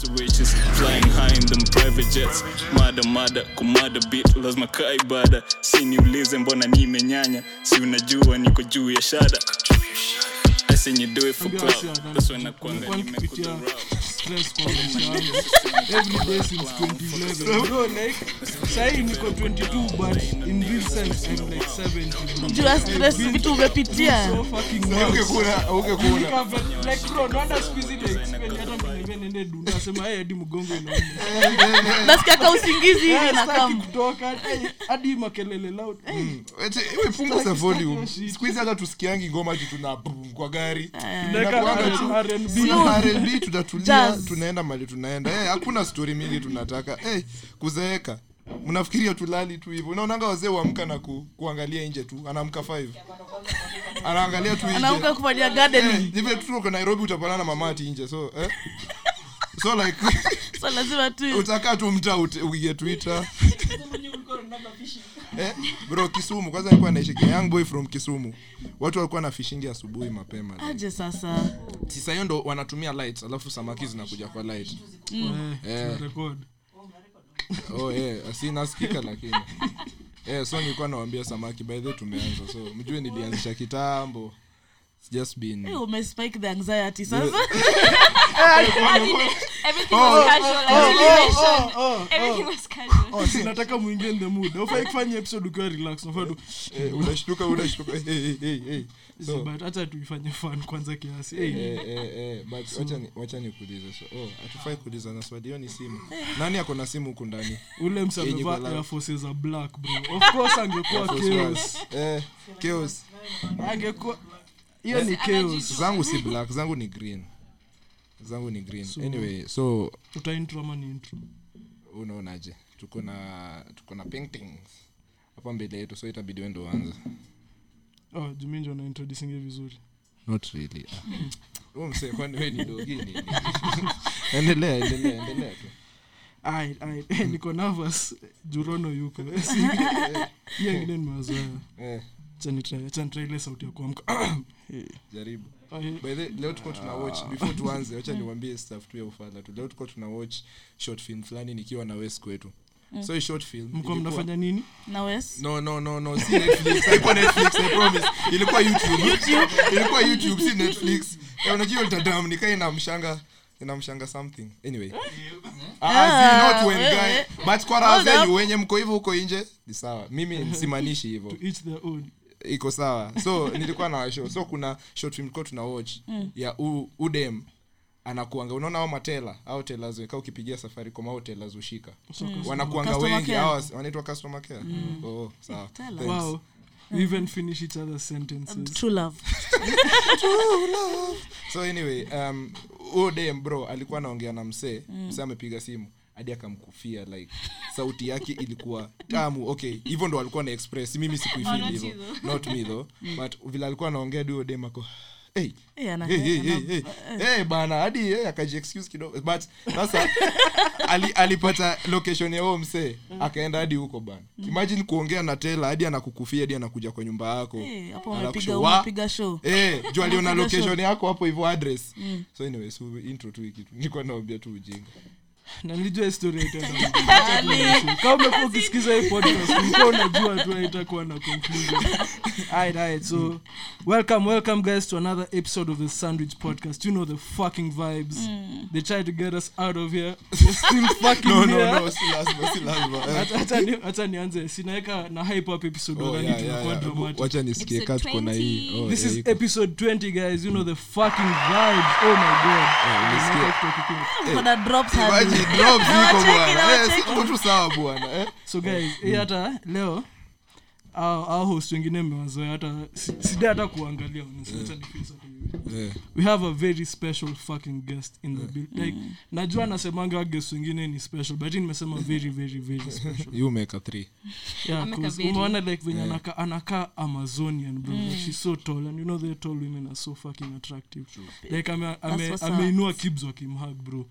Switches flying high in them private jets. Mada mada kumada bit lazima kaa ibada si niulize mbona nimenyanya? Si unajua niko juu ya shada. I seen you do it for Ambia clout wasi wadani. that's when nakwanga Nilikuwa nikipitia nimekuta stress kwa maisha yangu every day since 2011 bro like sahii niko 22 but in real sense I'm like 70 juu ya stress vitu umepitia. So fucking nuts. ungekuna ungekuna like bro naona siku hizi like sipendi hata mniambia niende dunda nasema hey hadi mgongo inauma. Nasikia ka usingizi hivi Eh, eh, hadi makelele loud. Eh, volume siku hizi hata tusikiangi ngoma tuna kwa gari. Tunaweka Inakuanga tu- R&B. tuna R&B tutatulia tunaenda mali tunaenda. Eh, hakuna story mingi tunataka. Eh, kuzeeka. Mnafikiria tulali tu hivyo. Unaonanga wazee uamka na ku, kuangalia nje tu. Anaamka 5 anaangalia tu kufanyia gardening. Eh, tu nairobi utapana na mamati nje so eh? So like so lazima tu utakaa tu mta uige twitter. Eh, bro kisumu kwanza alikuwa naishi young boy from kisumu. Watu walikuwa na fishingi asubuhi mapema. Aje sasa. Sasa hiyo ndo wanatumia light alafu samaki zinakuja kwa light. Eh, record. oh yeah sinasikika lakini. Eh so nilikuwa nawambia samaki by the tumeanza. So mjue nilianzisha kitambo It's just been Eh, umespike the anxiety sasa. Everything was casual. I really mentioned. Everything was casual. Oh, si nataka muingie in the mood. Ufai kufanya episode ukiwa relax nafadu eh, unashtuka unashtuka. Hey, hey, hey, hey. so but hata tuifanye fun kwanza kiasi. Hey, eh, eh, eh, but wacha ni- wacha nikuulize. So oh hatufai kuuliza na swali hiyo ni simu. Nani ako na simu huku ndani? Ule msa amevaa air forces za black bro. Of course angekuwa chaos. Eh chaos. Angekuwa hiyo ni chaos. zangu si black zangu ni green. Zangu ni green. Anyway so tuta intro ama ni intro? unaonaje? Tuko na tuko na paintings hapa mbele yetu so itabidi wendo uanze. Oh juminjo na introducing vizuri. Not really. Msee kwani we ni dogi nini? Endelea endelea endelea tu. Eh, niko nervous. Jurono yuko. Hiyo ingine nimewazoea eh chanitrai ile sauti ya kuamka. Jaribu. By the leo tuko tuna watch. Before tuanze wacha niwaambie stuff tu ya ufala tu. Leo tuko tuna watch short film fulani nikiwa na west kwetu. So hii short film mko mnafanya nini? Na wes? No no no no si netflix. Haikuwa netflix i promise. Ilikuwa youtube. Ilikuwa youtube si netflix. Unajua utadam nikaa inamshanga inamshanga something. Anyway. Ah not when guy but kwa raha zenyu wenye mko hivyo huko nje ni sawa. Mimi simanishi hivyo each their own iko sawa. So nilikuwa na show. So kuna short film tulikuwa tuna watch ya u, udem anakuanga. Unaona ao matela? Au telas ka ukipigia safari koma au telas ushika wanakuanga Customer wengi. care. wanaitwa customer care. Oh sawa. Tell wow. We even finish each other's sentences. True love. So anyway um udem bro alikuwa anaongea na msee. Msee amepiga simu hadi akamkufia like sauti yake ilikuwa tamu. Okay hivyo ndo alikuwa na express. Mimi sikuifil hivyo. not me though. But vile alikuwa anaongea duo demako hey, hey, hey, hey, hey. hey, bana hadi hey, akaji kidogo. But sasa ali, alipata location ya msee akaenda hadi huko bana. Imagine kuongea na tela hadi anakukufia hadi anakuja kwa nyumba yako. Eh, Eh, juu aliona location yako hapo hivyo address. So anyway so intro tu nilikuwa naambia tu ujinga na nilijua hii story umekuwa ukisikiza hii unajua tu aitakuwa na conclusion. So welcome welcome guys to another episode of the sandwich podcast. You know the fucking vibes. Mm. they try to get us out of here. We're still fucking no no here. no si lazima si lazima Eh. Hata- hata ni- hata nianze. Sinaweka na hype up episode Oh, yeah, yeah, tunakuwa yeah. dramatic. wacha nisikie Episode na hii. Oh, this yeah, is episode 20 guys. You know the fucking vibes. Oh my god. Yeah, kuna drops. Ziko bwana Eh, nawacheki. tu sawa bwana eh so guys hii hata leo au au host wengine mmewazoea hata si- sida hata kuangalia hata Eh. we have a very special fucking guest in the build like najua nasemanga guest wengine ni special but nimesema very very very special. You make a 3 yeah umeona like venye anaka anaka amazonian bro like she's so tall and you know the tall women are so fucking attractive. Like ame ame ameinua kibs wakimhug bro.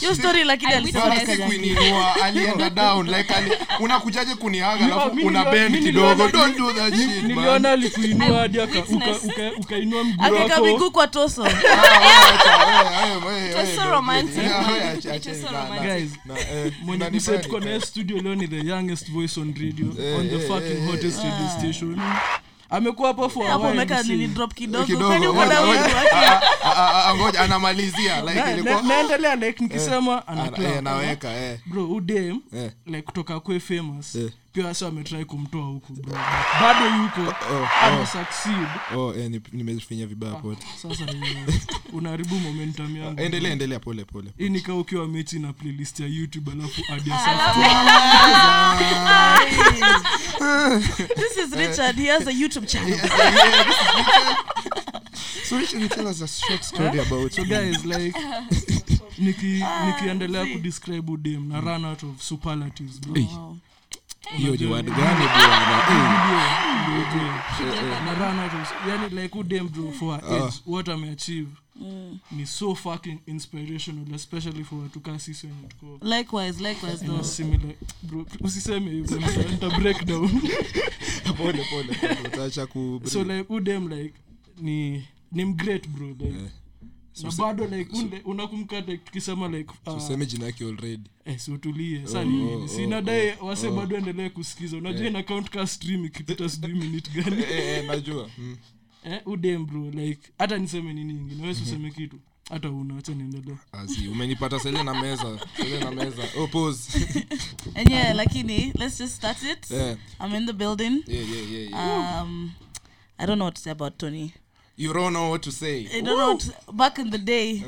Hiyo story lakini I alisema witnessed kaja- kuinua alienda down like ali, unakujaje kunihaga alafu una bend kidogo. don't do that shit niliona alikuinua hadi uka- inua mguu miguu kwa toso mwenye mse tuko naye studio leo ni the youngest voice on radio Eh, on the eh, fucking eh, hottest radio station amekuwa hapo for a hapo while, nini drop kidogo Kidogo, kwani uko na ngoja, wingi ngoja. wake Ah, ah, ah, ngoja anamalizia like ilikuwa na- naendelea like nikisema ana Ana- eh, eh. bro udem Eh. like kutoka kwe famous Eh. Pia wasi ametrai kumtoa huku bro. Bado yuko oh, ana succeed. Oh eh, nimefinya vibaya sasa eh, unaharibu momentum yangu endelea endelea pole pole hii nikaa ukiwa mechi na playlist ya youtube alafu adia this is richard. He has a youtube channel. So Richard, you tell us a short story about so guys like niki nikiendelea kudescribe udem na run out of superlatives bro. Wow. Hiyo ni wad gani bwana? Na run out of yani like udem bro for her age? What ameachieve ni so fucking inspirational especially for watu kaa sisi wenye tukousiseme likewise likewise in a though. similar bro usiseme hivyo nita- nita break down. Pole pole pole, utaacha ku so like udem like ni ni mgreat bro like na bado like unde unakumbuka like tukisema like uh, useme jina yake already. Eh, si utulie. Sa nini sinadai wase bado endelee kusikiza. Unajua ina count ka stream ikipita sijui minute gani? Eh, eh, najua. Mm. eh, udem bro like hata niseme nini ingine. Wesi useme kitu. Hata una acha niendelee. Umenipata sele na meza. Sele na meza. Oh, pause. and yeah lakini let's just start it. Yeah. i'm in the building. Yeah, yeah, yeah, yeah. um i don't know what to say about tony you don't know what to say. I don't know what, back in the day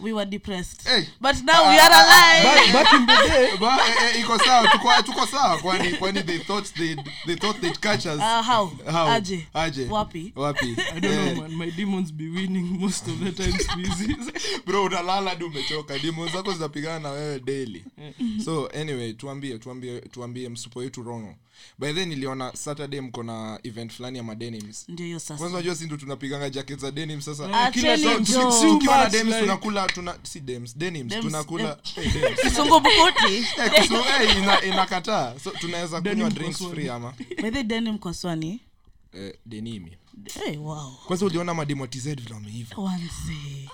we were depressed. Hey. but now we are alive. Back, back in the day but eh, eh, iko sawa tuko, tuko sawa kwani kwani they thought they they thought they'd catch us. Uh, how? How? aje? Aje? Wapi? Wapi? I don't yeah. know man. My demons be winning most of the time species bro unalala ndio umechoka. Demons zako zinapigana na wewe daily. So anyway tuambie tuambie tuambie msupo wetu rono. By then niliona saturday mko na event fulani ya madenims. Ndio hiyo kwanza unajua si ndio tunapiganga jacket za denim sasa. Eh, kila tuki- tukiwa na much, dems like- tunakula tuna si dems denims Dems, tunakula eh, dems. kisungumkuti Eh, kusu- eh, ina- inakataa. So tunaweza kunywa drinks free ama? Bedhe denim kwa swani eh, denimi. Hey, wow. Kwanza uliona mademo vile wameiva wanze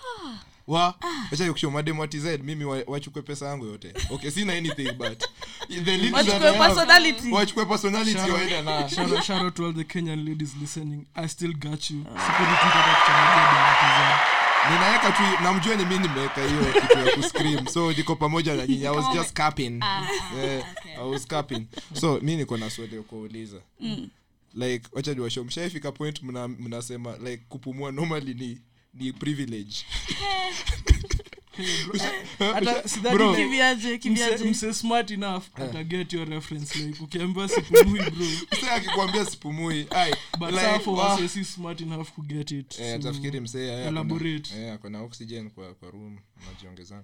wa? Acha nikushow mademo tz mimi wa- pesa yangu yote. Okay sina anything but the little wachukue personality. Wachukue personality waende na shout, shout out to all the kenyan ladies listening. I still got you. Sikunitaka kuchangia ninaweka tu namjua ni mi nimeweka hiyo kitu ya kuscream. So niko pamoja na nyinyi. I was just capping Eh, i was capping so mi niko na swali ya kuuliza like wacha mshaifika point mna- like kupumua normally ni ni privilege. Smart enough your reference like ukiambiwa sipumui bro. Akikwambia sipumui ai but like, for wa- wase si smart enough to get it Eh, so- atafikiri msee eh, elaborate. eh, akona oxygen kwa kwa room najiongezana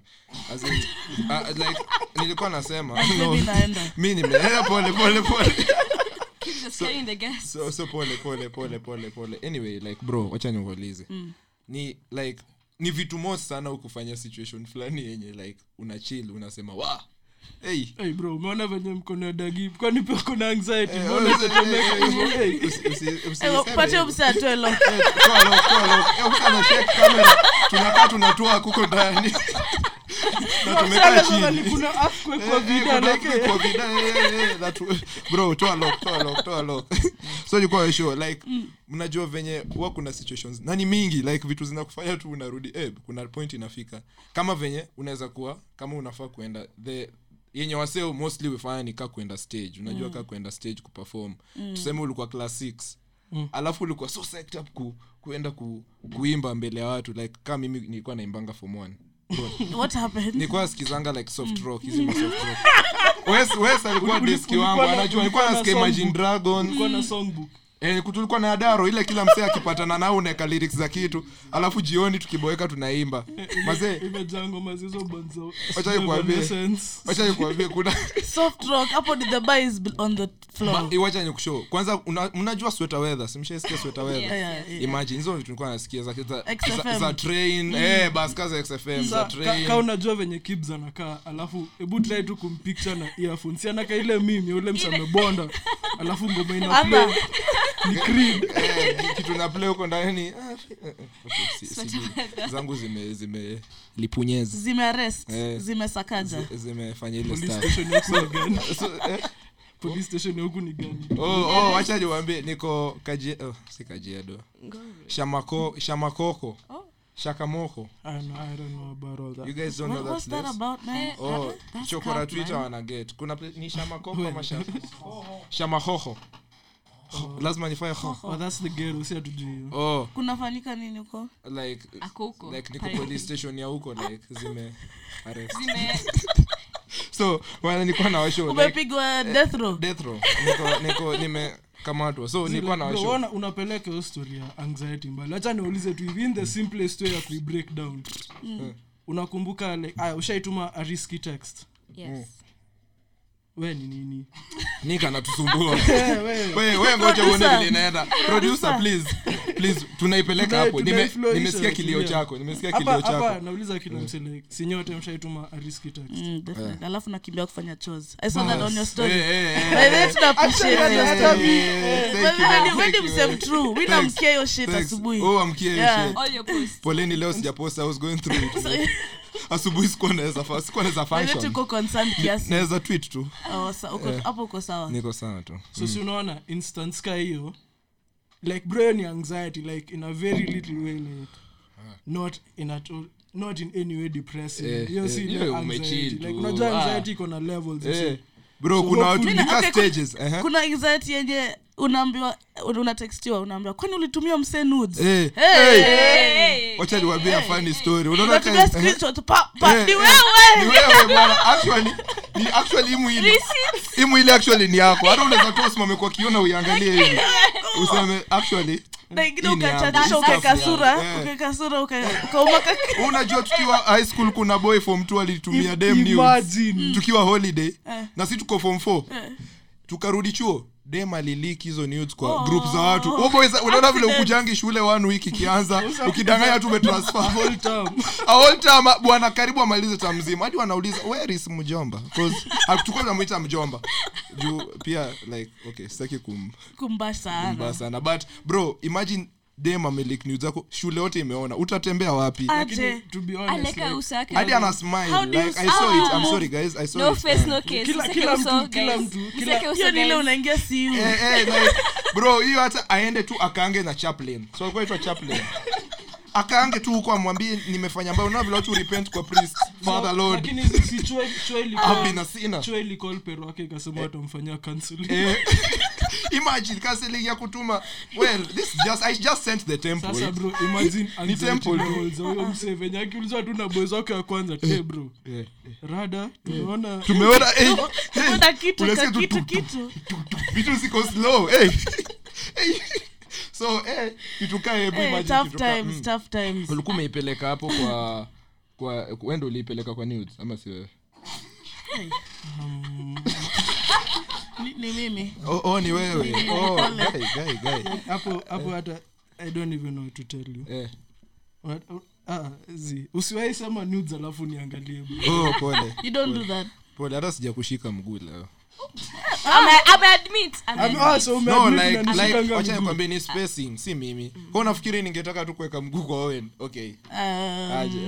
As in, like nilikuwa nasema. No, Mimi naenda. Mi nime eh, pole pole pole. Just carrying the gas. so so pole pole pole pole pole. Anyway like bro wacha nikuulize ni like ni vitu most sana ukufanya situation fulani yenye like una chill unasema wa hey Hey bro umeona venye mkono ya dagi kwani pia kuna anxietypate Eh, mbona usi- utatemeka eh, hivyo? Hey. usi- usi- usi- Eh, useme patie hivyo. mse atoe lo Eh, toa lock, toa lock. Eh, msa anashake camera. tunakaa tunatoa kuko ndani so ilikuwa sure like mnajua venye huwa kuna situations. Na ni mingi like vitu zinakufanya tu unarudi eh, kuna point inafika. Kama venye unaweza kuwa kama unafaa kuenda the yenye waseo mostly wefanya ni kaa kuenda stage. Unajua mm. kaa kuenda stage kuperform. Mm. tuseme ulikuwa class 6 mm. alafu ulikuwa so psyched up ku, kuenda ku, kuimba mbele ya watu. Like kaa mimi nilikuwa naimbanga form 1 what happened? Nilikuwa sikizanga like soft rock. Hizi ma soft rock. Wes wes alikuwa deski wangu anajua alikuwa na nasikia imagine dragon eh tulikuwa na adaro ile kila msee akipatana nao unaeka lyrics za kitu alafu jioni tukiboeka tunaimba. Mazee. Kuna soft rock hapo the bar is on the floor. Ma- nikushow kwanza una- mnajua sweater weather simshaisikia sweater weather Yeah, yeah, yeah. imagine hizo vitu nasikia za, za, za, train. Eh baska za xfm za ka, train. ka unajua venye kibs anakaa alafu hebu try tu kumpicture na earphones. Si anakaa ile mimi ule msamebonda alafu ngoma ina play kitu na huko ndani. Ah, eh, eh, zangu zime zime lipunyeza. Zimearrest Eh. zimesakaja huku ni gani? So, eh, Police station ya huku ni gani? oh, oh, wacha niwaambie niko kaje oh, si kajedo shamako shamakoko. Shakamoko. I know, I don't know about all that. you guys don't know What that was that place? about man? Oh chokora twitter wanaget kuna ni shamakoko ama shamahoho lazima nifanye Oh, that's the oh. Kunafanyika nini huko? Like Ako huko. like niko police station ya huko like zime arrest. Zime- so wana nilikuwa na washo like umepigwa death row? death row. Niko niko nimekamatwa. So nilikuwa na washo. unaona unapeleka hiyo story ya anxiety mbali acha niulize tu even the simplest way ya kuibreak down. Unakumbuka like aya ushaituma a risky text? Yes. We ni nini? Nika natusumbua Eh, we. we we ngoja uone vile inaenda. Producer please. Please tunaipeleka Tuna- hapo. Nime- nimesikia kilio chako nimesikia kilio chako. nauliza kila mse like sinyote mshaituma a risky Mm, definitely. alafu nakimbia kufanya chores. I saw that on your story. Eh, eh, eh. By the way, tuna appreciate your story. mi- Eh, But thank you, when- you, ni eh. true mi Thanks. namkia hiyo shit asubuhi. Oh, amkie hiyo shit. All your posts. poleni leo sijapost i was going through it asubuhi sikuwa naweza sikuwa naweza By the way, function tuko concerned kiasi. naweza tweet tu. Oh, sa- uko- hapo uko sawa? Niko sana tu. So si unaona instance ka hiyo like bro ni anxiety like in a very little way like not in at all not in any way depressing. Eh, hiyo eh, si anxiety like unajua Ah. anxiety iko na levels Eh, see. bro So kuna watu hopefully- stages Okay, kuna- eh, kuna anxiety yenye unaambiwa unatextiwa unaambiwa kwani ulitumia msee nudes? Eh, Hey! Hey. Wacha niwaambie funny story. Unaona unapiga eh, screenshot? Pa pa Eh, ni eh, wewe. ni wewe bwana. Actually ni actually imu ile imu ile actually ni yako. Hata unaweza tu usimame kwa kiona uiangalie hivi useme actually unajua tukiwa high school kuna boy form t alitumia dem news. tukiwa holiday. Na si tuko form 4 Eh. tukarudi chuo dem alilik hizo news kwa Oh. group za watu. Oh unaona vile ukujangi shule one week ikianza ukidanganya tu umetransfer bwana karibu amalize ta mzima hadi wanauliza where is mjomba? Cause hatukuwa tunamwita mjomba. Juu pia like okay sitaki kum kumbash sana. sana. But bro imagine dem amelik news zako shule yote imeona. Utatembea wapi? Lakini, to be honest, like, hadi ana smile. Like i saw it. I'm sorry guys. I saw No it. face, no case. Kila- kila mtu- kila mtu- kila- hiyo ni ile unaingia siu Eh, eh, like, bro hiyo hata aende tu akaange na chaplain. So alikuwa aitwa chaplain. Akaange tu huko amwambie nimefanya mbaya. Vile watu repent kwa priest father lord. Lakini si- sinner Chue ilikuwa pero wake ikasema watamfanyia counseling. Eh, imagine counseling ya kutuma. Well this just i just sent the temple sasa bro imagine Ni temple za huyo msee venye akiulizwa tu na boys wake ya kwanza te bro. Eh, rada tumeona tumeona eh, kuna kitu kitu kitu. vitu ziko slow hey. hey. so eh, kituka hebu Eh, imagine tough times mm. tough times. Ulikuwa umeipeleka hapo kwa kwa wendo uliipeleka kwa news ama si wewe Ni- ni mimi. Oh, oh ni wewe. Oh, guy, guy, guy. hapo hapo hata i don't even know to tell you. Eh. What- ah, usiwahi sema nudes alafu niangalie. Oh pole. You don't do that. Pole hata sija kushika mguu leo So nikwambie ni spacing si mimi. Ko nafikiri ningetaka tu kuweka mguu kwa Owen. Okay. Um, aje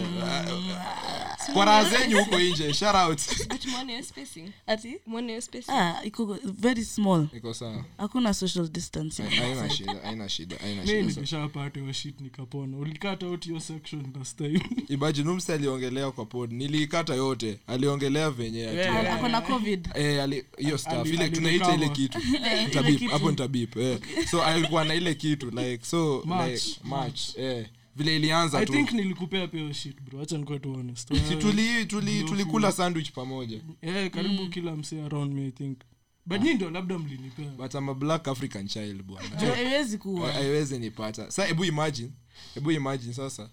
kwa raha zenyu huko nje shout out. But mwone hiyo spacing. ati? Mwone hiyo spacing. ah iko very small. Iko sawa. Hakuna social distancing shida haina shida haina shida. nikishapata hiyo shit nikapona. Ulikata out hiyo section last time imagine umse aliongelea kwa pod. Niliikata yote. Aliongelea venye ati Yeah. ako covid. Eh, ali- hiyo staff ile tunaita ile kitu. Tabip hapo nitabip eh. so alikuwa na ile kitu like so March. like march eh. Vile ilianza i tu. think nilikupea pia shit bro. Acha nikuwa tu honest. Si tuli tuli tulikula sandwich pamoja. Eh, karibu kila msee around me i think. But nyi ndio labda mlinipea. But I'm a black african child bwana. Haiwezi kuwa. Haiwezi nipata. Sasa hebu imagine hebu imagine sasa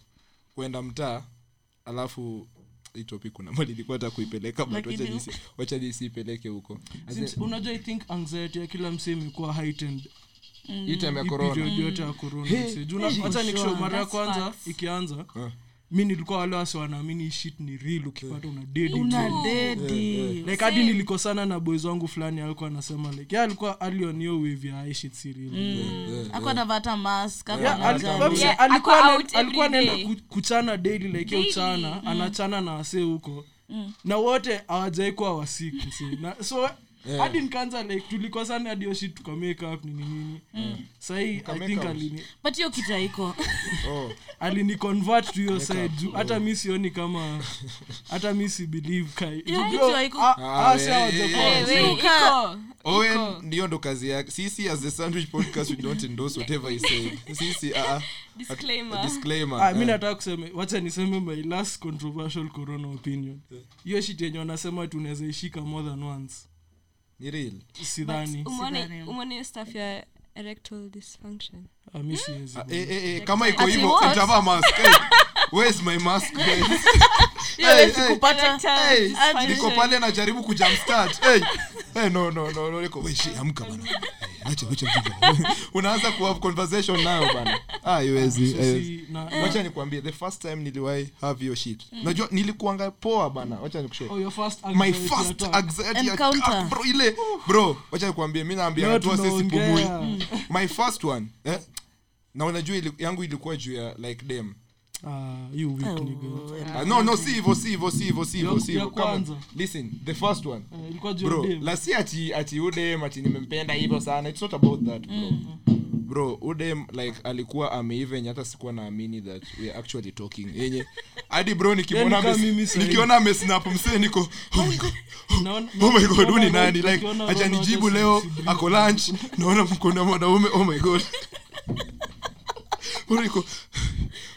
kwenda mtaa alafu hii topic kuna mali nilikuwa hata kuipeleka but wacha nisi- wacha nisiipeleke huko. Unajua i think anxiety ya kila msee imekuwa heightened. Hii time ya corona. yote ya Hey, mara ya kwanza ikianza. Mi nilikuwa wale wasi wanaamini shit ni real ukipata una dedi like hadi nilikosana na boys wangu fulani alikuwa anasema like ya alikuwa alionio wave ya shit si real. Mask alikuwa anaenda kuchana daily like yo Daily. uchana anachana na wasee huko. Na wote hawajaikuwa wasiku si. Na hadi nikaanza like tulikosana hadi oshi tuka make up nini nini. Sahii i think alini but hiyo kita iko oh. alini convert to hiyo side. Juu hata mi sioni kama hata mi si believe kai. Hiyo Juu kitu bro, haiko. ah, Ah, ah, si we- hawajakuwa wazee. we- Iko. iko. owen ndiyo ndo kazi yake. Sisi as the sandwich podcast we don't endorse whatever he said. Sisi uh, uh, Disclaimer. disclaimer. Ah, mi nataka kusema wacha niseme my last controversial corona opinion. Hiyo shit yenye wanasema tunaweza ishika more than once ni real sidhani Umeona- hiyo stuff ya erectile dysfunction Ah, mi siwezi Ah, eh, eh, eh, kama iko hivyo what? mask hey, where's my mask guys? Hey, hey. Hey, niko pale najaribu kujamstart hey. Hey, no no no no niko weshi amka bana Hey, acha acha unaanza ku have conversation nayo bana. Ah haiwezi haiwezi. Wacha nikwambie the first time niliwahi have your shit. Najua nilikuanga poa bana. Wacha nikushow Oh, first my anxiety first attack. anxiety attack. Bro ile. Bro wacha nikwambie mimi naambia watu wase sipumui. my first one eh? Na unajua yangu ilikuwa juu ya like dem You weak nigga. No no si hivyo si hivyo si hivyo si hivyo si hivyo Come on. listen the first one. Ilikuwa juu bro la si ati ati udem ati nimempenda hivyo sana. It's not about that bro. Bro udem like alikuwa hata sikuwa naamini that we are actually talking. Yenye hadi bro sahi. nikiona amesnap msee niko oh my god oh my god naona ni nani? Like nikiona acha Ronaldo nijibu si- leo ako lunch naona mkono wa mwanaume oh my god. Bro niko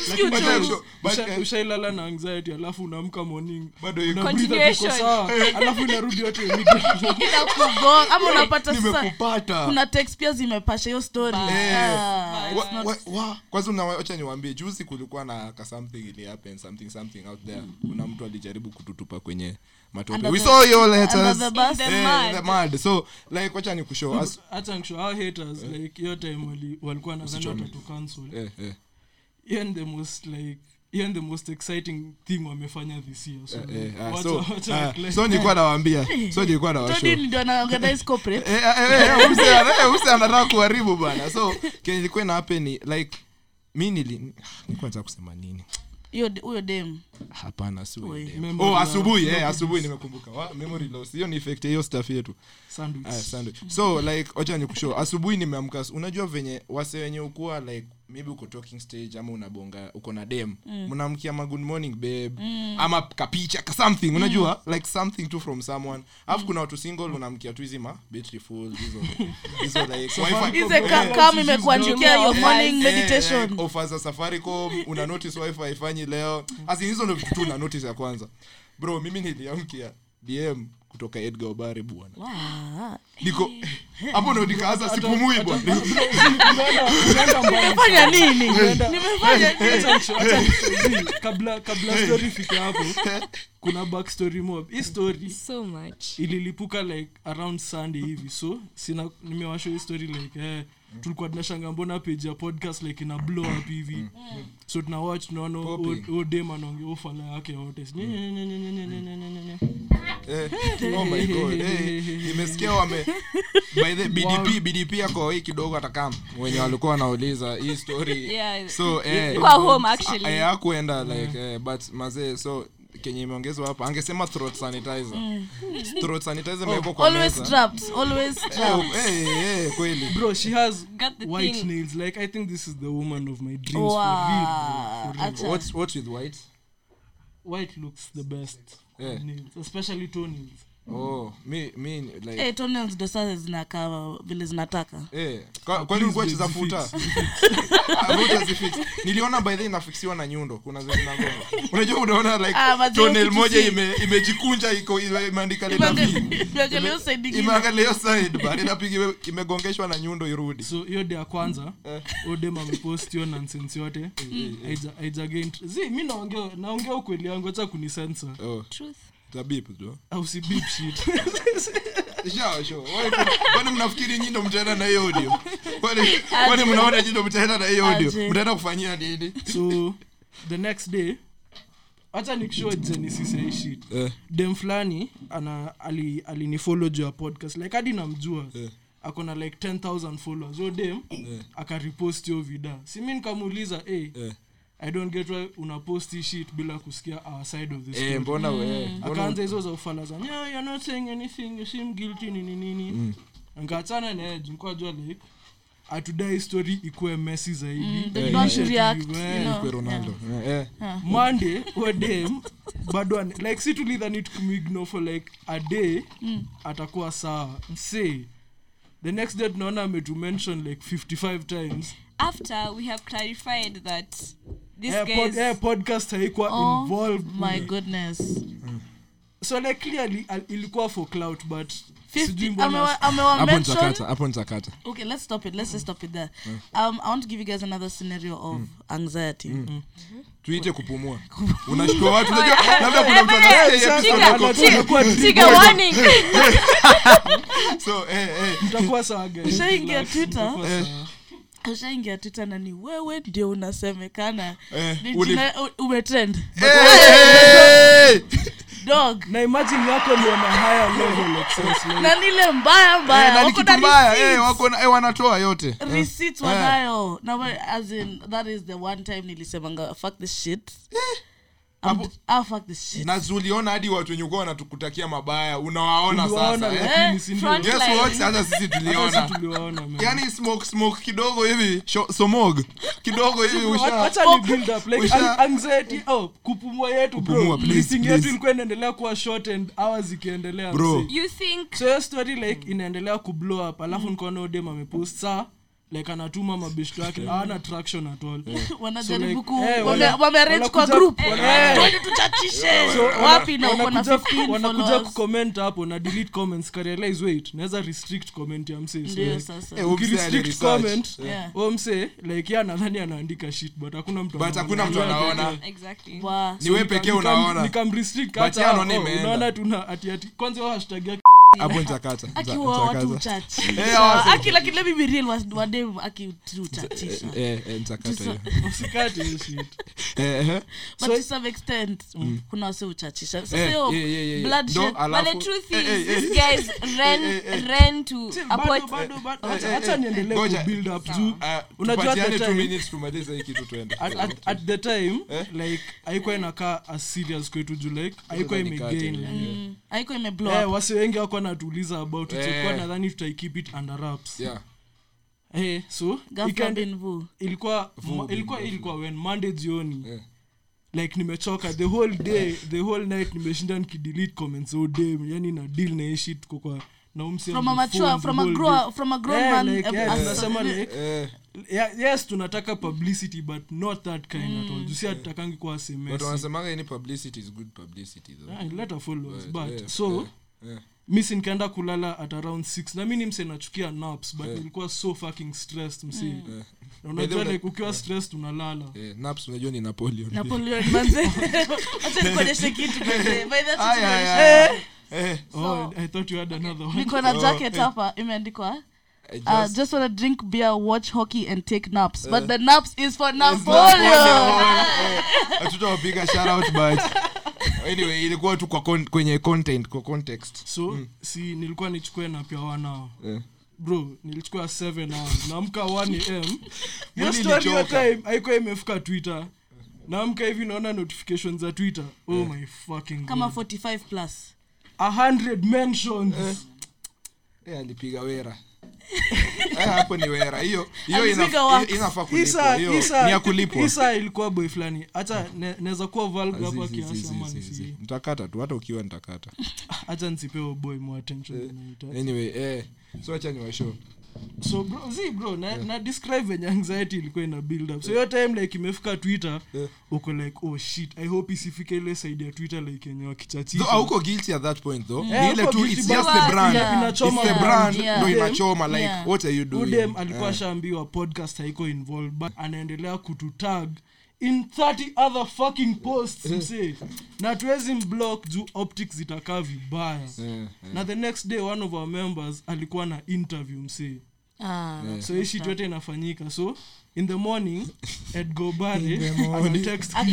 Eh, eh, eh, eh, ushailala na anxiety alafu unaamka morning. alafu inarudi yote ama unapata kuna text pia zimepasha hiyo story. Eh. Ah, wa- kwanza unawacha niwaambie juzi kulikuwa na ka something ili happen something something out there. Kuna mtu alijaribu kututupa kwenye matope. We saw your letters. the bus. The Eh, mud. the mud. So like wacha nikushow hata nikushow, hao haters like hiyo time walikuwa nadhani watatu cancel. Eh, eh. Hiyo the most like hiyo the most exciting thing wamefanya this year so, uh, uh, uh, so, like- so nilikuwa nawaambia so nilikuwa na corporate. Eh, eh, eh, anataka kuharibu bana so kenye ilikuwa na happen ni like mi nili nilikuwa nataka kusema nini? Hiyo huyo dem. Hapana. Oh asubuhi eh, asubuhi nimekumbuka. Memory loss. Hiyo ni effect hiyo stuff yetu. Sandwich. Uh, sandwich. so like wacha nikushow asubuhi nimeamka. Unajua venye wase wenye ukuwa like maybe uko talking stage ama unabonga uko na dem. Mnamkia ma good morning babe. Ama kapicha ka something unajua? Like something to from someone. Alafu kuna watu single unamkia tu hizi ma battery full hizo. Hizo like wifi ize Eh, kam imekuandikia your morning meditation. like, offers za safaricom una notice wifi haifanyi leo. As in, hizo ndio vitu tu una notice ya kwanza. Bro mimi niliamkia dm kutoka edgar obare bwana. Wow. niko hapo ndo nikaanza sipumui bwanafanya nini? Kabla kabla story ifike hapo kuna backstory mob. Hii story so much. ililipuka like around sunday hivi. So sina nimewasho hii story like eh, mm. tulikuwa tunashanga mbona page ya podcast like ina blow up hivi. Mm. So tunawatch tunaona huo dem anaonge ofala yake yote. Nimesikia wame by the bdp bdp yako hii kidogo atakam. Wenye walikuwa wanauliza hii story. Yeah, so eh, hakuenda like eh, but mazee so kenye imeongezwa hapa angesema throat sanitizer throat sanitizer imewekwa kwa always meza trapped always Eh, trapped eh, eh, kweli bro she has Got the white thing. nails like i think this is the woman of my dreams Wow. for real, for real. Acha. what's, what's with white white looks the best Yeah. nails, especially toenails oh mi mi like Eh, toenails ndo sasa zinakaa vile zinataka Eh, kwa- kwani ulikuwa cheza futa Ah, futa zifix. niliona by the way inafixiwa na nyundo kuna zenye unajua unaona like Ah, mazee, toenail kitu moja ime- imejikunja iko ime- imeandika leta V. Imeangalia side ingine. imeangalia hiyo side baada inapiga imegongeshwa na nyundo irudi so hiyo de ya kwanza Eh. odem amepost hiyo nonsense yote Haija- haijagain zi mi naongea naongea ukweli yangu acha kunisensa oh Truth. Tabip tu. Au si shit. Sure, sure. Why- kwani mnafikiri nyi mtaenda na hiyo audio? Kwani kwani mnaona nyi mtaenda na hiyo audio? Mtaenda kufanyia nini? So the next day hacha nikishow genesis ya hii shit Eh. dem fulani ana ali juu ya podcast. Like hadi namjua Eh. ako like 10000 followers. O dem akaripost hiyo vida si mi nikamuuliza hey, Eh. I don't get why unapost hii shit bila kusikia our side of the story. Eh, mbona we? Mbona akaanza hizo za ufala za no, you're not saying anything. You seem guilty nini nini. Mm. nkaachana naye jukwa jua like atudai story ikuwe mesi zaidi. Mm, they Eh, don't yeah. react, you know. Kwe ronaldo. Eh, eh. monday wedem bado an- like si tulidhani tukumigno for like a day atakuwa sawa. Msee the next day tunaona ametumention like 55 times. After we have clarified that this eh, pod, is eh, podcast haikuwa Oh involved. my goodness. So like clearly ilikuwa for clout but 50 sijui mbona amewa- amewa hapo mention- nitakata hapo nitakata okay let's stop it let's just stop it there. Um i want to give you guys another scenario of anxiety. Tuite kupumua. Unashtua watu labda kuna mtu anasikia hii Chiga, episode ako- chiga, anakuwa chiga warning. so eh eh mtakuwa sawa guys. Ushaingia Relax, Twitter? Ushaingia tita na ni wewe ndio unasemekana. Eh, umetrend Eh! dog. Na imagine yako ni on higher level of na nile mbaya Eh, mbaya. na wako na mbaya. Receipts. eh, wako na- wanatoa yote. Receipts wanayo. Na we- as in that is the one time nilisemanga fuck this shit. I'm na tuliona hadi watu wenye ukuwa wanatukutakia mabaya unawaona sasa eh. Eh, si ndio? front- Guess Like- what? sasa sisi tuliona yani smoke smoke kidogo hivi somog kidogo hivi oh kupumua ilikuwa inaendelea kuwa short and hours ikiendelea Bro. msee. You think so hiyo story like inaendelea kublow up alafu nikaona udem amepost saa like anatuma mabeshto yake ana traction at all. Wanajaribu like, ku wame- wana- wamearrange kwa group. Twende tuchachishe. Wapi na uko na 15 wanakuja kucomment hapo na delete comments. Karealize wait naweza restrict comment ya msee so Eh, ukirestrict comment o msee like ya nadhani anaandika shit but hakuna mtu But hakuna mtu anaona. exactly? Ni pekee unaona. nikamrestrict hata oh, unaona tuna ati ati kwanza hashtag yake hapo nitakata akiwa watu Nitakaza. uchachisha wase- aki lakini let me be real was wadem akiuchachisha nitakata hiyo. Usikate hiyo shit. But to some extent kuna wase uchachisha sasa hiyo bloodshed Ndo, But the truth is, this guys ran ran to a bado point. bado bado. Acha- acha niendelee build up juu Unajua at the time- tumalize hii kitu tuende at, at, at the time like haikuwa inakaa as serious kwetu juu like haikuwa imegain yeah. haiko imeblow eh, wengi wako natuuliza about it Eh. kwa nadhani tutaikeep it under wraps Yeah. eh so Ghafla ikaende- bin vu. ilikuwa ma, ilikuwa ilikuwa when monday jioni Yeah. like nimechoka the whole day the whole night nimeshinda nikidelete comments all day yani na deal na hii shit kwa kwa na umsi from a mature from a grow from a grown Eh, man like, eh, yeah, tunasema like, Eh, yeah, yes tunataka publicity but not that kind at all. Jusi hatutakangi kuwa but semesi any publicity is good publicity though. yeah, ileta followers Right, but yeah, so yeah, yeah. nikaenda kulala at around 6 na mi ni mse nachukia naps but Yeah. nilikuwa so fucking stressed msi. Yeah. unajua way, like ukiwa stressed unalala. Eh, naps unajua ni napoleon. Napoleon manze. Acha nikuonyeshe kitu manze. By ay, time ay. Eh, oh i thought you had another one. niko na Oh, jacket eh. hapa imeandikwa I Uh, just- just wanna drink beer, watch hockey, and take naps. But the naps is for Napoleon. Hatutawapiga shout out, but anyway ilikuwa tu kwa con- kwenye content kwa context. So si nilikuwa nichukue na pia wanao Eh. bro nilichukua 7 hours. Naamka 1 am hiyo story ilichoka. time haikuwa imefika twitter. Naamka hivi naona notifications za twitter. Oh my fucking Kama 45 plus. a hundred mentions. Eh, alipiga wera hapo ni wera. Hiyo hiyo inafaa kulipwa. Hiyo ni ya kulipwa. Isa ilikuwa boy fulani. Hata naweza kuwa vulgar hapa kiasi ama nisi tu hata ukiwa nitakata. Hacha nsipewe boy more attention anyway eh. So acha ni washow so bro zi bro na, na describe venye anxiety ilikuwa ina build up so hiyo time like imefika twitter Yeah. uko like oh shit i hope isifike ile side ya twitter like yenye hauko guilty at that point though Yeah, ile tu it's just the brand yeah, inachoma it's the brand. brand Yeah. ndo inachoma like Yeah. what are you doing udem alikuwa yeah. shaambiwa podcast haiko involved but anaendelea kututag in 30 other fucking posts msee na tuwezi mblock juu optics zitakaa vibaya. Eh, na the next day one of our members alikuwa na interview msee Ah, so hii shit yote inafanyika. So in the morning edgobare In the morning. anatext Ati-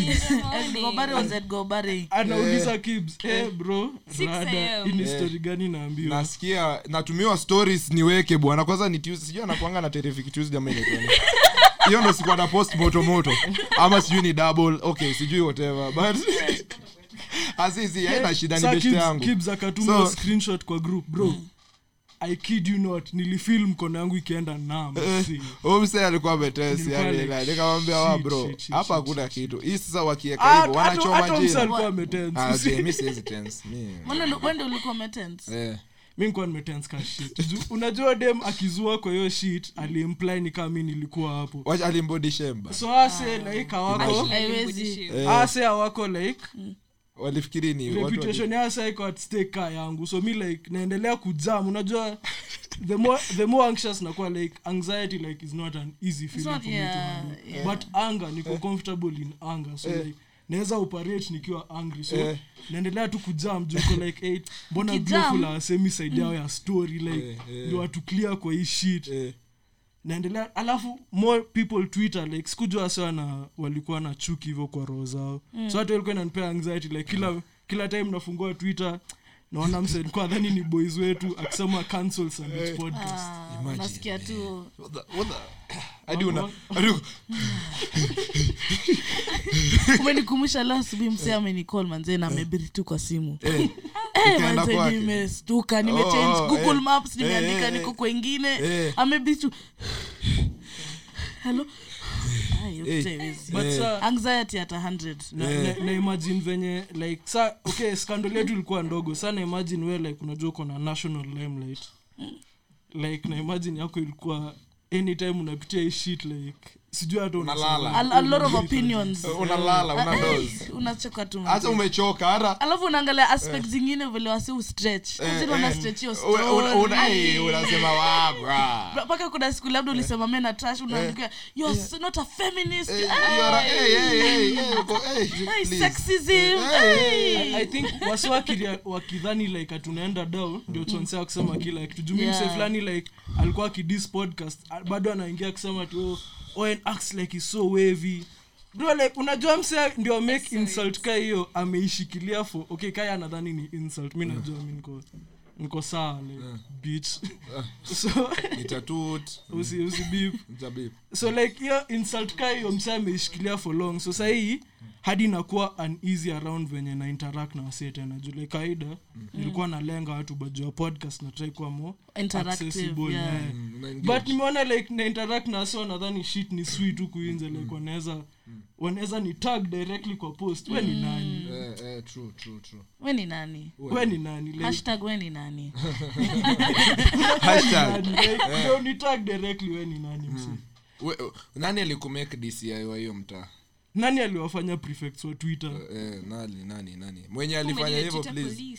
Kibs. Eh bro rada ini story gani naambiwa? Nasikia natumiwa stories niweke bwana. Kwanza ni tuesday sijui anakuanga na terrific tuesday ama. hiyo ndo sikuwa na post moto moto. Ama sijui ni double. Okay sijui whatever but asisi aina shida ni beshte yangu. Kibs akatuma So- screenshot kwa group bro. I kid you not nilifil mkono yangu ikienda nam see. huyu msee alikuwa ametesi Nilikuwa yani like, na nikamwambia wa bro shit, shit, hapa hakuna kitu. hii sasa wakieka hivo wanachoma hata mse jina alikuwa ametense. Ah, je, mi siwezi tense mi. Mbona ndo- when ndo ulikuwa eh mi nikuwa shit. Unajua dem akizua kwa hiyo shit alimply ni kama mi nilikuwa hapo. Wacha alimbody so ase like awako Eh, ase awako like walifikiri ni watu wali- reputation ya asa iko at stake ka yangu. So mi like naendelea kujam. Unajua the more the more anxious nakuwa like anxiety like is not an easy feeling not- for me yeah, to handle. yeah. but anger niko comfortable in anger. So Eh. like naweza operate nikiwa angry. So Eh. naendelea tu kujam juko like eight. Mbona Ukijam. beautiful asemi side yao ya story like Eh, eh. ndio watu clear kwa hii shit. Eh. Naendelea alafu more people twitter like sikujua sana walikuwa na chuki hivyo kwa roho zao. Mm. so hata walikuwa inanipea anxiety like kila kila time nafungua twitter naona msenikuwa dhani ni boys wetu akisema cancel summit podcast. Ah, Imagine, unasikia tu. What the- what the- hadi una umenikumbusha leo asubuhi msee amenicall manzee na amebiri tu kwa simu eh, Eh, manze nimestuka nimechange Oh, google eh. maps Eh, nimeandika eh, niko kwengine eh. amebiri tu hello Ai, Eh. yote haiwezi. but Eh. sa anxiety at 100 na, Eh. na, na imagine venye like sa okay scandal yetu ilikuwa ndogo sa na imagine we like unajua uko na national limelight like na imagine yako ilikuwa anytime unapitia hii shit like sijui hata unasema- Unalala. a, a lot of opinions. Unalala una eh, tu hata umechoka hata alafu unaangalia aspect zingine vile wasi eh, unasema wabra mpaka kuna siku labda ulisema me na trash unaandika not a feminist Hey! you are- uko- Hey, please. sexism! I, I think wasi wakidhani like atunaenda dao ndio chonsea kusema kila kitu. Fulani like alikuwa akidis podcast bado anaingia kusema tu oh, acts like is so wavy. Bro like unajua mse ndio make insult ka hiyo ameishikilia for okay kaya anadhani ni insult mi najua mi niko niko saa like bitch so nitatut usi usi beep. So like hiyo insult ka hiyo msa ameishikilia for long. So sahii hadi inakuwa uneasy around venye na interact na wasee tena. Juu like kawaida nilikuwa nalenga watu bajua podcast natrai kuwa mo accessible, yeah. yeah. Mm, but nimeona like na interact na so nadhani shit ni sweet huku inze like wanaweza wanaweza ni tag directly kwa post. We ni nani? Eh, eh, true, true, true. we ni nani? We ni nani? Like, hashtag we ni nani? Hashtag. like, ndio ni tag directly we ni nani mse We- nani alikumake dci wa hiyo mtaa? Nani aliwafanya prefects wa twitter? Eh, nani nani nani? Mwenye alifanya hivyo please.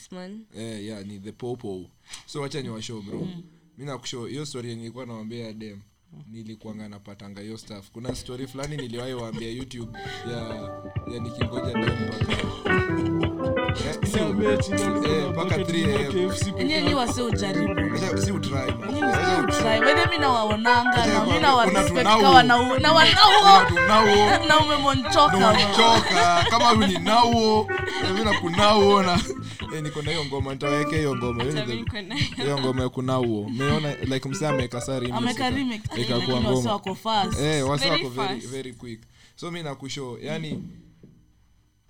eh, yeah, ni the popo. So wacha ni washow bro mi nakushow hiyo story yenye nilikuwa nawambia dem nilikuanga napatanga hiyo staff kuna story fulani niliwahi waambia youtube ya, ya nikingoja mpaka Eh, si- Yeah, mate, ndio eh, mpaka bucket 3 ndio AM. KFC peke enyewe ni yake. wase ujaribu Wacha- si utry, man. Nyinyi Wacha msi utry. utry. Whether mi nawaonanga na mi Una nawarespect tunao. ka wanau- na wanauo Tunao. na umemonchoka choka kama ni nauo mi nakunauo na eh, niko na hiyo ngoma nitaweke hiyo ngoma Hiyo ngoma ya kunauo. Meona like msee ameweka saa remix ameka ika- remix ikakuwa lakini wase ngoma wako fast. Eh Very quick. So mi nakusho yani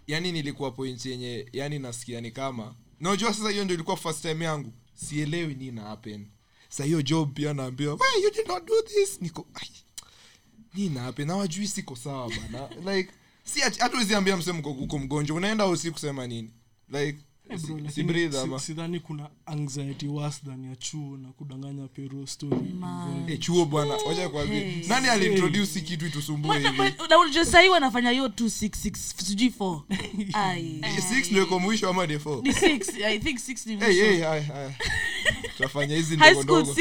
yani nilikuwa point yenye yani nasikia ni kama najua sasa hiyo ndio ilikuwa first time yangu sielewi nini happen. Sa hiyo job pia naambiwa you did not do this? Niko "Ai, ni nape na wajui siko sawa bana. Like si ati- ambia uko mgonjwa unaenda usi kusema nini? Like Eh, bro, si- breathe ama? sidhani kuna anxiety worse than ya chuo na kudanganya pero story. Eh, chuo bwana wacha kwambie Hey. nani aliintroduce hii kitu itusumbue hivi? na unajua hiyo 266 sijui 4 ai. Eh, ndio mwisho ama de four? Ni 6 i think 6 ni mwisho hey, haya, haya. tutafanya hizi ndogo ndogo.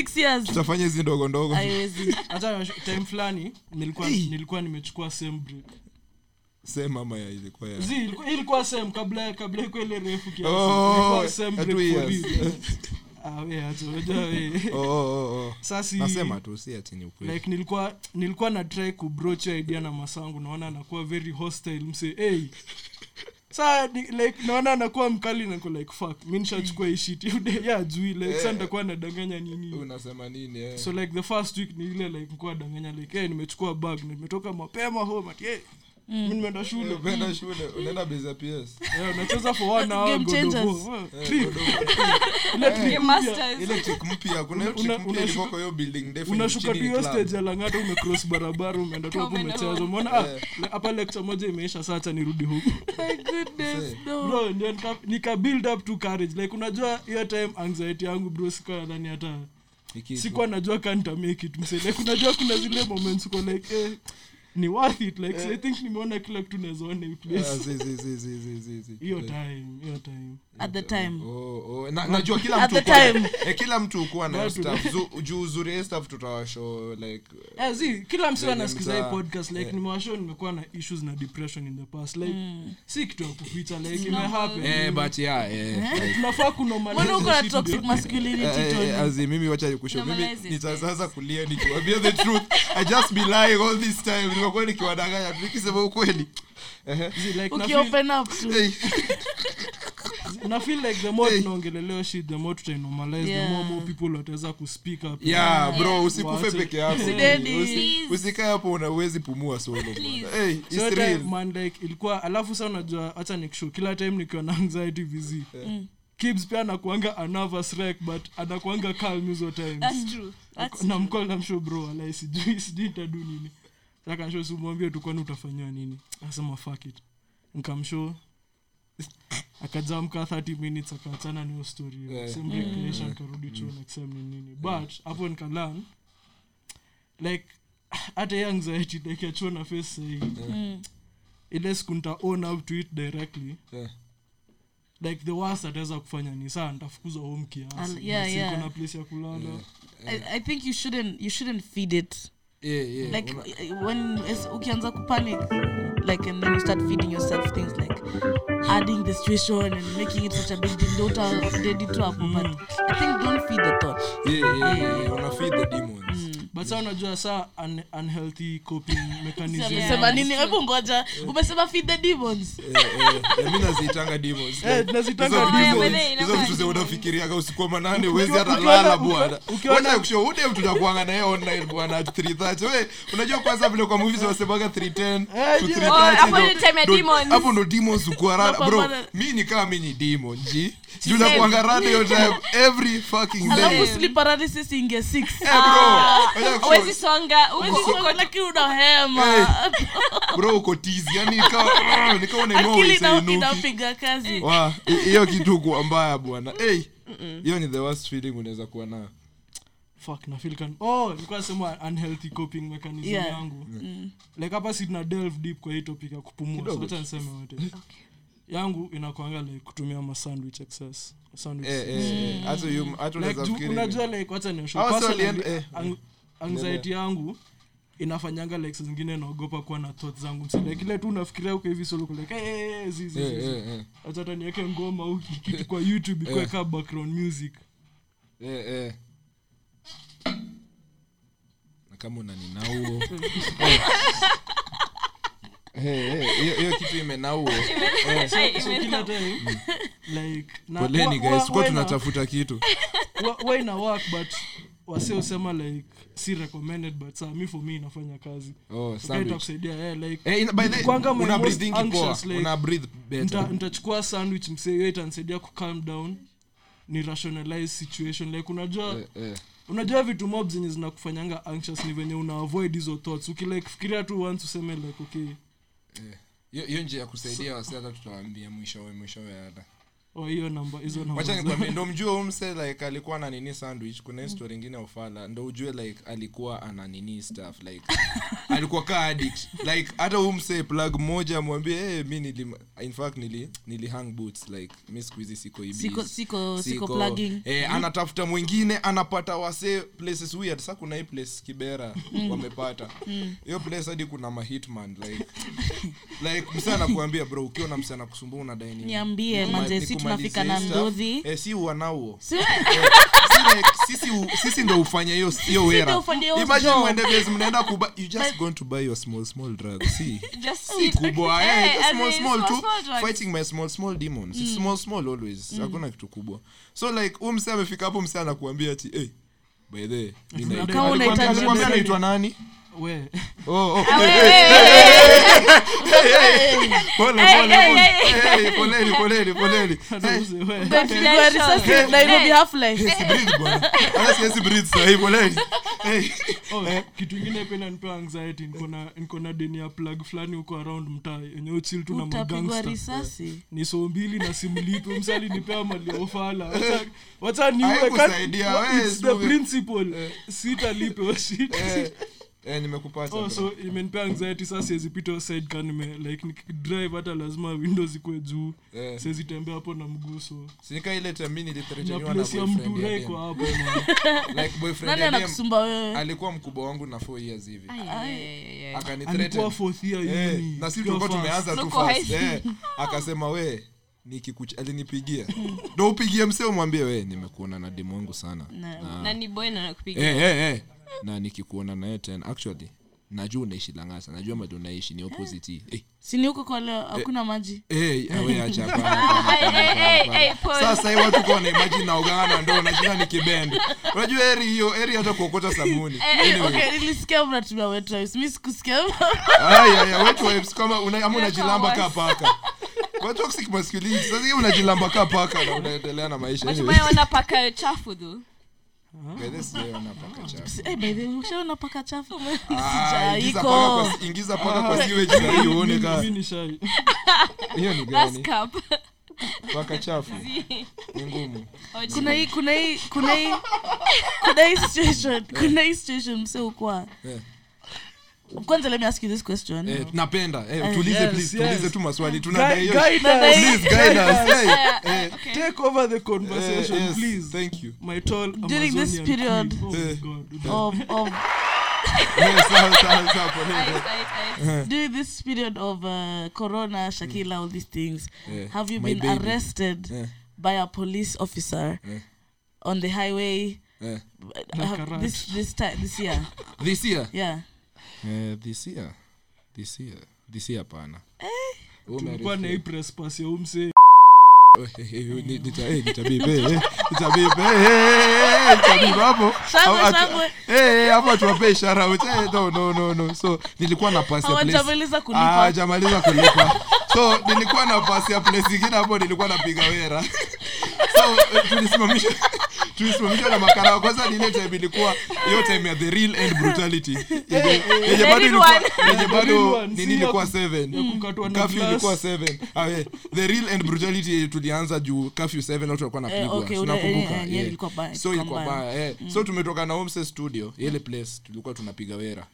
tutafanya hizi ndogo ndogo. Haiwezi. Hata time fulani nilikuwa nilikuwa nimechukua same break sema ama ya ilikuwa ya zi ilikuwa, ilikuwa same kabla kabla iko ile refu kiasi. Oh, ilikuwa same ya break two for years. real. ah we acha unajua we. Oh, oh, oh, oh. tu si ati ni ukweli. Like nilikuwa nilikuwa na try kubroach idea na masangu. Naona anakuwa very hostile mse hey. Saa like naona anakuwa mkali nako like fuck mi nishachukua hii shit. Hiyo ya jui like sasa nitakuwa nadanganya nini? Unasema nini eh? so like the first week ni ile like nikuwa danganya like hey, nimechukua bag nimetoka mapema home hey, mi nimeenda shule. Unaenda shule. Unaenda beza ps unacheza for one hour Game God of changers. War. Trick. Ile trick Game mpya. Masters. ile trick mpya. Kuna hiyo mpya ilikuwa kwa hiyo building ndefu unashuka tu hiyo stage ya langata umecross barabara umeenda tu hapo umecheza. umeona hapa lecture moja imeisha saa nirudi huku my goodness no. Bro ndio nika, nika build up to courage. Like unajua hiyo time anxiety yangu bro sikuwa nadhani hata sikuwa najua kanta it mse like unajua kuna zile moments uko like eh, ni worth it like so I think nimeona kila kitu naweza ona hii Ah, hiyo time hiyo time. At the time. Oh, oh. Na- najua kila At mtu time. eh, kila mtu ukuwa na stuff. Juu uzuri ya stuff tutawasho like yeah, zi kila msi anasikiza hii podcast like yeah. nimewasho nimekuwa na issues na depression in the past. Like mm. si kitu ya kuficha like imehappen eh, but yeah, eh, tunafaa kunormalize mbona uko na toxic masculinity Eh, eh, Tony? azi mimi wacha nikusho mimi nitaanza kulia nikiwaambia the truth. I just be lying all this time nimekuwa nikiwadanganya nikisema ukweli. Na feel- like the more Hey. shit the more tutainormalize the more more people wataweza kuspeak up. Yeah bro usikufe peke yako. Usikae hapo unauwezi pumua solo hey, So time, man like ilikuwa alafu sa unajua hacha nikishow kila time nikiwa na anxiety vizi kibs pia anakuanga a wreck but anakuanga calm hizo times. That's true. Na mcall na bro alai sijui sijui nitadu nini akansho simwambie tu kwani nini? Asema fuck it. Nkamshow akajamka 30 minutes akaachana niyo story. Yeah. same recreation karudi chuo next time ni nini. But hapo nikalan like hata hii anxiety like ya na face sahii ile siku nita own up to it directly. Yeah. like the worst ataweza kufanya ni saa nitafukuzwa home kiasi. Yeah, yeah. na place ya kulala. I, I think you shouldn't you shouldn't feed it Yeah, yeah. like Una- when ukianza kupanic like and then you start feeding yourself things like adding the situation and making it such a big deal don't uh, dedi hapo but i think don't feed the thought yeah, yeah, yeah. una feed the demons but saa unajua saa un unhealthy coping mechanism sema nini hebu ngoja umesema feed the demons Eh, eh, eh, mi nazitanga demons. Eh, Hizo- demons. Wele, hizo vitu ze unafikiriaga usiku manane uwezi hata lala bwana ukiona- kusho ude mtu nakuanga na naye online bwana 3:30. We, unajua kwanza vile kwa movies wanasemaga 3:10 to 3:30 Oh, hapo ndo- ni time ya demons. hapo ndo demons ukuwa rada bro Unapambana- mi ni kama ni demon ji juu nakuanga rada hiyo time every fucking day. alafu sleep paralysis inge 6 bro wacha songa uko- uko- lakini unahema bro uko tizi yani nikawa nikawa unainua akili waist ina- hainuki. inapiga kazi. Wa, hiyo kitu kuwa mbaya bwana. Hey, hiyo ni the worst feeling unaweza kuwa nayo. Fuck na feel kan oh nilikuwa nasema unhealthy coping mechanism Yeah. yangu. Like hapa si tuna delve deep kwa hii topic ya kupumua. So acha niseme wote yangu inakwanga like kutumia masandwich excess. Sandwich Eh, eh, eh, hata you- hata like unaweza fikiri- unajua like wacha nioshe Hawa si walienda- eh, anxiety yangu inafanyanga like saa zingine naogopa kuwa na thoughts zangu. Msi like ile tu unafikiria uko hivi solo uko hey, hey, hey, zi, zi, Eh, zi, zi. eh, eh. acha hata niweke ngoma au kitu kwa youtube ikuwe background music. Eh, eh. na kama unaninauo hiyo kitu tunatafuta kitu. wa- wa ina work but wase like si recommended but saa mi for me inafanya kazi. Oh, itakusaidia eh, like like, sandwich msee hiyo itanisaidia kucalm down ni rationalize situation like unajua Eh, eh. unajua vitu mob zenye zinakufanyanga anxious ni venye una avoid hizo thoughts. Ukilike fikiria tu once useme like okay hiyo hiyo njia ya kusaidia wasi hata tutawambia mwishowe mwishowe hata oh hiyo namba hizo namba wacha za- nikwambie ndo mjue umse like alikuwa na nini sandwich. Kuna hii story ingine ufala. Ndo ujue like alikuwa ana nini stuff like alikuwa ka addict. Like hata umse plug moja mwambie hey, mi nili in fact nili nili hang boots like mi siku hizi siko hivi. Siko- siko- siko plugging. eh, anatafuta mwingine anapata wase places weird. Sa kuna hii place kibera wamepata. Hiyo place hadi kuna mahitman like like msana kuambia bro ukiona msana kusumbua unadai Niambie, manze, tunafika na hii eh, si Si? Like, sisi ndo ufanya hiyo hiyo wera ndo ufanye hiyo imagine job. mwende base mnaenda kuba you just going to buy your small small drug see si kubwa Eh, eh, small small small, tu. fighting my small small demons. It's small small always. Hakuna kitu kubwa. So like huyu msee amefika hapo msee anakuambia ati hey, by the way, naitwa- nani we oh, oh. Poleni poleni poleni Nairobi Half-Life. Breathe sahi, poleni. Oh, kitu ingine pia nanipea anxiety. Niko na niko na deni ya plug fulani huko around mtaa. Yenye uchil tu na magangster. ni soo mbili na simlipe msali nipea maliofala Wacha- it's the principle? Sitalipe wa shit Eh, nimekupata oh, so imenipea anxiety saa siwezi side ka nime like nikidrive hata lazima windows ikuwe juu. Eh. siwezi hapo na mguu so. Si ile time na nilithreateniwa na place ya boyfriend ya iko dem. hapo man. Like boyfriend nani ya dem anakusumba wewe? alikuwa mkubwa wangu na 4 years hivi. Alikuwa akanithreaten fourth year Eh, uni. na sisi tulikuwa tumeanza tu Tuko high eh, akasema we nikikuch alinipigia. Ndo upigie msee umwambie we nimekuona na demu wangu sana. Na, na ni boy na nakupiga eh, eh, eh. Na nikikuona naye tena actually najua unaishi langasa najua mali unaishi ni opposite. Hii. eh, sini huko kwa hakuna maji. Eh, hey, pause. sasa hii watu kwa wanaimagine naogana ndo ndoo ni nikibend unajua eri hiyo eri hata kuokota sabuni. Anyway. nilisikia mnatumia wet wipes. Sikusikia. Aya, aya, wet wipes. Kama una, ama unajilamba kaa paka. Kwa toxic masculinity. Sasa hiyo unajilamba kaa paka na unaendelea na maisha. Anyway. Chafu though ushaona paka Ah, paka kwa- ingiza paka uone hiyo ni gani? chafu. Ni ngumu. Kuna hii kuna hii kuna hii kuna hii situation. Kuna hii situation mse ukwa Eh. Kwanza let me ask you this question Eh, napenda eh, tulize Yes, please yes. tulize tu maswali Guide- tunadai hiyo guide us. please guide us hey, Yeah, eh, okay. take over the eh, conversation yes, please thank you my tall During this period- Oh Eh. God. of of Eh, during this period of uh, corona shakila all these things yeah. have you my been baby. arrested yeah. by a police officer yeah. on the highway yeah. uh, have- this this time this year this year yeah Eh, this year. This year. This year hapana. Eh, tulikuwa na hii pass ya umse hapo. Tuwapee. Eh, no, no, no, no. so nilikuwa na pasi Ah, kulipa so nilikuwa na pasi ya place ingine hapo nilikuwa napiga wera so tulisimamisha tulisimamisha na makarao kwanza ni ile time ilikuwa hiyo time ya the real end brutality yenye bado yenye bado nini ilikuwa 7 ya kukatwa na Curfew glass. ilikuwa 7 ah, eh, the real end brutality tulianza juu curfew 7 watu walikuwa napigwa okay, Si ule- unakumbuka? eh, eh, Yeah. ilikuwa baya, so ilikuwa ilikuwa mbaya. baya eh. so tumetoka na homse studio ile place tulikuwa tunapiga wera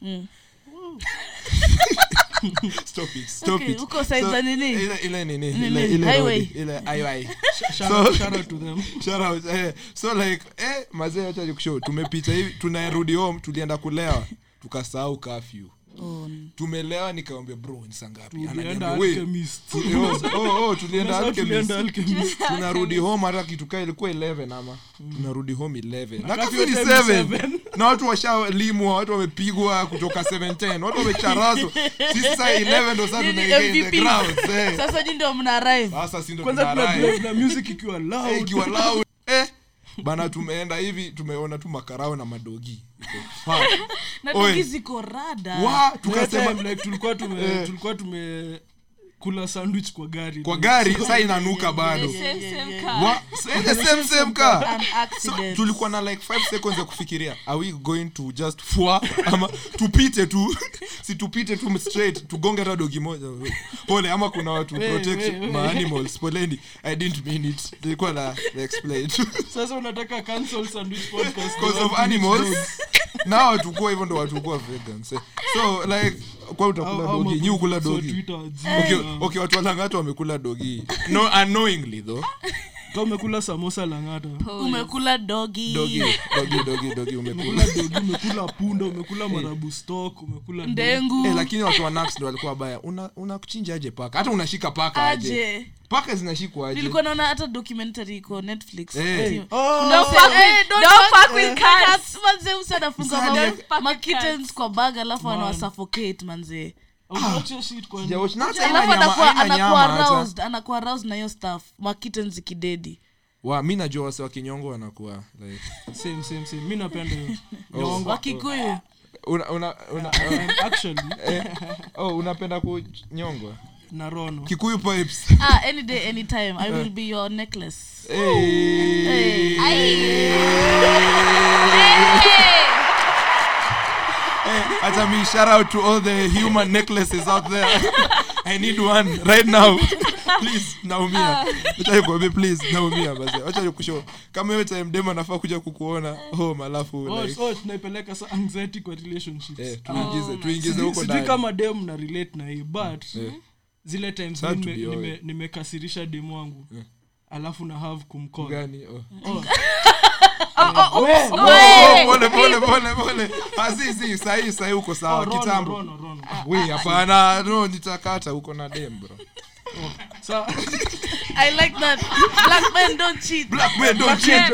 stop it stop Okay, it huko side So, nini? ile ile nini Nini? ile ile Highway. ile highway Shout- shout out to them shout out eh so like eh mazee acha nikushow hivi tunarudi home tulienda kulewa tukasahau curfew tumelewa nikaambia bro ni sangapi tulienda oh oh alchemist. tunarudi home hata kitukaa ilikuwa 11 ama. Tunarudi home 11 na Wakati ni 7 na watu washalimwa watu wamepigwa kutoka 710 watu wamecharazwa sisi saa 11 ndo saa Nini, tunaingia in the MVP? grounds eh. sasa ndio mna arrive. Sasa si ndo kwanza tunarahi. na music ikiwa Eh, loud. ikiwa loud. Eh bana tumeenda hivi tumeona tu makarao na madogi Tulikuwa Eh. tulikuwa tume kula sandwich kwa gari kwa gari saa inanuka bado. Tulikuwa na like 5 seconds ya kufikiria are we going to just fua ama tupite tu. Si tupite tu straight tugonge hata dogi moja. Pole ama kuna watu protect ma animals. Poleni. I didn't mean it. Tulikuwa na explain. Sasa unataka cancel sandwich podcast? Because of animals. nao watukua hivyo ndo watukua vegans. Eh. so like kwa utakula Au- au dogi. nyi ukula dogi. Okay, okay watu walangata wamekula dogi. No unknowingly though. Ka umekula samosa langata. Umekula dogi. Dogi dogi dogi dogi umekula. Dogi umekula punda umekula marabu stock umekula ndengu. Eh, lakini watu wa Nax ndo walikuwa baya una unakuchinja aje paka? Hata unashika paka aje. aje paka zinashikwa nilikuwa naona hata documentary iko netflix. Eh. Oh, Don't fuck with- don't fuck with cats. manze usanafunga Msanii- makitens kwa bag alafu anawasuffocate manze. Na alafu anakuwa anakuwa aroused anakuwa aroused na hiyo stuff. Wa mi najua wase wa kinyongo wanakuwa like same same same. Mi napenda Oh. Wakikuyu una, una, una, actually. Oh, unapenda kunyongwa na rono. Kikuyu pipes. Ah, any day anytime i will be your necklace. Hey. Hey, hata mi shout out to all the human necklaces out there. I need one right now. Please naumia. Acha please naumia basi acha nikushow. Kama hiyo time demo nafaa kuja kukuona home alafu like tunaipeleka sa anxiety kwa relationships Ah, tuingize tuingize huko ndani. kama dem na relate na hii but. Zile times to nime- honest. nimekasirisha wangu. Yeah. alafu na have kumcall gani? Oh. Oh. Oh, pole pole pole pole. Ah, si si sahi sahi uko Oh, sawa Rono, kitambo. Rono, Rono. we hapana no nitakata uko na dem bro. Sa- i like that. Black men don't cheat. Black men don't cheat.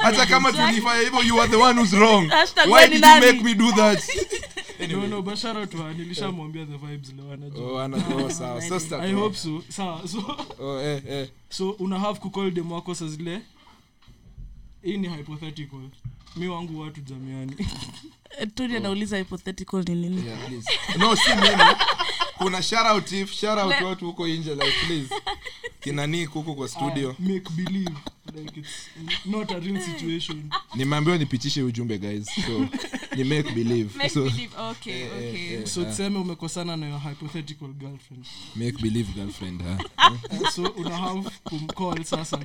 hata kama tulifanya hivyo you are the one who's wrong. Hashtag why wewe did you nani? make me do that no, no, but shout out to her. nilishamwambia the vibes leo anajua. Oh ana oh, sawa. so start i hope so sawa so oh eh eh. So una have kucall dem wako sa zile? Hii ni hypothetical. Mi wangu watu jamiani. Eh, anauliza hypothetical ni nini? Yeah please. No si mimi kuna shout out if shout out watu huko nje like please. Kina Nick huko kwa studio. Make believe. Like it's not a real situation. Nimeambiwa nipitishe ujumbe guys. So ni make believe. Make so believe. Okay, eh, okay. eh, so tuseme umekosana na your hypothetical girlfriend. Make believe girlfriend ha Eh, so una have kumcall sasa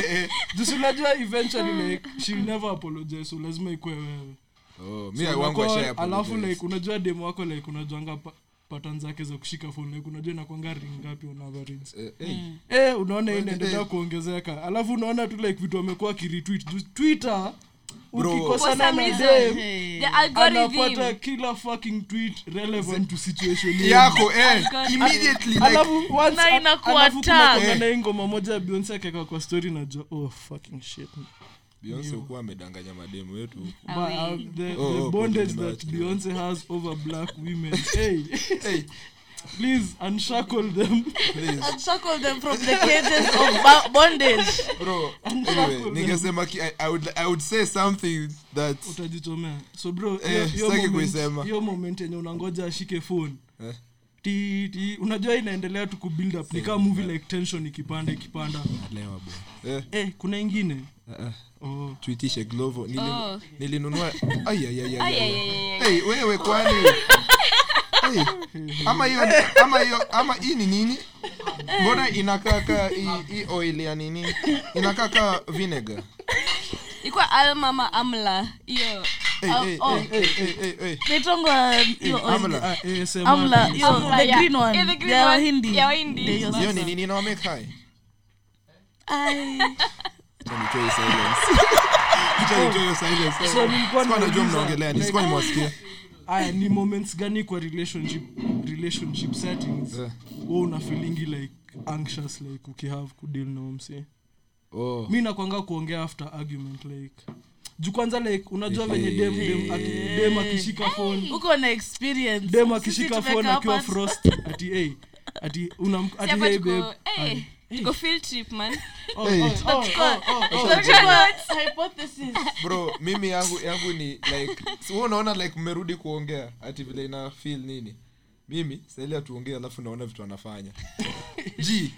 just unajua eventually like she'll never apologize so lazima ikue wewe. Oh mimi So wangu asha alafu like unajua demo wako like unajuanga pa, pattern zake za kushika phone. Like unajua inakwanga ring ngapi on average. Eh unaona hii inaendelea kuongezeka. Alafu unaona tu like vitu amekuwa akiretweet Juu twitter ukikosana na dem anapata kila fucking tweet relevant to situation yako eh immediately like alafu once inakuwa tag. na moja ya Beyonce akaweka kwa story najua oh fucking shit Beyonce ukuwa amedanganya mademu wetu. Uh, the, Oh, the oh, bondage that. Beyonce has over black women. Hey hey please unshackle them. Please. Unshackle them from the cages of bondage. Bro anyway ningesema ki- I, I would i would say something that utajichomea so bro hiyo- hiyo moment- hiyo moment yenye unangoja ashike phone. Eh. Ti ti unajua inaendelea tu kubuild up. Ni kama movie like tension ikipanda ikipanda. Lewa eh. Eh kuna ingine? Uh, uh. oh. Tuitishe glovo. Nili, Oh. nilinunua hey wewe kwani? Hey, ama hiyo ama hiyo ama hii ni nini? Mbona inakaa ka hii- hii oil ya nini? Inakaa ka vinegar. Ilikuwa almama amla? Hiyo hey, Oh, hey, hey, hey. Amla. amla the yeah. green one. Yeah, the green one. ni nini na make high Ai. Acha nitoe silence. Acha nitoe silence. So, nilikuwa najua mnaongelea ni nimewasikia aya ni moments gani kwa relationship relationship settings? Wewe una feeling like anxious like ukihave kudeal na oh. Mi nakwanga kuongea after argument like juu kwanza like unajua venye dem dem aki- dem akishika phone. Uko na experience. Dem akishika phone akiwa frost ati hey ati unam ati hey babe tuko field trip man. Hey. oh, oh, oh, oh, oh. Hypothesis. Bro mimi yangu yangu ni like wewe unaona like mmerudi kuongea ati vile ina feel nini? Mimi saili atuongee alafu naona vitu anafanya g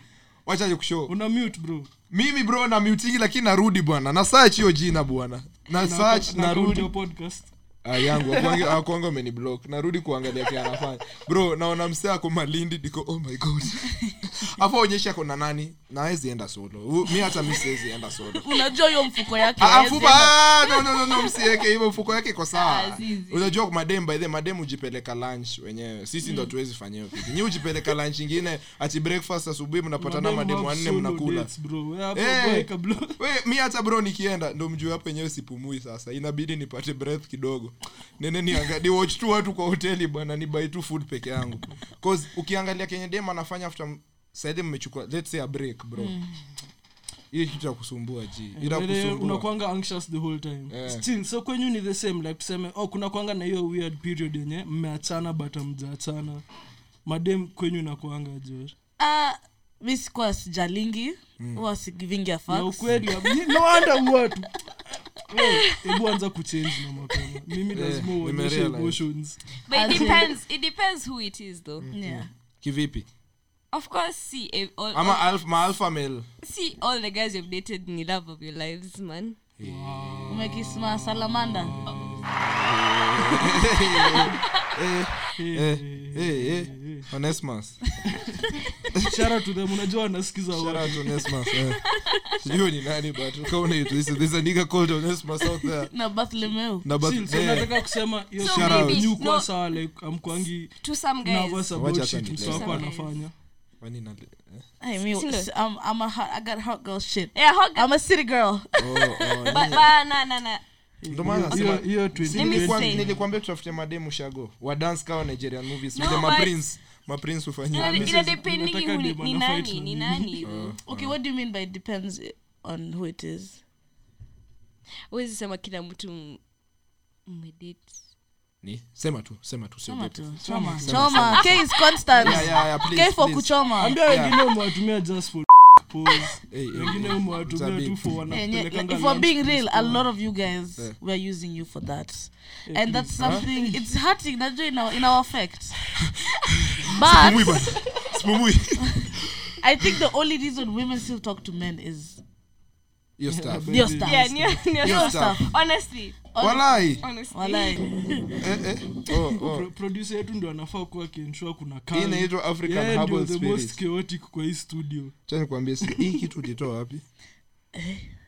wachaje kushow una mute bro. Mimi bro na mutingi lakini narudi bwana. Na search hiyo jina bwana na search Na- na narudi audio podcast Ah, yangu akuange- akuanga narudi kuangalia kia anafanya. Bro naona msee ako malindi diko oh my god. Afu onyesha ako na nani? Nawezienda solo. U- mi hata mi siwezi enda solo. Unajua hiyo mfuko yake Ah, enda- ah, no, no, no, no, msiweke hivyo mfuko yake iko sawa. Ah, unajua madem by the madem ujipeleka lunch wenyewe. Sisi ndo tuwezi fanya hiyo kitu. Nyi ujipeleka lunch ingine ati breakfast asubuhi mnapatana mademu wanne mnakula. hapo Eh. we mi hata bro nikienda ndo mjue hapo enyewe sipumui sasa. Inabidi nipate breath kidogo nene nianga- ni watch tu watu kwa hoteli bwana ni buy tu food peke yangu. Cause ukiangalia kenye dem anafanya after saidi mmechukua let's say a break bro. Hiyo kitu ya kusumbua ji ila kusumbua. unakwanga anxious the whole time. Yeah. still so kwenyu ni the same like tuseme oh kuna kwanga na hiyo weird period yenye mmeachana but amjaachana madem kwenyu nakwanga jo uh, mi sikuwa sijalingi huwa sigivingi na afaks ukweli ni- no wonder watu. Eh, hebu anza kuchange na mapema mimi lazima uonyeshe emotions But it depends. It depends who it is, though. yeah. kivipi Of course, see, if all, ama alf, alpha male see all the guys you've dated in the love of your lives, man. umekisma salamanda eh, eh, eh, unajua wanasikiza Shout watu. out to Onesmus, eh. ni nani but kama there's a nigga called Onesmus out there na bartholomeo na but Still, so eh, nataka kusema hiyo So shit maybe- yenyu kuwa no. sawa like amkwangi To some guys. nervous about shit hata mtu ni- wako Some anafanya kwani na- eh? I mean, I'm, I'm a hot, I got hot girl shit. Yeah, hot girl. I'm a city girl. Oh, oh, But, but, nah, nah, nah. Ndo maana Hiyo- nasema- hiyo Si 20 nilikuwa- say. nilikwambia tutafute mademu shago. Wa dance kawa nigerian movies. No, but- maprince maprince hufanyia Ina- this ina is- depending nataka who ni- dem ni anafight nani, ni nani. Okay, what do you mean by depends on who it is? Huwezi sema kila mtu mmedate. ni? Sema tu sema tu sio wengine just for wengine umewatumia tu for wanapelekanga we're being real, a lot of you guys Yeah. we're using you for that, Yeah, and that's something. It's hurting. That's in our in our effect. But I think the only reason women still talk to men is Hiyo stuff. your stuff. Yeah, your, your, your stuff. stuff. Honestly, Walai. Walai. Eh, eh. Oh, oh. Pro- producer yetu ndo anafaa kuwa akiensure kuna hii inaitwa african Yeye ndio herbal the most chaotic kwa hii studio. Acha nikwambie hii kitu ulitoa wapi?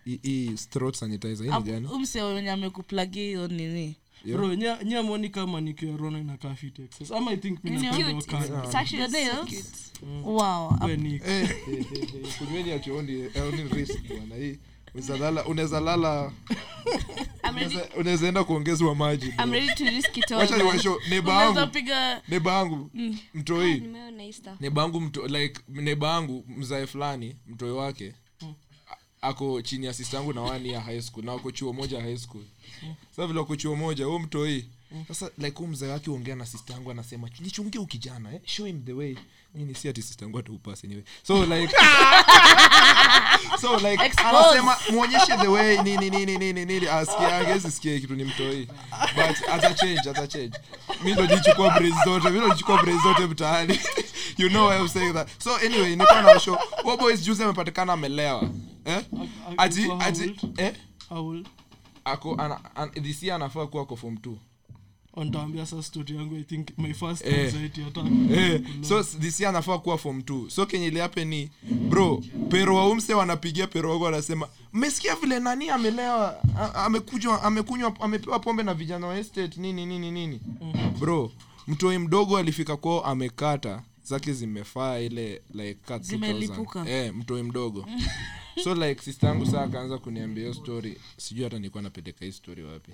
Hii- hii throat sanitizer hii ni gani? umse wenye amekuplagia hiyo nini? Yeah. bro nya- nya mwoni kama nikiarona inakaa fit Unaweza lala- enda kuongezwa maji neba yangu piga neba yangu mtoi. Nimeona hii stuff. neba yangu like neba yangu mzae fulani mtoi wake ako chini ya sista yangu na wani ya high school na wako chuo moja high school. Sasa vile wako chuo moja huo mtoi. Sasa like huu mzae wake uongea na sista yangu anasema nichungie ukijana eh? show him the way nini si ati sista ataupasi anyway. So like so like anasema muonyeshe the way nini nini nini nini asikiange sisikie kitu ni mtoi but ata change ata change. Mi ndo nichukua brains zote mi ndo nichukua brains zote mtaani. You know why I'm saying that. So anyway nilikuwa na show. Huo boys juzi amepatikana amelewa. Eh? Ati ati eh? Ako ana, an, this year anafaa kuwa ako form 2 ntaambia sa story yangu i think my first Eh. anxiety attack. Eh, so this year anafaa kuwa form 2 so kenye iliape ni bro pero waumse wanapigia pero wako wanasema mmesikia vile nani amelewa amekunywa amekunywa amepewa pombe na vijana wa estate nini nini nini? Bro mtoi mdogo alifika kwao amekata zake zimefaa ile like cut Zimelipuka. eh, mtoi mdogo so like sister yangu saa akaanza kuniambia hiyo story sijui hata nilikuwa napeleka hii story wapi.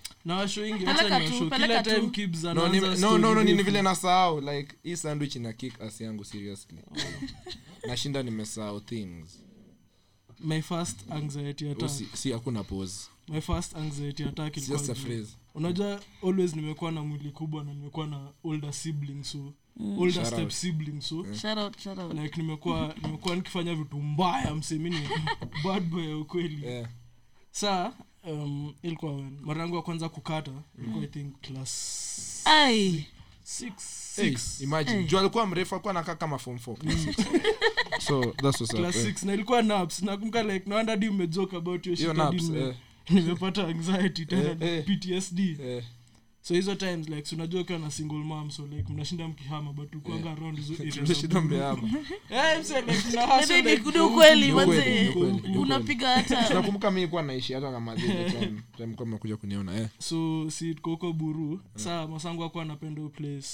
Ni, no, story no, no, ni refu. vile nasahau like hii sandwich ina kick ass yangu seriously. Nashinda nimesahau things. My first anxiety Oh, attack. si, si hakuna pause. My first anxiety attack ilikuwa unajua always nimekuwa na mwili kubwa na nimekuwa na older siblings so older Shout step sibling so. Shout out shout out. Like nimekuwa nimekuwa nikifanya vitu mbaya msemini bad boy ya ukweli. Yeah. saa um, ilikuwa mara yangu ya kwanza kukata ilikuwa i think class ai! six, Hey, six. imagine. Juu alikuwa mrefu alikuwa nakaa kama form four. so that's what's class up, six na ilikuwa naps. Nakumka like naanda di umejoke about shit nime- eh. nimepata anxiety tena. Eh, eh. ptsd Eh, so hizo times like unajua ukiwa na single mom so like mnashinda mkihama but ukuanga around hizo areas tunashinda. Eh, mse, like, mna hustle, ni huku, ukweli, huku, manze. huku, Ni huku, ukweli. huku. unapiga hata tunakumbuka mi kuwa naishi hata kama zile time time kwa mmekuja kuniona eh. so si koko huko buru saa masangu akuwa anapenda place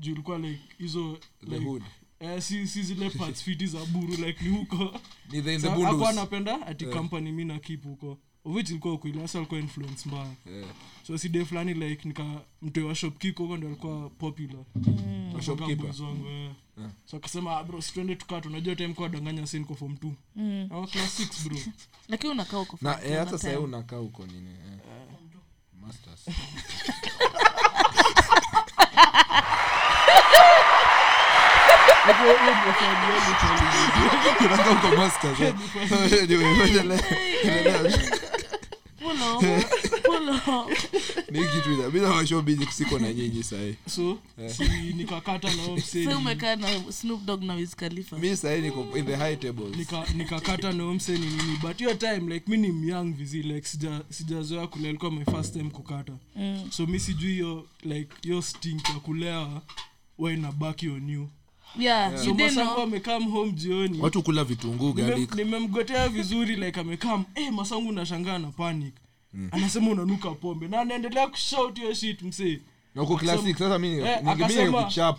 juu ilikuwa like hizo like, hood eh, si, si zile parts fiti za buru like ni huko ni the in the Sa- akuwa anapenda ati company mi na keep huko which ilikuwa ukweli hasa alikuwa influence mbaya yeah. so si day fulani like nika mtoe wa shopkik huko ndo alikuwa popular wangu, eh. Yeah. so akasema "Ah, bro situende tukata unajua time kwa danganya sin kwa form 2 mm. class 6 bro lakini unakaa huko na eh, hata sahii unakaa huko nini eh. Masters. Swali yangu challenge. Unakaa huko Masters, eh. Anyway, endelea, mi nawashobiji siko na nyinyi sahii. So si nikakata na umekaa na Snoop Dogg na Wiz mi sahii niko in the high tables. Nika nikakata na huyo ni nini but hiyo time like mi ni myang vizi like sija sijazoea kulea ilikuwa my first time kukata. Mm. so mi sijui hiyo like hiyo stink ya kulewa wa inabaki on you Yeah, so masangu amekam home jioni. Watu kula vitunguu nimemgotea vizuri like amekam hey, masangu nashangaa na panic. Anasema unanuka pombe. Na anaendelea kushout hiyo shit msee. Eh,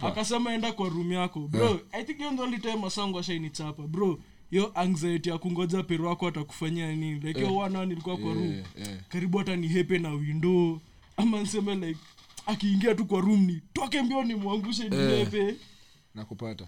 akasema enda kwa rum yako. Bro i think hiyo ndo only masangu ashainichapa. Bro yo anxiety ya kungoja pero wako atakufanyia nini? Like yeah. one hour nilikuwa kwa room. Yeah, eh. karibu hata ni hepe na window. Ama nseme like akiingia tu kwa room ni toke mbio nimwangushe ni Eh. Nakupata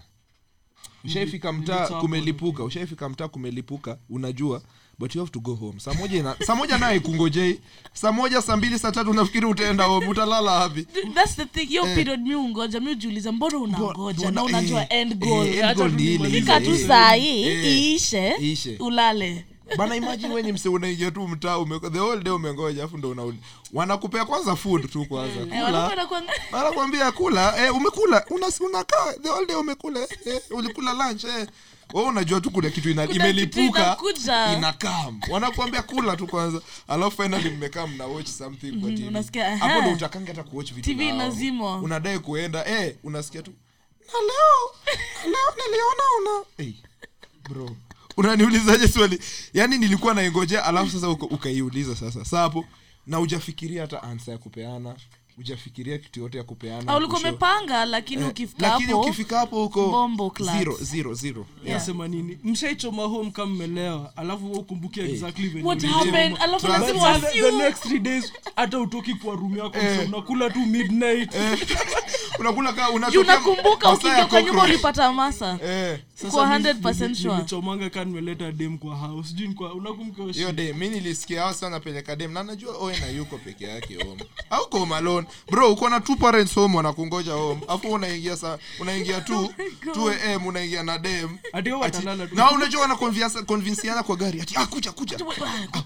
ushaifika mtaa kumelipuka ushaifika mtaa kumelipuka unajua but you have to go home. Saa moja saa moja naye kungojei saa moja saa mbili saa tatu unafikiri utaenda home utalala hapi Th- that's the thing hiyo period mi ungoja mi ujiuliza mbona unangoja? na unajua eh, end eh, goal end goal ni ile, fika tu saa hii Eh, iishe iishe. ulale bana imagine wenye mse unaingia tu mtaa ume, the whole day umengoja afu ndo unauli wanakupea kwanza food tu kwanza. Eh, kula. kuanga- kula. Eh, umekula? Una- unakaa the whole day umekula. Eh, ulikula lunch eh. Wewe unajua tu kuna kitu ina, imelipuka inakam wanakuambia kula tu kwanza. Alafu finally mmekaa mna watch something kwa TV hapo ndo utakanga hata kuwatch vitu TV lazima unadai kuenda. Eh unasikia tu na leo leo niliona una hey, bro unaniulizaje swali? Yaani nilikuwa naingojea alafu sasa ukaiuliza sasa. Sa hapo na ujafikiria hata ansa ya kupeana ujafikiria kitu yote ya kupeana Ah, ulikuwa umepanga lakini Eh, ukifika lakini hapo ukifika hapo huko Bombo zero, zero, zero. Yeah. nasema nini? Mshaichoma home kama mmelewa alafu ukumbukia ukumbuke exactly venye what happened? Alafu lazima But the, the next three days hata utoki kwa room yako Eh. unakula tu midnight. Unakula kaa unakumbuka masaa kwa nyumba ulipata masa Eh, Sasa Kwa mi- 100% nili- sure. nilichomanga ka nimeleta dem kwa house sijui shit? de mi nilisikia hao sana dem na najua oe yuko peke yake home auko home alone bro uko na two parents home wanakungoja home afu unaingia sa unaingia tu 2 am unaingia na dem Ati wao Ati- watalala tu. na unajua wana kwa gari ati ah kuja kuja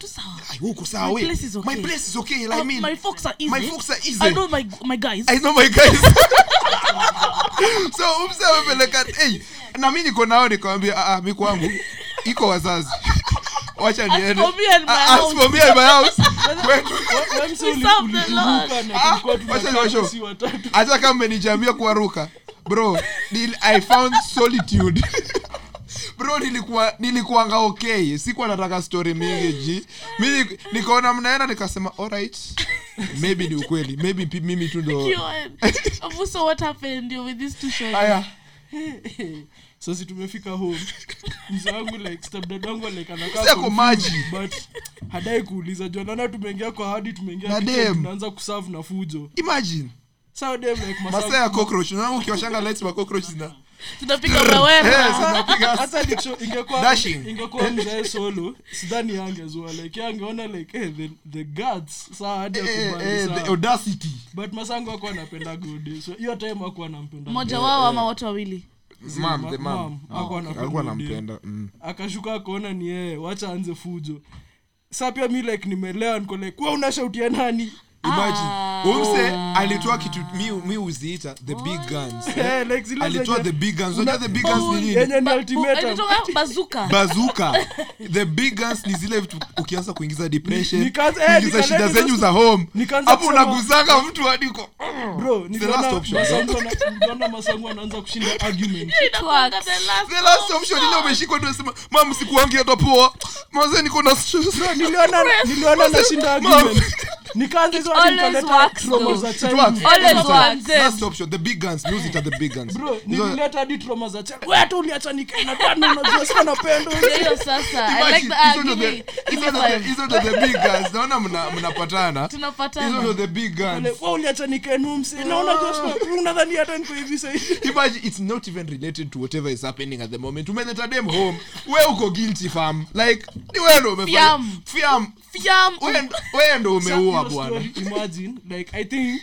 sawa Ai, huko sawa My we place is okay. my place is okay I Uh, mean my folks are easy. my folks are easy. I know my my guys. I know my guys. so umse amepeleka hey, na mi niko nao nikawambia ah, ah, mi kwangu iko wazazi. Wacha niende. for me and my Ah, hata kama menijambia kuwaruka. Bro nil, i found solitude. Bro nilikuwa nilikuanga okay. Sikuwa nataka story mingi ji mi nikaona mnaenda nikasema alright maybe ni ukweli. Maybe mimi tu ndo You and- Abu, so what happened you with these two shows? aya so si tumefika home mzee wangu like stepdad wangu like anakaa Mzee ako confused, maji. but hadai kuuliza. Juu anaona tumeingia kwa hadi tumeingia Na kitchen, dem. tunaanza kuserve na fujo. Imagine. Sawa dem like masaa- masaa ya cockroach. Unaona ukiwashanga lights ma cockroach zina tunapiga Eh, mawera zinapiga hata nikisho- ingekuwa Dashing. ingekuwa mzae solo sidhani angezua. Like yeye angeona like eh, the, the guts. Saa hadi eh, akubali eh, sawa. the audacity. But masango akuwa anapenda gode so hiyo time akuwa anampenda mmoja wao ama watu wawili mam the Mam, mam hakuwa alikuwa Gode. anampenda mm. akashuka akaona ni yeye wacha anze fujo saa pia mi like nimelewa niko like wa unashautia nani imagine. Umse alitoa kitu mi, mi uziita the big guns Eh, like alitoa the big guns. Unajua the big guns ni nini? yenye ni ultimatum bazuka bazuka the big guns ni zile vitu ukianza kuingiza depression Nikaanza- eh, kuingiza shida zenyu za home. hapo unaguzanga mtu hadi uko bro the last option, masangu masangu anaanza kushinda argument. The last option ile umeshikwa tu unasema mam sikuangi hata poa. Maze niko na stress. niliona niliona nashinda argument. Nikaanza hizo always works though. It works. Always It works. works. Last option. The big guns. Use it at the big guns. Bro Hizo- nilileta hadi trauma za childhood. wewe hata uliacha nikaina bado unajua sina napendo hiyo sasa. I like the- argument. hizo ndo the- hizo hizo big guns. Naona mna- mnapatana. Hizo tunapatana ndo the big guns. Wewe uliacha nikainu msi. Na unajua sina unadhani hata niko hivi sasa imagine it's not even related to whatever is happening at the moment. Umeleta dem home. We uko guilty fam. Like ni wewe ndo umefanya. Fiam. fiam Fiam. Ndo- umeua think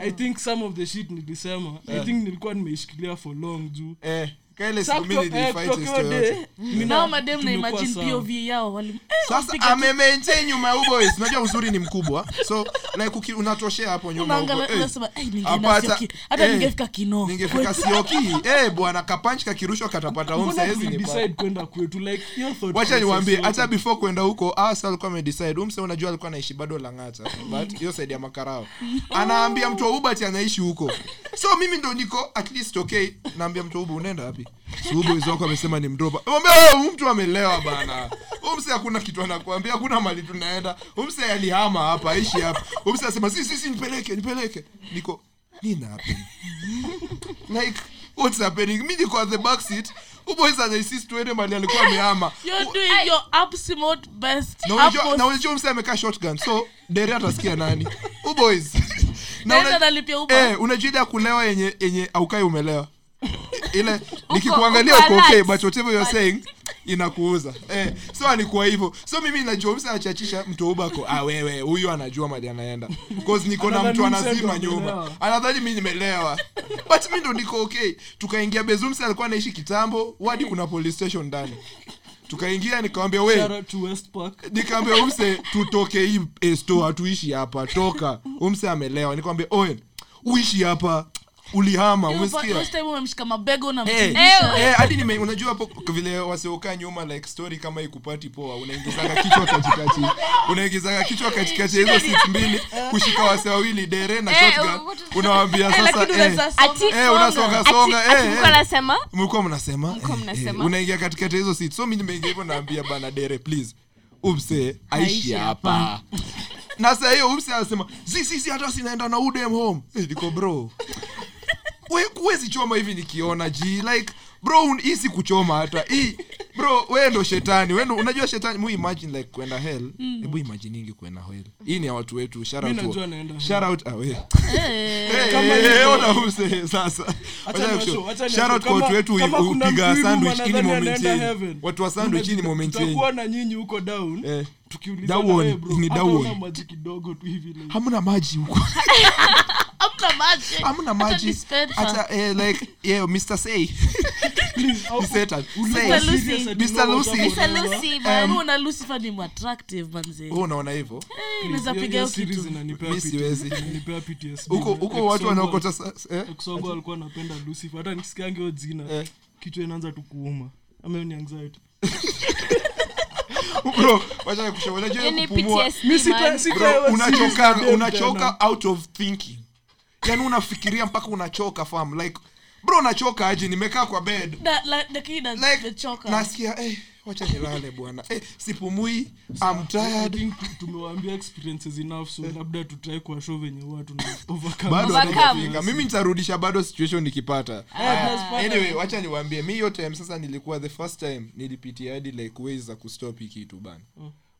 i think some of the shit nilisema. I think nilikuwa nimeishikilia for long juu. Eh eh, nao madem na tumekuwa pov yao wali- eh, sasa wapiga nyuma ya uboys unajua uzuri ni mkubwa. So like unatoshea hapo nyuma huko, unaangalia eh, unasema "Eh, ningeenda apata- Sioki, ningefika kino sioki. Eh bwana kapanch kakirushwa katapata home Mbona sahizi ni tulidecide pa kwenda kwetu like wacha process hata before kwenda huko asa alikuwa amedecide. Umse unajua alikuwa anaishi bado langata but hiyo saidi ya makarao. Anaambia mtu wa ubati anaishi huko. So mimi ndo niko at least okay naambia mtu wa uba unaenda wapi Uba wako amesema ni mdoba huyu mtu amelewa bana. Umse hakuna kitu anakuambia hakuna mali tunaenda. Umse alihama hapa aishi hapa. Umse asema si si si nipeleke nipeleke. Niko nini happen like what's happening? Mi niko at the back seat. Uboys anainsist tuende mali alikuwa amehama. You're doing your absolute best. na unajua- Utmost. na unajua mse amekaa shotgun. So dere atasikia nani? Uboys na Naenda nalipia Uber. eh, unajua ile ya kulewa yenye yenye aukai umelewa ile nikikuangalia uko okay but whatever you're saying inakuuza. Eh, so alikuwa hivyo. So mimi najua msa achachisha mtu ubako ah wewe huyu anajua mali anaenda. Cause niko na mtu anazima nyuma anadhani mi nimelewa. But mi ndo niko okay. Tukaingia bezumse alikuwa anaishi kitambo wadi kuna police station ndani. Tukaingia nikawambia we Shout out to West Park. nikaambia umse tutoke hii eh, store hatuishi hapa toka. Umse amelewa. Nikwambia oe uishi hapa ulihama Hiyo pa- umesikia? first time umemshika mabego na Eh, eh, hadi nime unajua hapo vile wasiokaa nyuma like story kama ikupati poa unaingizaga kichwa katikati. Unaingizaga kichwa katikati hizo sit mbili kushika wase wawili dere na Eh, shotgun. unawambia Eh, sasa eh, eh, unasonga songa eh, mlikuwa eh. nasema? Mlikuwa mnasema? Eh, eh, unaingia katikati hizo sit so mi nimeingia hivyo naambia bana dere please. Umse aishi hapa. na saa hiyo umse anasema zisisi hata sinaenda na udem home. Eh, niko bro We- huwezi choma hivi nikiona ji like bro isi kuchoma hata. Hii bro we ndo shetani. Wendo unajua shetani mu imagine like kwenda hell. Hebu imagine ingi kwenda hell. Hii ni ya watu wetu. Shout out shout out. Eh, ona sasa. Shout out kwa watu wetu upiga sandwich ini moment yenyu. watu wa sandwich ini moment yenyu. tutakuwa na nyinyi huko down. Eh. tukiuliza Down, hey bro ni down. kidogo tu hivi hamna maji huko hamna maji. hamna hata eh, like yeah, mr say. Unaona huko huko watu wanaokota alikuwa anapenda Lucifer. Hata hiyo jina kichwa inaanza tu kuuma. Ama ni anxiety. Unachoka out of thinking yani unafikiria mpaka unachoka fam. Like bro nachoka aje? Nimekaa kwa bed. Na- nasikia eh, wacha nilale bwana. Eh, sipumui I'm tired. tumewaambia experiences enough so labda tutrai kwa show venye watu tuna overcome. bado Overcome. mimi nitarudisha bado situation nikipata. Ah, Ah, pata- anyway wacha niwaambie mi hiyo time sasa nilikuwa the first time nilipitia hadi like ways za kustop hii kitu bana.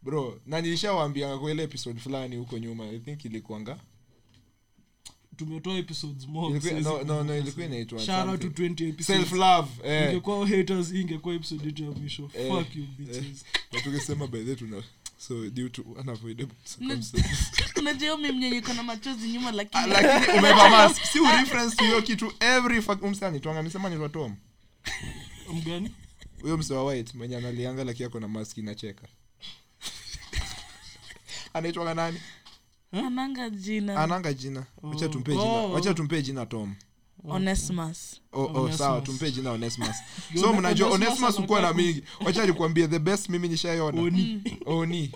Bro na nilishawaambia kwa ile episode fulani huko nyuma i think ilikuanga tumetoa episodes more ilikuwa, siwezi no, no, no, kumbuka ilikuwa sana. inaitwa Shout out to something. 20 episodes. self love eh. ingekuwa haters ingekuwa episode yetu ya mwisho Eh, fuck you bitches Na tukisema by the tuna so due to unavoidable circumstances unajua iko na machozi nyuma Ah, lakini lakini umeva mask si reference hiyo kitu every fuck umsani tuanga nisema ni tom mgani huyo mse wa white mwenye analianga lakini ako na mask inacheka anaitwa nani ananga jina. Ananga jina. Wacha tumpe Oh. jina wacha tumpe jina tom onesmus. Oh, oh, sawa tumpe jina onesmus. So mnajua onesmus ukuwa na mingi. Wacha nikuambie the best mimi nishaiona. Oni. oni.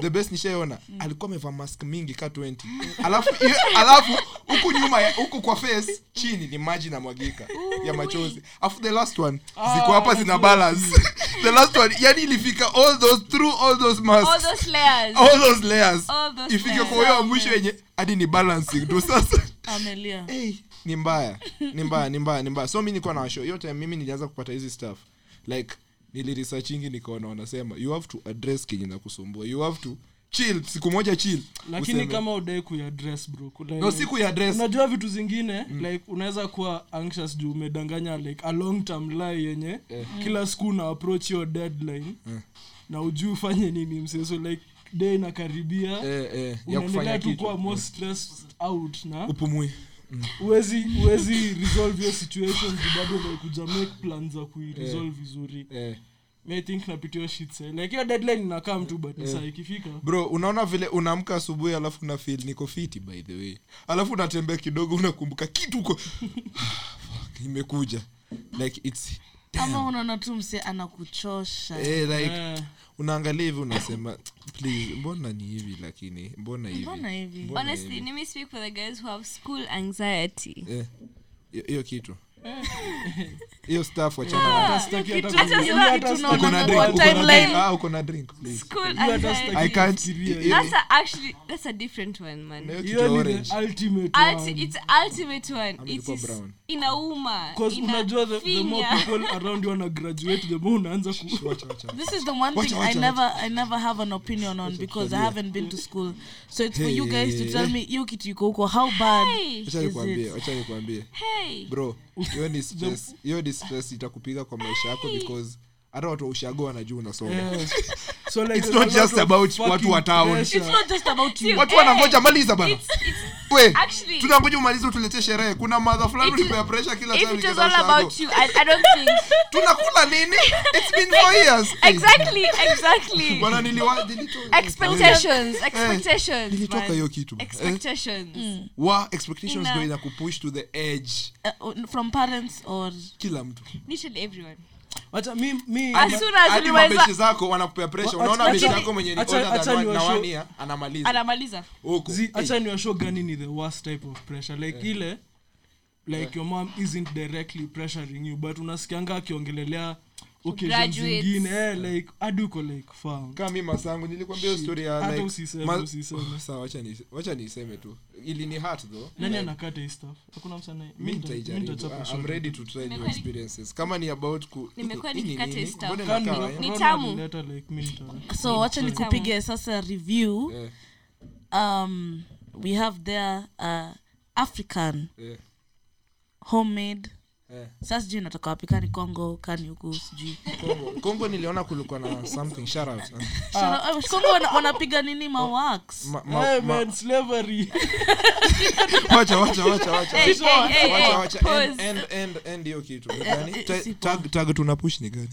The best nishaiona. Alikuwa amevaa mask mingi ka 20 alafu alafu huku nyuma huku kwa face chini ni maji namwagika ya machozi. Alafu the last one ziko hapa zina balance. The last one yani ilifika all those through all those masks. All those layers. all those layers. All those ifike kwa huyo mwisho yenye hadi ni balancing. Tu sasa. Amelia. Hey, ni mbaya. Ni mbaya ni mbaya ni mbaya. So mi nikuwa na washo time mimi nilianza kupata hizi stuff. Like nilirisachingi nikaona wanasema you have to address kenye na kusumbua you have to chill. Siku moja chill. Lakini Useme, kama udai kuiadress bro kuna- no si ya unajua vitu zingine like unaweza kuwa anxious juu umedanganya like a long term lie yenye kila siku na approach your deadline na ujui ufanye nini mseso like day inakaribia eh, eh, unaendelea tu kuwa more stressed out na upumui uwezi uwezi resolve your situation bado unakuja make plan za kuiresolve vizuri. Eh. think napitia like hiyo deadline inakaa mtu but ni saa ikifika. Bro unaona vile unaamka asubuhi alafu una feel niko fiti by the way. Alafu unatembea kidogo unakumbuka kitu uko imekuja. Like it's ama unaona tu mse anakuchosha. Eh, like Eh, unaangalia hivi unasema please mbona ni hivi lakini? Mbona hivi? Hivi? Honestly, let me speak for the guys who have school anxiety. Eh, hiyo kitu hiyo staff wachana hata sitaki hata Kitu kufikiria, hata hata tunaona uko na sitaki- kwa drink uko na drink timeline. uko na drink please School Hiyo hata anxiety. sitaki I can't kufikiria. hiyo- That's a, actually that's a different one, man. na hiyo kitu hiyo ya ni orange the ultimate Ulti- one. it's ultimate one. Ama It ilikuwa is brown. inauma. Because unajua the, the more inafinya. people around you wana the more unaanza This is the one thing I never I never have an opinion on because I haven't been to school. So it's for you guys to tell me you kitu yuko huko how bad Is it? hey. bro hiyo ni stress. Hiyo ni stress itakupiga kwa maisha yako because hata watu wa ushago wanajua unasoma. So like It's not just about watu wa town. pressure. It's not just about you. watu wanangoja maliza bana Tunangoja umalize utuletee sherehe kuna madha fulani ulipea pressure kila if time it was nikienda all ushago. about you, I, I don't think. tunakula nini it's been four years exactly, exactly. bwana niliwa Expectations, expectations. nilitoka hiyo kitu eh? Expectations. wa expectations Ina- inakupush to the edge Uh, from parents or kila mtu Literally everyone. Wacha mi mi hadi mabeshi zako wanakupea pressure. Unaona beshi yako mwenye ni older than one- na one year anamaliza. Huko. Gani ni the worst type of pressure? Like ile like your mom isn't directly pressuring you but unasikianga akiongelelea occasions Graduates. zingine eh, like hadi uko like fam kama mi masangu nilikwambia hiyo story ya Hata like usiseme, ma- usiseme. sawa wacha ni wacha niseme tu ili ni hurt though nani anakata hii stuff hakuna msana mi nitaijaribu I- I'm ready to try new Nimekuwa- experiences kama ni about ku Nimekuwa hii ni nikikata nini? stuff. Mbona inakaa, eh? Ni tamu. like mi nita so wacha nikupige sasa review Eh, um we have there uh african eh, homemade eh. sasa sijui natoka wapi kani congo kani huku sijui Kongo- kongo niliona kulikuwa na something shout out eh. Shana- uh, congo wana- wanapiga nini mawax Ma- ma- Hey, ma- man, slavery. wacha wacha wacha wacha Hey, hey, hey, wacha hey, wacha pause. end end end end hiyo kitu ni gani eh, Ta- si tag tag tuna push ni gani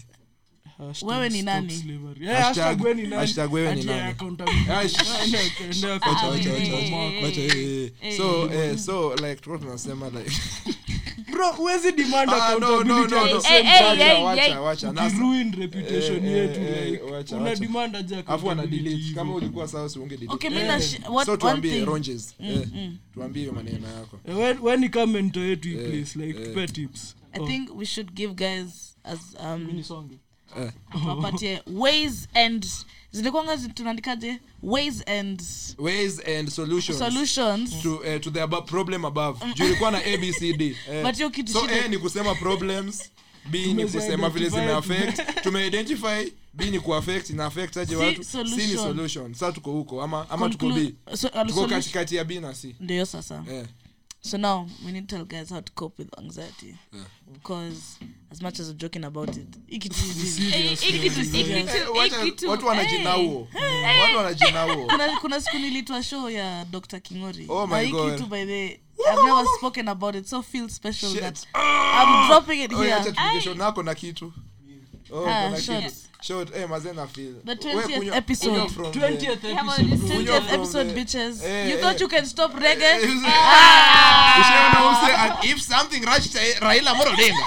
Hashtag Wewe ni stop nani? slavery. Eh, Hashtag- hashtag wewe ni nani? hashtag wewe ni Ati nani? accountability. Ah, sh- Ah, ende- ende wacha accountability. wacha eh, wacha eh, eh, eh. so eh, so like tulikuwa tunasema like Bro, huwezi demand no, no, accountability. no, at no. the Hey, same hey, time. hey, wacha hey. wacha. Wacha nasa. Ukiruin reputation Eh, yetu eh, una demand kama ulikuwa sawa tuambie ronges. Tuambie hiyo maneno yako. Ni kama yetu place like tips. I Oh, think we should give guys as um nisonge. Eh. tuwapatie ways and zilikuanga tunaandikaje? Ways and ways and solutions. Solutions. To, uh, to the above problem above. Juu ilikuwa na abcd uh, But hiyo kitu so a ni kusema problems b ni kusema vile zime identify, affect. Tumeidentify b ni kuaffect ina affect aje watu? C ni solution. sasa tuko huko ama, ama tuko b? So, uh, tuko katikati ya b na c. Ndio sasa. Eh. So now we need to tell guys how to cope with anxiety. Because as much as we're joking about it Eh, watu kuna, kuna siku nilitwa show ya dr kingori. Oh Na by the i've never spoken about it so feel special Shit. that i'm dropping it oh, here. Yeah, nako na kitu. Oh, Ah, kuna kitu. Short. Eh, mazee na feel. The 20th kunywa- episode. kunywa from the- 20th episode, 20th episode bitches Eh, you eh. thought you can stop reggae Ushaona use, and if something rush Raila Amolo Odinga,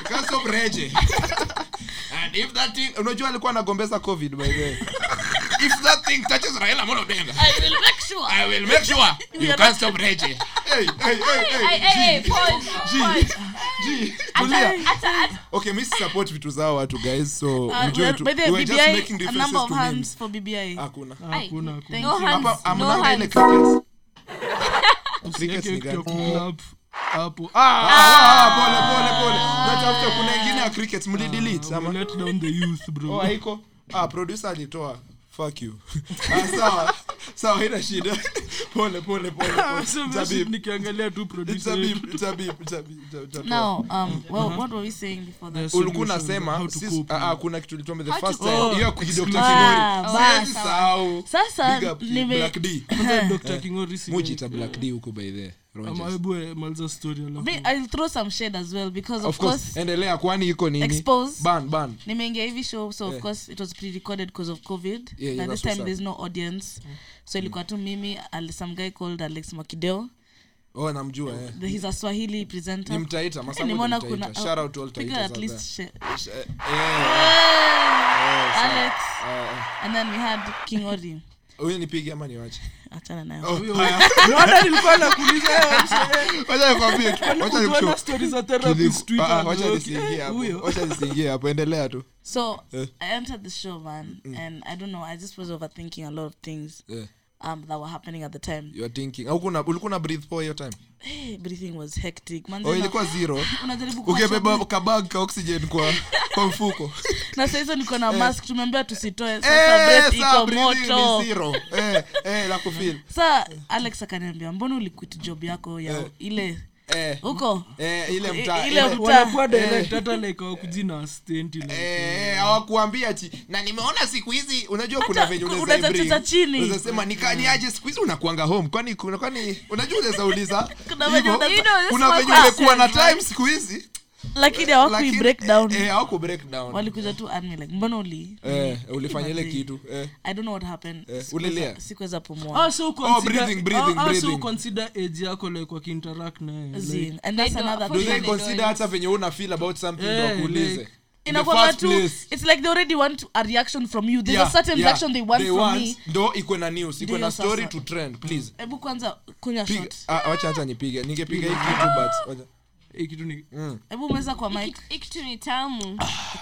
you can't stop reggae And if that thing, unajua alikuwa anagombeza covid by the way. If that thing touches Raila Amolo Odinga, I will make sure I will make sure you can't stop reggae Hey, hey, hey, Hey, hey. hey, hey, hey, hey, hey, hey, hey, hey, hey, hey, mi support vitu zao watu guys, so Uh, mjue well, tu. by the we way, were just BBI, making a differences number of to hands memes. for BBI. Hakuna. Hakuna, hakuna. Thank No you. hands, Hapa no hamnanga ile hands. crickets. Usiweke Crickets ni kitu ya gani? kuclap hapo. Ah, ah, pole pole pole. Natafuta kuna ingine ya crickets mlidelete Ah, ama? let down the youth, bro. Oh, haiko. Ah, producer alitoa. Fuck you. Ah, sawa. Sawa, haina shida. Pole pole pole. pole. So, It's a basi beep. nikiangalia tu It's producer a yetu. beep. It's a beep. It's we solution, unasema how to sis- cope. ah, ah, kuna How to first cope. time Oh, ya Ah, nime Black D. Kwanza Dr. Kingori si- Mujiita shida. Pole pole by the Ama Rogers. hebu, eh, maliza story alafu. Me, I'll throw some shade as well because of, Of course, course, endelea kwani iko nini? Expose. Ban, ban. nimeingia hivi show so of Yeah. course it was pre-recorded because of covid Yeah, yeah, that's this time up. there's no audience so ilikuwa tu mimi al- some guy called alex makideo Oh, namjua eh. The- he's a swahili presenter Ni mtaita, Eh, masango ni nimeona kuna Shout out to all piga Taitas at least there. share- Sh- eh, eh, alex eh, and then we had king ori huyu nipige ama niwache? Achana nayo. Oh, Mbona nilikuwa nakuuliza, mse- wacha nikwambie tu, wacha Kutuona nikushow. stories za Tudhi- therapist Twitter, wacha okay, nisiingie hapo. huyo. Wacha nisiingie hapo endelea tu. So i entered the show man and i don't know i just was overthinking a lot of things um, that were happening at the time. You are thinking. Kuna- ulikuwa na breathe poa hiyo time? Hey, breathing was hectic. Man, oh, ilikuwa zero. Ukibeba kabag ka oxygen kwa kwa mfuko. Na sahizo niko na mask tumeambia tusitoe. Eh, sasa breath iko moto. zero. Eh, eh, la kufeel. sasa alex akaniambia mbona uliquit job yako ya Eh. ile Eh, huko? Eh, ile Eh, hawakuambia chi na nimeona siku hizi unajua kuna venye cheza chini. Nikani aje siku hizi unakuanga home? Kwani kwani unajua unaweza uliza. Kuna venye umekuwa na time siku hizi lakini hawakui lakini- break down. eh, hawaku break down. Walikuja tu army like mbona uli eh, ulifanya ile kitu eh. i don't know what happened. Eh, ulilia? sikuweza pumua. Ah, so consider Oh, consider- breathing, breathing, ah, breathing. so consider age yako like wakiinteract na like, Zin. and that's another do they consider hata venye una feel about something Eh, wakuulize? like- inakwanga tu it's like they already want a reaction from you. There's Yeah, a certain yeah. reaction they want They from want, me. ndo ikwe na news ikwe na story to trend please. Hebu kwanza kunywa shot. Ah, wacha nipige. Ningepiga hii kitu but wacha. Kitu ni hebu umeweza kwa mic ikitu ni tamu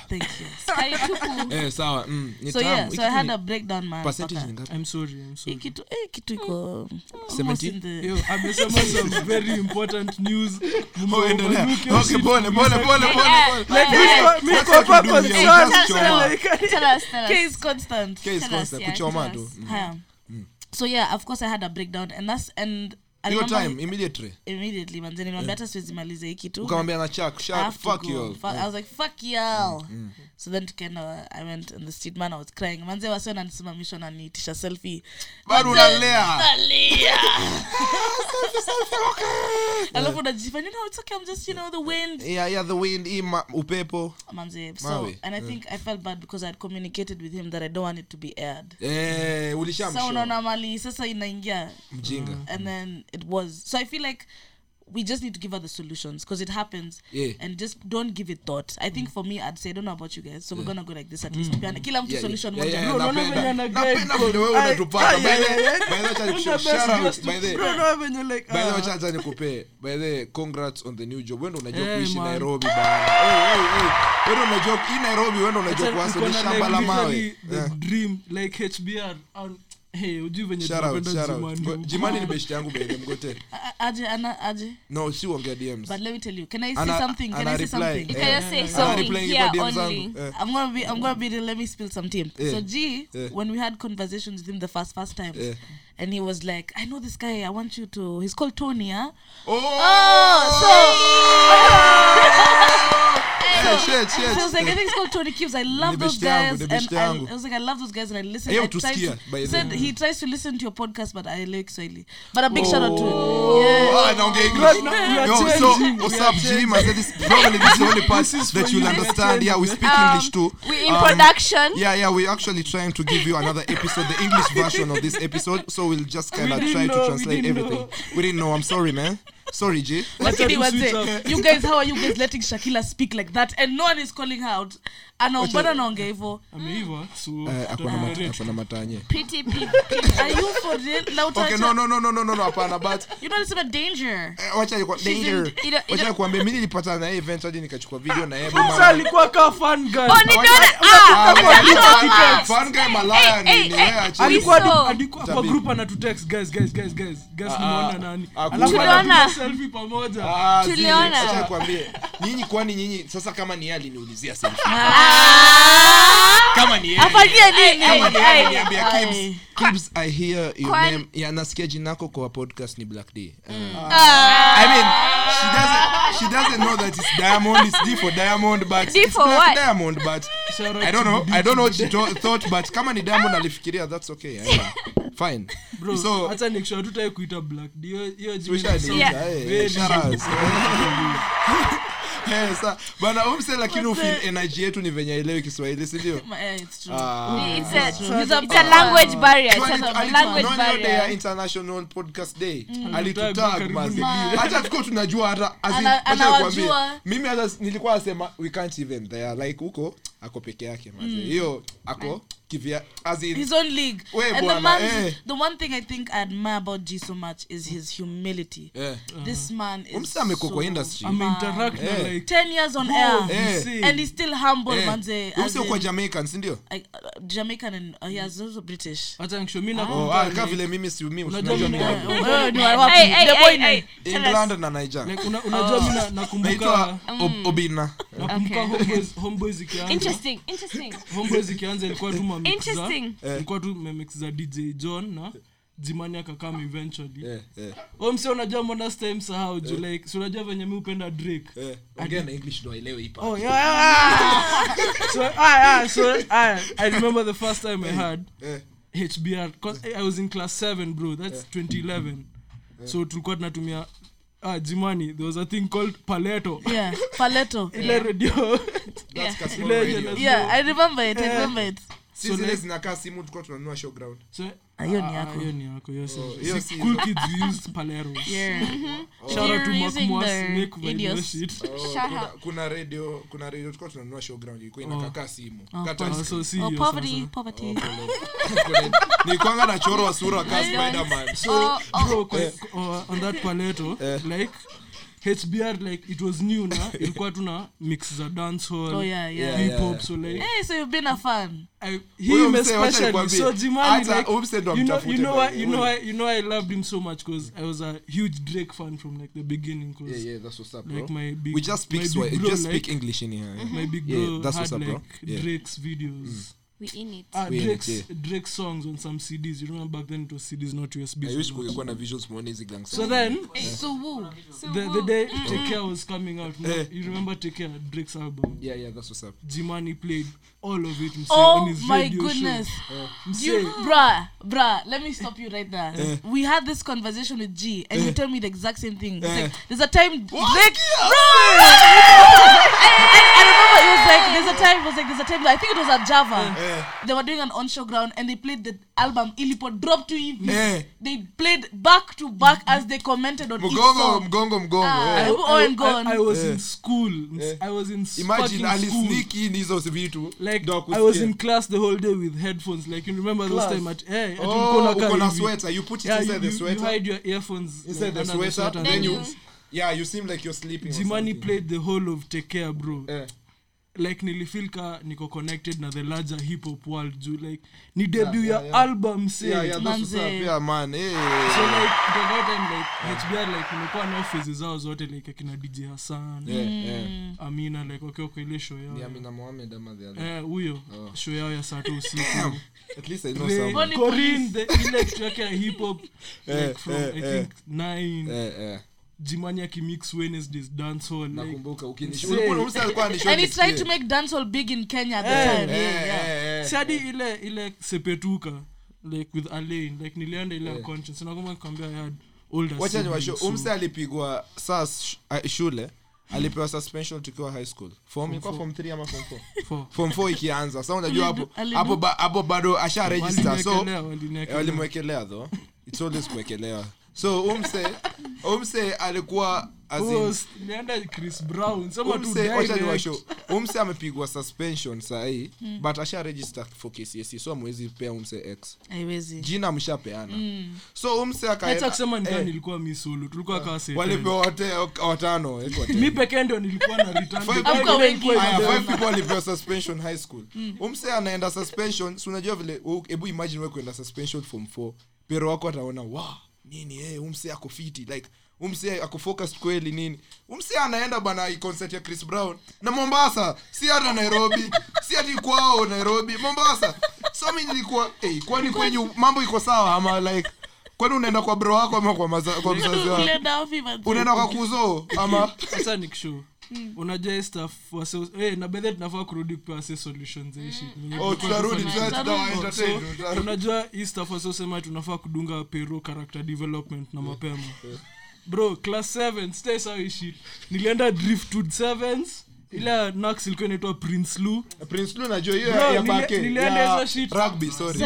thank you kaituku eh sawa mm, ni so tamu. yeah so i had a breakdown man percentage ni ngapi I'm sorry, I'm sorry. kitu eh, kitu iko 70? Yo, amesema some very important news endelea. Mmeoverlook your Okay, pole, pole, pole, pole, pole. Like, mi- mi What's kwa up, hapa you do here? concerned, Just choma. like, tell us, tell us. K is constant Case constant, kuchoma tu. Mm. So yeah of course i had a breakdown and that's and hiyo time immediately immediately manze nilimwambia hata siwezi maliza hii kitu ukamwambia na chak I shut have to fuck you all Fuck- I was like, fuck y'all. So then tukaenda, I went on the street, man, I was crying. Manze wase wananisimamisha na niitisha selfie. bado unalea nalia. Alafu najifanya, no, it's okay, I'm just, you know, the wind. yeah yeah the wind hii upepo Manze, so, Mawe. and I think I felt bad because I had communicated with him that I don't want it to be aired. eh Sa ulishamshow unaona mali sasa inaingia mjinga and then it was so i feel like we just need to give her the solutions because it happens Yeah. and just don't give it thought i think mm. for me i'd say i don't know about you guys so yeah. we're gonna go like this at least mm. kila mtu Yeah, solution yeah, moja yeah, Bro, unaona napenda. venye ana Napenda guide, vile wewe bro. unatupata. Ay, By ay, the- ay, ay. by the way, acha The nikushow. best Shout out, guest. by the- Bro, unaona venye like, by the way, ah. wacha acha nikupee by the congrats on the new job wendo unajua kuishi nairobi wendo unajua hii nairobi wendo unajua na, shamba la mawe dream like hbr hey ujui venye Shout out, tunapenda shout out. Jimani huko. jimani ni best yangu bene mgote A- a- aje ana aje no si uongea dms but let me tell you can i say Ana- something can i say reply. something You Eh. say Ana something replying here kwa DMs only. zangu. Eh. I'm gonna be I'm gonna be the let me spill some tea. Yeah. So G, Yeah. when we had conversations with him the first first time, Yeah. and he was like, I know this guy, I want you to he's called Tony, huh? oh, Oh, so Eh, shit. shit, So I was like, I think it's called Tony Cubes. I love those guys, And, and I, was like, I love those guys, and I listen. Hiyo I tried to, by he said he tries to listen to your podcast, but I like Swahili. But a big oh. shout out to yeah. Ah, naongea English. Right now, Yo, so what's up, Jim? I said this probably this is the only part that you'll understand. Yeah, we speak Um, English too. we in Um, production. Yeah, yeah, we're actually trying to give you another episode, the English version of this episode. So we'll just kind of try know, to translate everything. know. We didn't know. I'm sorry, man. Sorry, G. Lakini to switch wazee, up. you guys how are you guys letting shakila speak like that and no one is calling her out anaombana naongea hivo so Eh, matanye. Pretty people. are you for real na Okay, utacha no, no, no, no, no, no, no, hapana, but you know lisema danger eh, wacha nikuwa- She's in- danger. ida- ida- Wacha nikuambie, mimi nilipata na yeye event hadi nikachukua video na yeye alikuwa kaa fan guy. Oh, Ah, ah, ah, ah, group anatutext guys guys guys guys guys nimeona nani ah, alafu Tuliona. anapiga selfie pamoja Ah, Tuliona. acha kwambie nyinyi kwani nyinyi sasa kama ni yeye aliniulizia selfie. Kama ni. Kibs, I hear your name. Ya, nasikia jina yako kwa podcast ni Black D. Uh, I mean, she doesn't she doesn't know that it's Diamond, it's D for Diamond, but D for Black what? Diamond, but I don't know. I don't know what she thought, but kama ni Diamond alifikiria, that's okay. Yeah. Fine. bro So- hata make sure kuita black hiyo hiyo jina Tushadilita, sound Yeah. eh, sa- bana umse lakini ufil energy yetu ni venye elewe kiswahili sindio ya international podcast day. Alitutag hata tuko tunajua mimi hata nilikuwa asema we can't even there. Like huko ako peke yake mazi hiyo ako kivya as in his own league. We and the man eh. the one thing i think i admire about g so much is his humility. This man is umse amekuwa kwa industry. ameinteract na like 10 years on air. And he's still humble manze as kwa Jamaican sindio I- uh, jamaican and uh, he has also british. Hata nikisho mi oh ah, kama vile mimi si mimi Unajua unajua mimi- mimi wewe ni wapi? Hey, hey, The boy ni- England na Niger. Unajua mi nakumbuka Obina. nakumbuka homeboys homeboys ikianza Interesting. Interesting. homeboys ikianza ilikuwa tu mamix za Interesting. ilikuwa tu mamix za dj john na jimani akakam eventually yeah, yeah. omse unajua mbona stem sahau juu like si unajua venye mi upenda drake eh ongea na English ndo aelewe hii part. Oh yeah, yeah, yeah. so ah, ah, so I, I remember the first time I had eh HBR cause I was in class 7 bro that's 2011 so tulikuwa tunatumia ah jimani there was a thing called paleto. Yeah paleto. Ile radio. Yeah. That's ile radio. yeah i remember it i remember it. So zile zinakaa simu tulikuwa tunanunua showground. So hiyo ni ah, yako. hiyo ni yako hiyo si- hiyo si si cool kids used paleros yeah. Shout out to Mark Moss the Nick by your idiots. shit. Oh, kuna, kuna radio kuna radio tulikuwa tunanunua showground ilikuwa inakakaa simu. Kaa Ah, so si oh hiyo poverty sasa. poverty. Na choro wa sura ka spiderman. Oh, oh. bro on that paleto like hbr like it was new na ilikuwa tuna mix za dance hall Oh, yeah, yeah. hip hop Yeah, yeah. so like hey so you've been a fan I, him especially so jimani like huyo msee ndo you know, you know why you know why you know I loved him so much because I was a huge Drake fan from like the beginning yeah yeah that's what's up bro like my big we just speak my big bro, just like, english in here yeah. my big Yeah, that's had what's up, bro. like Yeah. Drake's videos We in it. ah We in it, Drake's yeah. Drake's songs on some CDs you remember back then it was CDs not USB i wish kungekuwa na visuals muone hizi gang so then so woo the, the day Take Care was coming out Eh. you remember Take Care Drake's album? Yeah yeah that's what's up. Jimani played all of it msee, oh on his my radio goodness. Show. Do you, bruh, bruh, let me stop you right there. We had this conversation with G, and he told me the exact same thing. He's like, there's a time, Drake, bro. and I there's a time, was like, there's a time. I think it was at Java. Yeah. They were doing an on-show ground, and they played the album Ilipo drop to EV. Yeah. They played back to back as they commented on Mgongo, each song. mgongo mgongo Ah, yeah. Owen gone. I, I was yeah. in school Yeah. I was in imagine Ali school alisneak in hizo vitu like I was in class the whole day with headphones like you remember class. those time at hey ati Oh, ulikuwa Mkona sweater you put it yeah, inside you, the sweater. you hide your earphones inside like, the sweater. The sweater and then you yeah you seem like you're sleeping Jimani played the whole of Take Care bro eh like nilifeel ka niko connected na the larger hip hop world juu like ni debut yeah, ya yeah. album say yeah man eh. So like like like nimekuwa nao phases zao zote like akina DJ Hassan yeah yeah. Amina like wakiwa kwa ile show yao. Ni Amina Mohamed ama the other? Eh huyo. Show yao ya saa tatu usiku. At least i know Ray, some Bonnie the ile kitu yake ya hip hop like Eh, from eh, I eh. think nine. Eh eh jimani akimix wednesdays dancehall nakumbuka ukinisho- Msee. ulikuwa- msee alikuwa anishow and he tried nisikie. to make dancehall big in kenya at the Eh, time Eh, yeah, yeah. eh, eh. ile ile sepetuka like with alain like nilienda ile yeah. conscience nakumbuka nikwambia yad umse alipigwa saa sh- ah, shule alipewa suspension tukiwa high school form ilikuwa form 3 ama form 4 form 4 ikianza sasa unajua hapo hapo hapo bado asha register so eh, walimwekelea though it's always kuwekelewa so umse umse alikuwa umse amepigwa suspension sahii but asha register for kcsc so amwezi pea umse x. Haiwezi. Jina mshapeana. Mm. so umse hata akaenda kusema nikaa eh, nilikuwa misulu tulikuwa kaa walipewa wate- watano eh, mi pekee ndio nilikuwa na walipewa suspension high school. Umse anaenda suspension si unajua vile hebu imagine we kuenda suspension form 4 pero wako ataona wa nini hey, umse ako fiti like umse ako kweli nini. Umse anaenda bana i- concert ya chris brown na mombasa si hata nairobi si hati kwao nairobi mombasa. So mi nilikuwa hey, kwani kwenyu mambo iko sawa ama like kwani unaenda kwa bro wako ama kwa, maza, kwa mzazi wako? Unaenda kwa kuzo ama? Sasa nikushow unajua hii stuff wase eh, na bedhe tunafaa kurudi kupewa se solutions za hii shit. Oh, tutarudi tunafanya- tuta- entertain, tutarudi. unajua hii stuff wasiosema tunafaa kudunga peru character development na mapema. Bro class 7 stay sawa hii shit. Nilienda driftwood sevens ile nax ilikuwa inaitwa prince lu prince lu najua hiyo ya bake nilienda hizo shit. rugby sorry.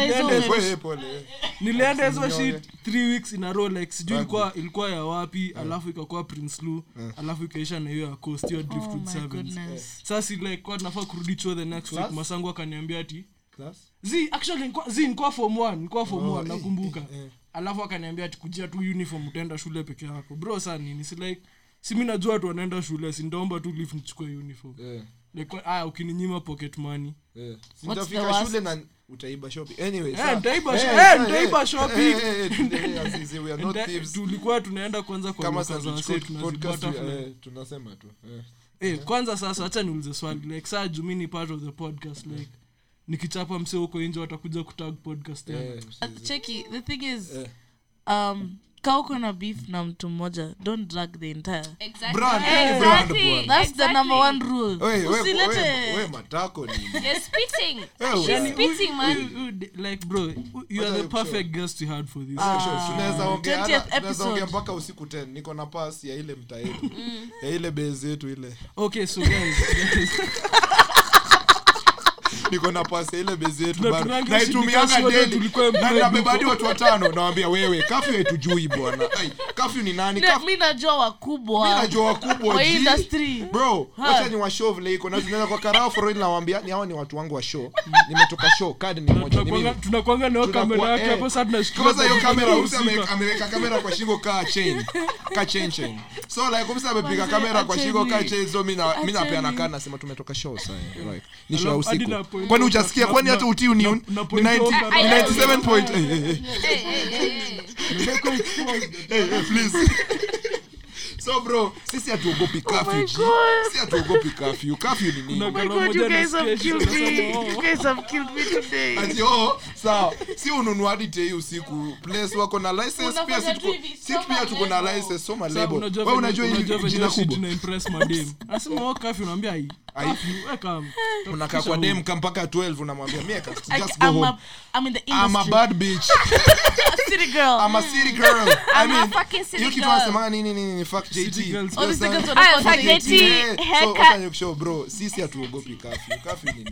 Pole, pole. nilienda hizo shit 3 weeks in a row like sijui ilikuwa ilikuwa ya wapi alafu ikakuwa prince lu alafu ikaisha na hiyo ya coast hiyo Oh driftwood my sevens. goodness. sasa like kwa tunafaa kurudi chuo the next week. Masangu akaniambia ati Class? zi actually zi nikuwa form 1 nikuwa form Oh, 1 eh, nakumbuka. eh, eh. alafu akaniambia ati kujia tu uniform utaenda shule peke yako. Bro saa nini? Si like si mi najua watu wanaenda shule si ndaomba tu leave nichukue uniform yeah. like ah, ukininyima pocket money eh. the Nitafika worst? shule na utaiba shopping anyway yeah, sawa. hey, hey, sho- hey, eh, eh, shopping. hey, hey, hey, eh, we are not thieves. tulikuwa tunaenda kwanza kwa kama sasa eh, tunasema tu eh. Eh, kwanza sasa acha niulize swali like saa jumi ni part of the podcast like nikichapa msee huko nje watakuja kutag podcast yeah, Eh, Uh, cheki the thing is yeah. um ka uko na beef na mtu mmoja don't drag the entire. Exactly. Brand, Exactly. brand, that's the number one rule. Usilete matako nini You're spitting. She's spitting, man. You- you- d- like bro you are the perfect guest we had for this. Sure, tunaweza ongea tunaweza ongea mpaka usiku 10 niko na pass ya ile mtaa yetu. Ya ile base yetu ile. Okay so guys, guys niko na pasa ile bezi yetu bado. naitumianga daily. Na nabebadi watu watano. Nawambia wewe kafyu haitujui bwana. Kafyu ni nani? Ne- mi najua wakubwa. Mi najua wakubwa Wa industry. bro wacha ni washow vile iko. Na tunaenda kwa karao foroi nawambia ni hawa ni watu wangu wa show. Nimetoka show kadi ni moja tunakwanga- mimi tunakwanga nayo kamera yake eh, hapo sasa tunashikilia hiyo kamera husika. ameweka kamera kwa shingo ka chain. Ka chain chain. So like umse amepiga kamera kwa shingo ka chain. So mimi mimi napeana kana nasema tumetoka show sasa right ni show usiku. na kwani uchasikia kwani hata utii ni na point 90 out ni na- 97 point. eh, eh, eh. Hey, hey, hey, hey. Nimekuwa exposed. Hey, hey, please. so bro sisi hatuogopi kafyu si hatuogopi kafyu kafyu ni nini? Kuna Oh oh. guys have killed me today. ati oh sawa. Si ununuadi tei usiku. Place wako na license pia si pia tuko na license soma lebo we unajua jina kubwa weka unakaa kwa dem ka mpaka 12 unamwambia mieka I, just go I'm, home. A, I'm in the I'm a industry. bad bitch. A city girl. I'm a city girl. I I'm a mean fucking city hiyo kitu anasema nini nini ni fuck City JT girls. All these Yes, niggas sir. wanna Ah, fuck fuck JT. JT. So haircut. wacha nikushow, bro. Sisi hatuogopi kafyu ni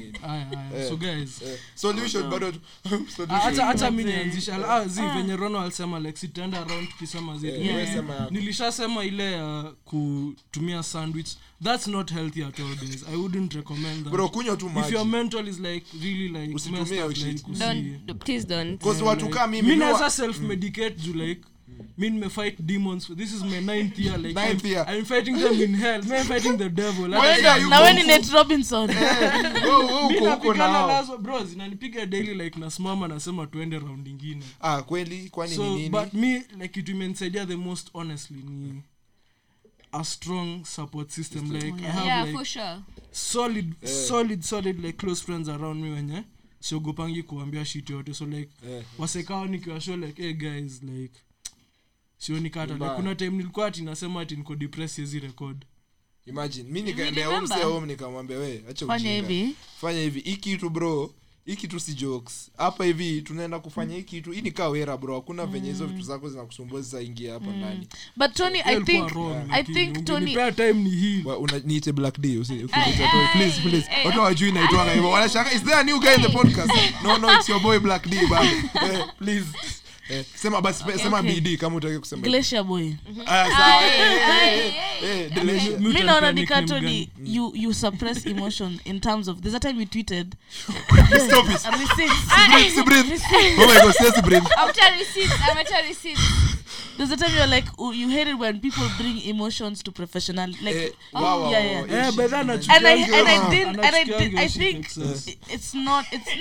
mi nianzisha ah, zi venye rono alisema like sitaenda tukisema nilishasema ile kutumia sandwich that's not healthy at all guys. I wouldn't recommend that. Bro kunywa tu if your mental is like really like Usitumie like, Don't, please don't. because watu kaa mimi mi mi wa- naweza self medicate juu like me me fight demons this is my ninth year like Ninth year. I'm fighting them in hell. Me I'm fighting the devil. Na when in it Robinson. Uko napigana bro zinanipiga daily like nasimama nasema tuende round ingine. Ah kweli? Kwani ni so nini? but me like it imenisaidia the most honestly ni a strong support system like i have Yeah, like for sure. solid solid solid like close friends around me wenye siogopangi kuambia shit yote. So like yeah. wasekao nikiwasho like hey guys like sioni kata like, kuna time nilikuwa ati nasema ati niko depress siwezi record. Imagine mi nikaendea remember? home home nikamwambia we acha fanya hivi. Fanya hivi. Hii kitu bro hii kitu si jokes. Hapa hivi tunaenda kufanya hii kitu. Hii ni kaa wera bro. Hakuna venye hizo vitu zako zinakusumbua zitaingia hapa ndani. But tony i think i think tony time ni hii. Niite black d please please. watu hawajui naitwanga hivyo wanashanga is there a new guy in the podcast? No no it's your boy black d bado eh, please eh, sema basi sema okay. bidii kama utaki kusema. Glacier boy. Sawa. Delicious. Mi mi utanipea naona ni you, you suppress emotion in terms of there's a time you tweeted. Stop it. Receipts oh my god receipts, receipts. There's a time you're like oh, you hate it when people bring emotions to professional like Eh, wow, wow, yeah, wow, yeah. hiyo Eh, shit but then and I and I Anachukianga- did and I did I think it's not it's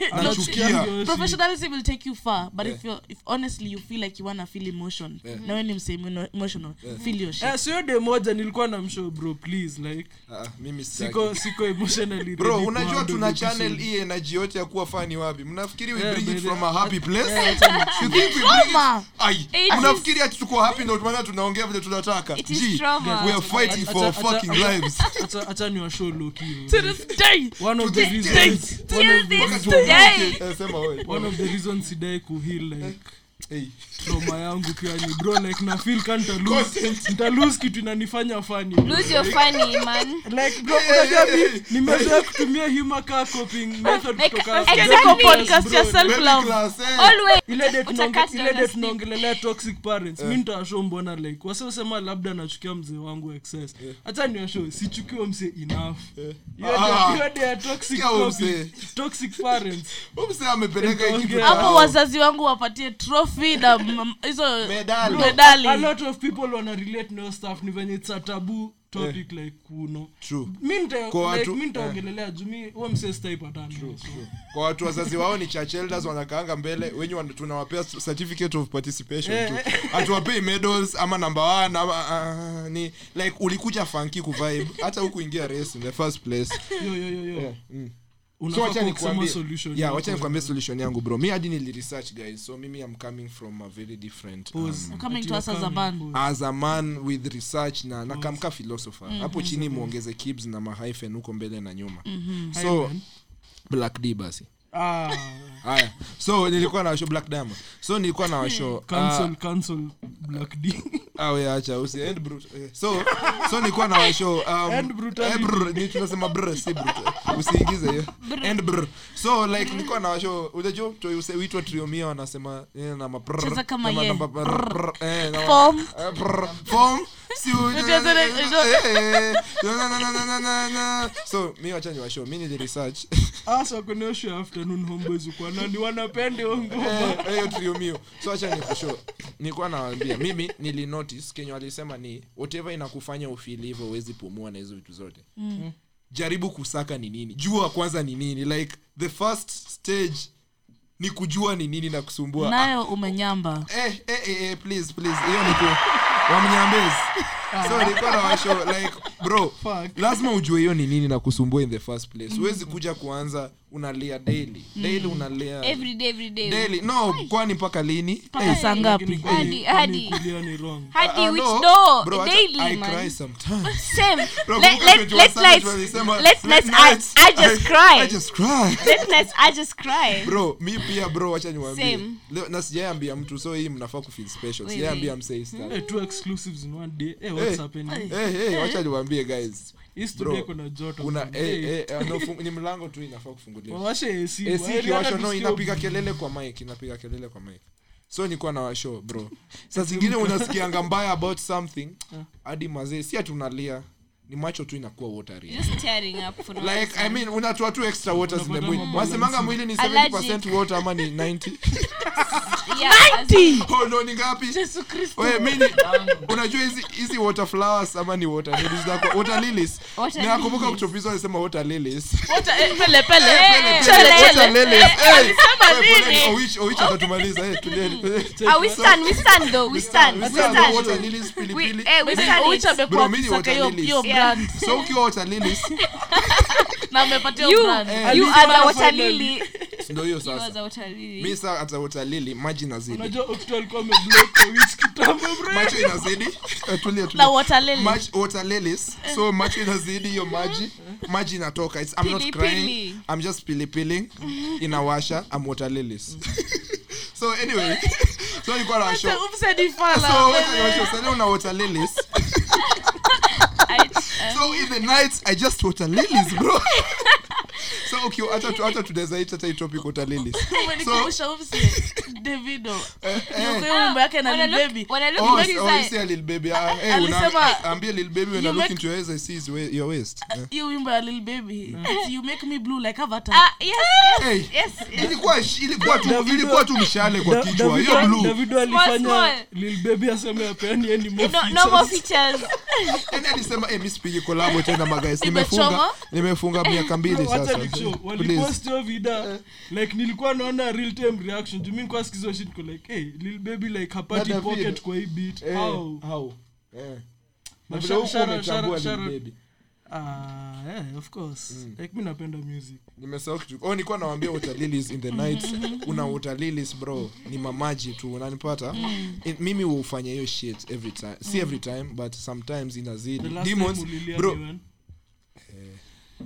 it's not professionalism will take you far but Yeah. if you if honestly you feel like you wanna feel emotion na when you say emotional yeah. feel your shit. Eh, sio de moja nilikuwa na mshow bro please like. Uh, mimi siko siko emotionally bro unajua tuna channel hii energy yote ya kuwa fani wapi? Mnafikiri we bring it from a happy place? Yeah, acha ni- You think we bring it- Ai, unafikiri ati tuko happy ndo maana tunaongea vile tunataka we are fighting for fucking lives acha- acha ni washow low key, to this day one of the reasons day. one of the- Mpaka Today. tuondoke. Sema wewe. one of the reasons sidai kuheal like Hey. trauma yangu pia ni bro like na feel kan Content. kitu inanifanya fani. Lose your funny, man. like bro unajua mi nimezoea kutumia humor car coping method kutoka exactly. Podcast bro. self love eh. Always. ile ile toxic parents mi nitawashow mbona like wasiosema labda nachukia mzee wangu excess hacha niwashow sichukiwa mzee enough Hiyo Ah. de- ya toxic parents amepeleka hapo wazazi wangu wapatie trophy na hizo Medali. medali. A lot of people wana relate no stuff ni venye it's a taboo topic like kuno True. mi Kwa watu- huo wazazi wao ni chachelders wanakaanga mbele wenye tunawapea certificate of participation Eh, tu hatuwapei medals ama namba one ama uh, ni like ulikuja fanki kuvibe. Hata hukuingia race in the first place. Yo yo yo yo. Yeah, mm. So wacha nikuambie solution yeah wacha nikuambie solution yangu bro. Mi hadi nili research guys. So mimi am coming from a very different um, Coming to us as a man. as a man with research na nakamka philosopher. Hapo chini muongeze kibs na mahyphen huko mbele na nyuma. So Hymen. black d basi. Ah, haya. So nilikuwa na washo black diamond. So nilikuwa na washo cancel cancel black d. Awe acha usi end brut eh, so so nilikuwa na washo um, End brutality. eh, brr, ni tunasema brr si brut usiingize hiyo end brr. so like nilikuwa na washo unajua uitwa triomia wanasema eh, na ma brr, Cheza kama eh, na Form. eh, form si eh, eh, so mi wacha ni washo mi nili research. Asa kuneosho afternoon homeboys kwa wanapende Eh, hiyo so acha nikusho nilikuwa nawambia mimi nili kenye walisema ni whatever inakufanya ufili hivyo uwezi pumua na hizo vitu zote. Mm. jaribu kusaka ni nini? Jua kwanza ni nini? Like the first stage ni kujua ni nini na kusumbua. Nayo umenyamba. Eh, eh, eh, eh, please please. Hiyo ni wamnyambezi so nilikuwa na washo like bro Fuck. lazima ujue hiyo ni nini na kusumbua in the first place huwezi kuja kuanza unalia daily daily unalia Every day, every day. daily no kwani mpaka lini mpaka saa ngapi Hadi, hadi. kulia ni wrong Hadi Ah, which no. door? Bro, hata Daily, I man. cry sometimes. Same. Bro, Let, kumbuka let, 21 let's, Savage let's, walisema, let's, let's, I, nights, I just I just cry. Let, let's, I just cry. bro mi pia bro wacha niwaambie Same. Leo- na sijaambia mtu so hii mnafaa kufeel special Wewe. sijaambia msee Eh, two exclusives in one day eh, what's Eh. happening? Eh, eh, wacha niwaambie guys. Bro, kuna joto una eh, Eh, no, ni mlango tu inafaa kufunguliwa. Wawashe AC, AC waende ikiwashwa, hata no tusikie inapiga kelele kwa mike inapiga kelele kwa mike so nikuwa na washo bro. Saa zingine unasikianga mbaya about something hadi mazee si ati unalia ni macho tu inakuwa watery Just tearing up for no like i mean unatoa tu extra water zile mwili. Wasemanga mwili ni Allergic. 70 water ama ni 90 Yeah, as- oh no ni ngapi? Yesu kristo. Wewe, mi unajua hizi hizi water flowers ama ni water lilies? Zako water lilies. Nakumbuka kuchopizwa alisema water lilies. Water- eh, pele pele. Eh, Chele, eh, chele. water lilies. Eh nini? Owich Owich atatumaliza. Eh tulieni. Ah, we stand, we stand though, we stand, we We stand, water lilies pilipili. Eh, we stand. Owich amekuwa Bro, mi ni akisaka water hiyo- hiyo Yeah. Brand. So ukiwa water lilies. Na amepatia brand. you are the Mara water finally. lily. ndo hiyo sasa. mi saa hata maji so macho inazidi hiyo maji. Maji inatoka. It's, I'm not crying. I'm just pilipiling inawasha. I'm so anyway. So nilikuwa na so una so in the night i just water lilies bro so okay hata tu- hata tunaweza ita hata hii topic water lilies umenikumbusha umse davido. Yuko mambo yake na Lil baby. Oh, oh, you see a little baby. Ah, hey, una- ambia little baby when I look into your eyes, I see your waist. Eh. hiyo wimbo ya lil baby you make me blue like avatar. Ah, yes, yes, ilikuwa ilikuwa tu ilikuwa tu mshale kwa kichwa. Hiyo blue. Davido alifanya lil baby aseme apeni any more No, more features. features. yani alisema eh mimi sipigi collab tena magaisi nimefunga nimefunga miaka mbili sasa Please. walipost hiyo vida like nilikuwa naona real time reaction. Juu mi nikuwa sikizo shit ko like hey, lil baby like hapati Na Davido. pocket kwa hii beat. Eh, how? how? Eh. Na Na vile huko Shara- Lil Baby. ah yeah, of course. Like mi napenda music. Nimesahau kitu. Oh nilikuwa nawaambia water lilies in the night. Una water lilies bro. Ni mamaji tu unanipata? In- mimi hufanya hiyo shit every time si every time but sometimes the inazidi last demons ulilia bro. ni when?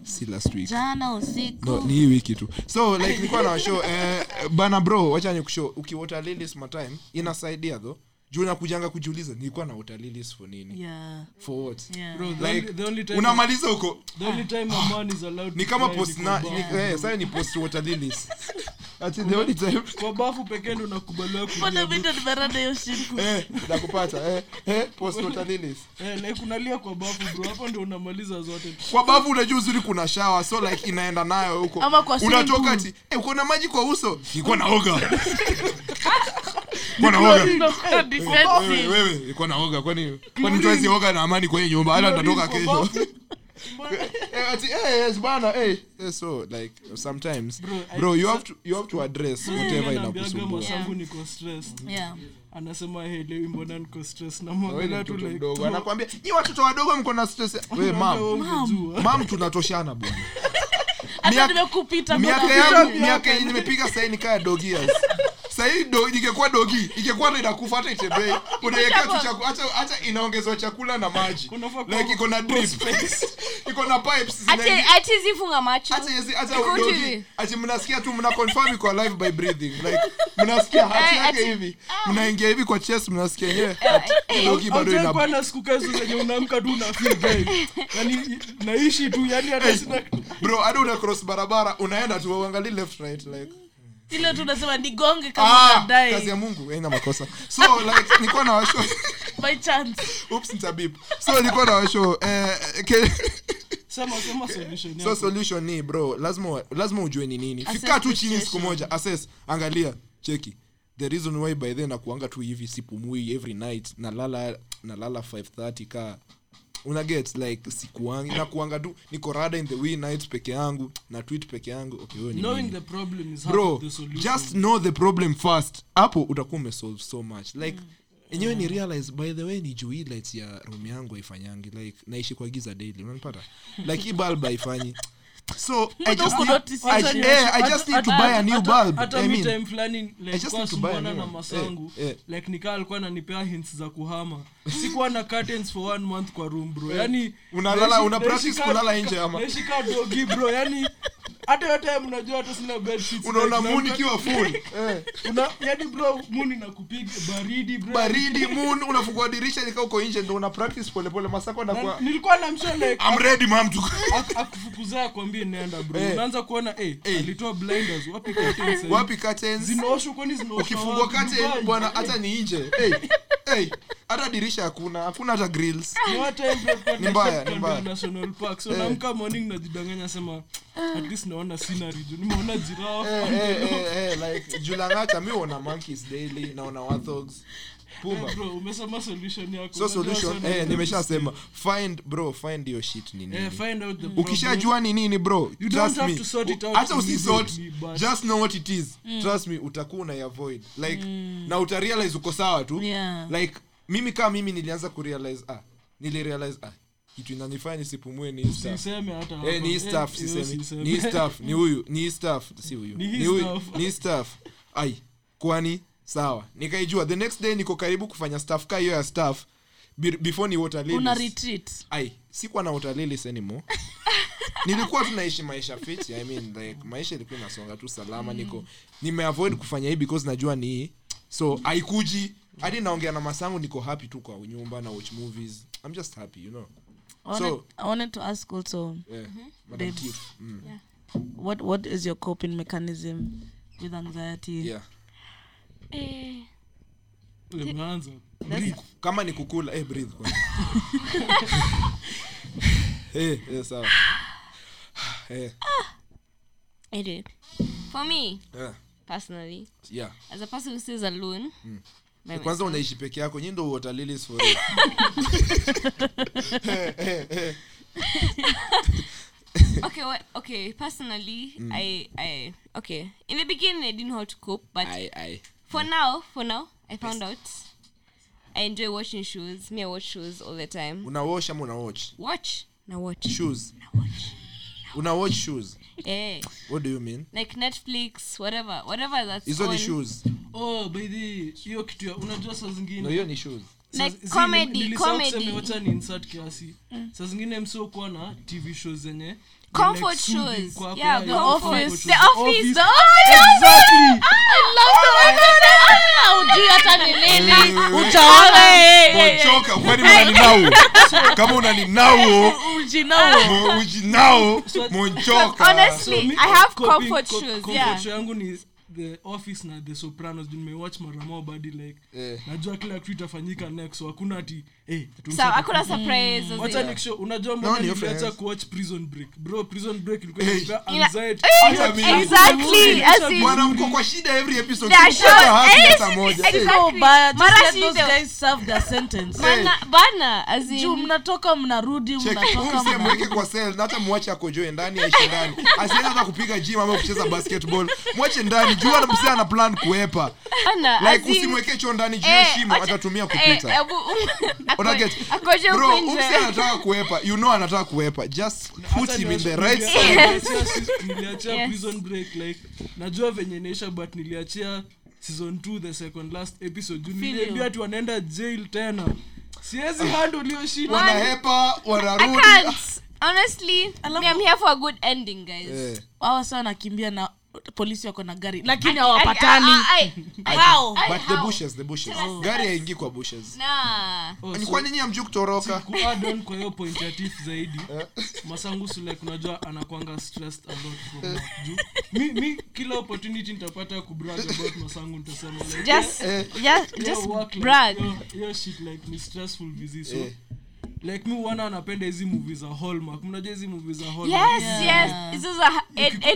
Si last week. Jana usiku. no, ni hii wiki tu. So like nilikuwa na show eh, bana bro wacha nikushow ukiwota matime inasaidia though juu nakujanga kujiuliza nilikuwa na water lilies for nini? Yeah. For what? Yeah. Bro, the like the only time- unamaliza huko. the only time a man is allowed ni kama post na eh, sasa ni post water ati the only time. Kwa bafu pekee ndo nakubaliwa Mbona kulia mimi ndo hiyo shit? Eh nakupata eh eh post water eh, like unalia kwa bafu bro hapo ndo unamaliza zote. Kwa bafu unajua uzuri kuna shawa so like inaenda nayo huko. Unatoka ati eh uko na maji kwa uso? Nilikuwa naoga wewe wewe naoga kwani kwani mtu oga na amani kwenye nyumba? Hata nitatoka kesho. Eh, ati eh yes bana eh Eh, so like sometimes. Bro, bro you have to you have to address whatever inakusumbua. masangu niko stressed. Yeah. Anasema hey, mbona niko stress Wewe ni tu like mdogo anakwambia nyi watoto wadogo mko na stress. We mam mam tunatoshana bwana. Miaka- nimekupita miaka mbona- yangu miaka yenye nimepiga sahii nikaa dogi years sahii do, ingekuwa dogi ingekuwa ndo inakufa hata itembei. Unaiwekea tu chakula hata, hata inaongezwa chakula na maji. Like iko na drip. iko na pipes Ati- zifunga macho. hata yezi hata dogi ati mnasikia tu mna confirm iko alive by breathing. Like mnasikia hati Eh, yake hivi. mnaingia hivi kwa chest mnasikia yenyewe dogi bado ina na siku kazi zenye unaamka tu na feel guy yani naishi tu yani hata sina bro hadi una cross barabara unaenda tu uangalie left right like ile tu unasema nigonge kama ah kazi ya Mungu haina makosa. So like nilikuwa na washo by chance. Oops nitabip. So nilikuwa na washo eh ke, sema sema solution so solution ni bro lazima lazima ujue ni nini. Fika tu chini siku moja assess. Angalia cheki. The reason why by then nakuanga tu hivi sipumui every night nalala nalala 530 ka una get like sikuangi. Nakuanga tu niko rada in the wee nights peke yangu na tweet peke yangu. Okay wewe ni knowing nini? the problem is half bro the solution just know the problem first. Hapo utakuwa umesolve so much. Like enyewe ni realize by the way ni juu lights ya room yangu haifanyangi. Like naishi kwa giza daily unanipata like hii bulb haifanyi so i just need, I, yeah, eh, I just need to buy a new bulb hata I mean, time fulani like just need to buy a new na masangu Eh, eh. like nikaa alikuwa ananipea hints za kuhama. Sikuwa na curtains for one month kwa room bro. Yani Unalala- una practice kulala nje ama? naishi dogi bro. Yani hata yote mnajua hata sina unaona like, moon ikiwa full. Eh, una yani bro moon inakupiga baridi bro. Baridi moon unafungua dirisha nikaa uko nje ndo una practice polepole masako Na- kwa nilikuwa namsha like I'm ready mam to ak- akufukuzaa akwambie nenda bro. Eh. unaanza kuona eh, Eh. alitoa blinders wapi curtains wapi curtains? Zinaoshwa kwani zinaoshwa ukifungua curtain bwana hata ni nje. Hey, hey, hata dirisha hakuna hakuna hata grills. Ni mbaya, ni mbaya. national park. So hey. naamka morning najidanganya sema at least naona scenery juu nimeona giraffe. Eh, eh, eh, eh, like julangata mi ona monkeys daily naona wathogs puma. Eh, bro umesema solution yako. So solution eh, nimeshasema. Find bro find your shit ni eh, find out the problem. ukishajua ni nini bro You don't have me. to sort it out hata usisort just know what it is. Trust me utakuwa una avoid like na utarealize uko sawa tu. Yeah. like mimi kama mimi nilianza kurealize ah nilirealize ah kitu inanifanya nisipumue ni hii stuff. Siseme hata hapa. ni hii stuff, hiyo sisemi. Ni hii ni huyu ni hii si huyu. Ni huyu- ni hii ai kwani? Sawa. Nikaijua the next day niko karibu kufanya staff. Ka hiyo ya staff before ni water lilies. una retreat. Ai sikuwa na water anymore. Nilikuwa tu naishi maisha fit I mean, like, maisha ilikuwa inasonga tu salama niko nimeavoid kufanya hii because najua ni hii so haikuji. Hadi naongea na masangu niko happy tu kwa nyumba na watch movies. I'm just happy you know I wanted, So- I wanted to ask also yeah. Tiff, mm. what what is your coping mechanism with anxiety? Yeah. Eh, kama ni kukula eh, breathe kwanza. eh, eh, sawa. Eh, anyway. For me, Yeah. personally, yeah. as a person who stays alone, by kwanza unaishi peke yako nyi ndo for eh. okay, well, okay. Personally, I, I, okay. In the beginning, I didn't know how to cope, but I, I, for now, for now, I found out. I enjoy watching shoes Me, I watch shoes all the time. una wash ama una watch Watch. na watch. shoes Watch. una watch shoes Eh, what do you mean? Like Netflix, whatever, whatever that's hizo on. ni shoes. Oh, by the hiyo kitu unajua saa zingine no hiyo ni shoes. Like comedy, comedy. wacha ni insert kiasi. Saa zingine msiokuwa na tv shows zenye Comfort like soothing shows. kwako, Yeah, yeah, The yeah, Office. comfort The shows. Office. The Exactly. ujui hata ni nini Wewe, utaona Monchoka, kwani unaninao kama unaninao ujinao mo- ujinao monchoka Honestly, So, mi- I have coping- comfort co- shoes, comfort yeah. show yangu ni the office na the sopranos juu nimewatch mara moja badi like Eh. najua kila kitu itafanyika next so hakuna ati eh, tumsha- hakuna surprise. wacha in- nikushow unajua No, ni niliacha offense. kuwatch prison break bro prison break ilikuwa inanipea Ina- anxiety Hata mimi. Exactly. As in, bwana mko kwa shida every episode They are Sikupata sure- haki eh, hata moja Eh. exactly. so bad just Mara let si those the- guys serve their sentence Bana, bana, as in- juu mnatoka mnarudi Check, huyu msee mna- mweke kwa sel na hata mwache akojoe ndani aishi ndani asiende hata kupiga gym ama kucheza basketball mwache ndani juu ana msee ana plan kuepa. Bana, like as usimweke cho ndani juu eh, shimo acha- atatumia eh, kupita. ebu- ako- akoje bro huku nje. anataka kuepa. You know anataka kuepa. Just put him in the right side niliachia Yes. prison break like najua venye naisha but niliachia season 2 the second last episode. Juu Feel niliambia ati wanaenda jail tena. Siwezi handle hiyo shit. Wanahepa I wanarudi can't. Honestly, Alafu- me, I'm here for a good ending, guys. Eh. hawa saa wanakimbia na polisi wako na gari lakini hawapatani. but the bushes the bushes. Gari haingii kwa bushes. Nah. Oh, so- kwa nini amjuu kutoroka? Kwa hiyo point ya zaidi. Masangu sule unajua anakwanga stressed about from juu. Mi, mi kila opportunity nitapata kubrag about masangu nitasema like, Just, just, yeah, just work, like, brag. hiyo- hiyo shit like ni stressful busy so Eh. Like mi wana anapenda hizi muvi za hallmark mnajua hizi muvi za hallmark Yes, yes. Hizo za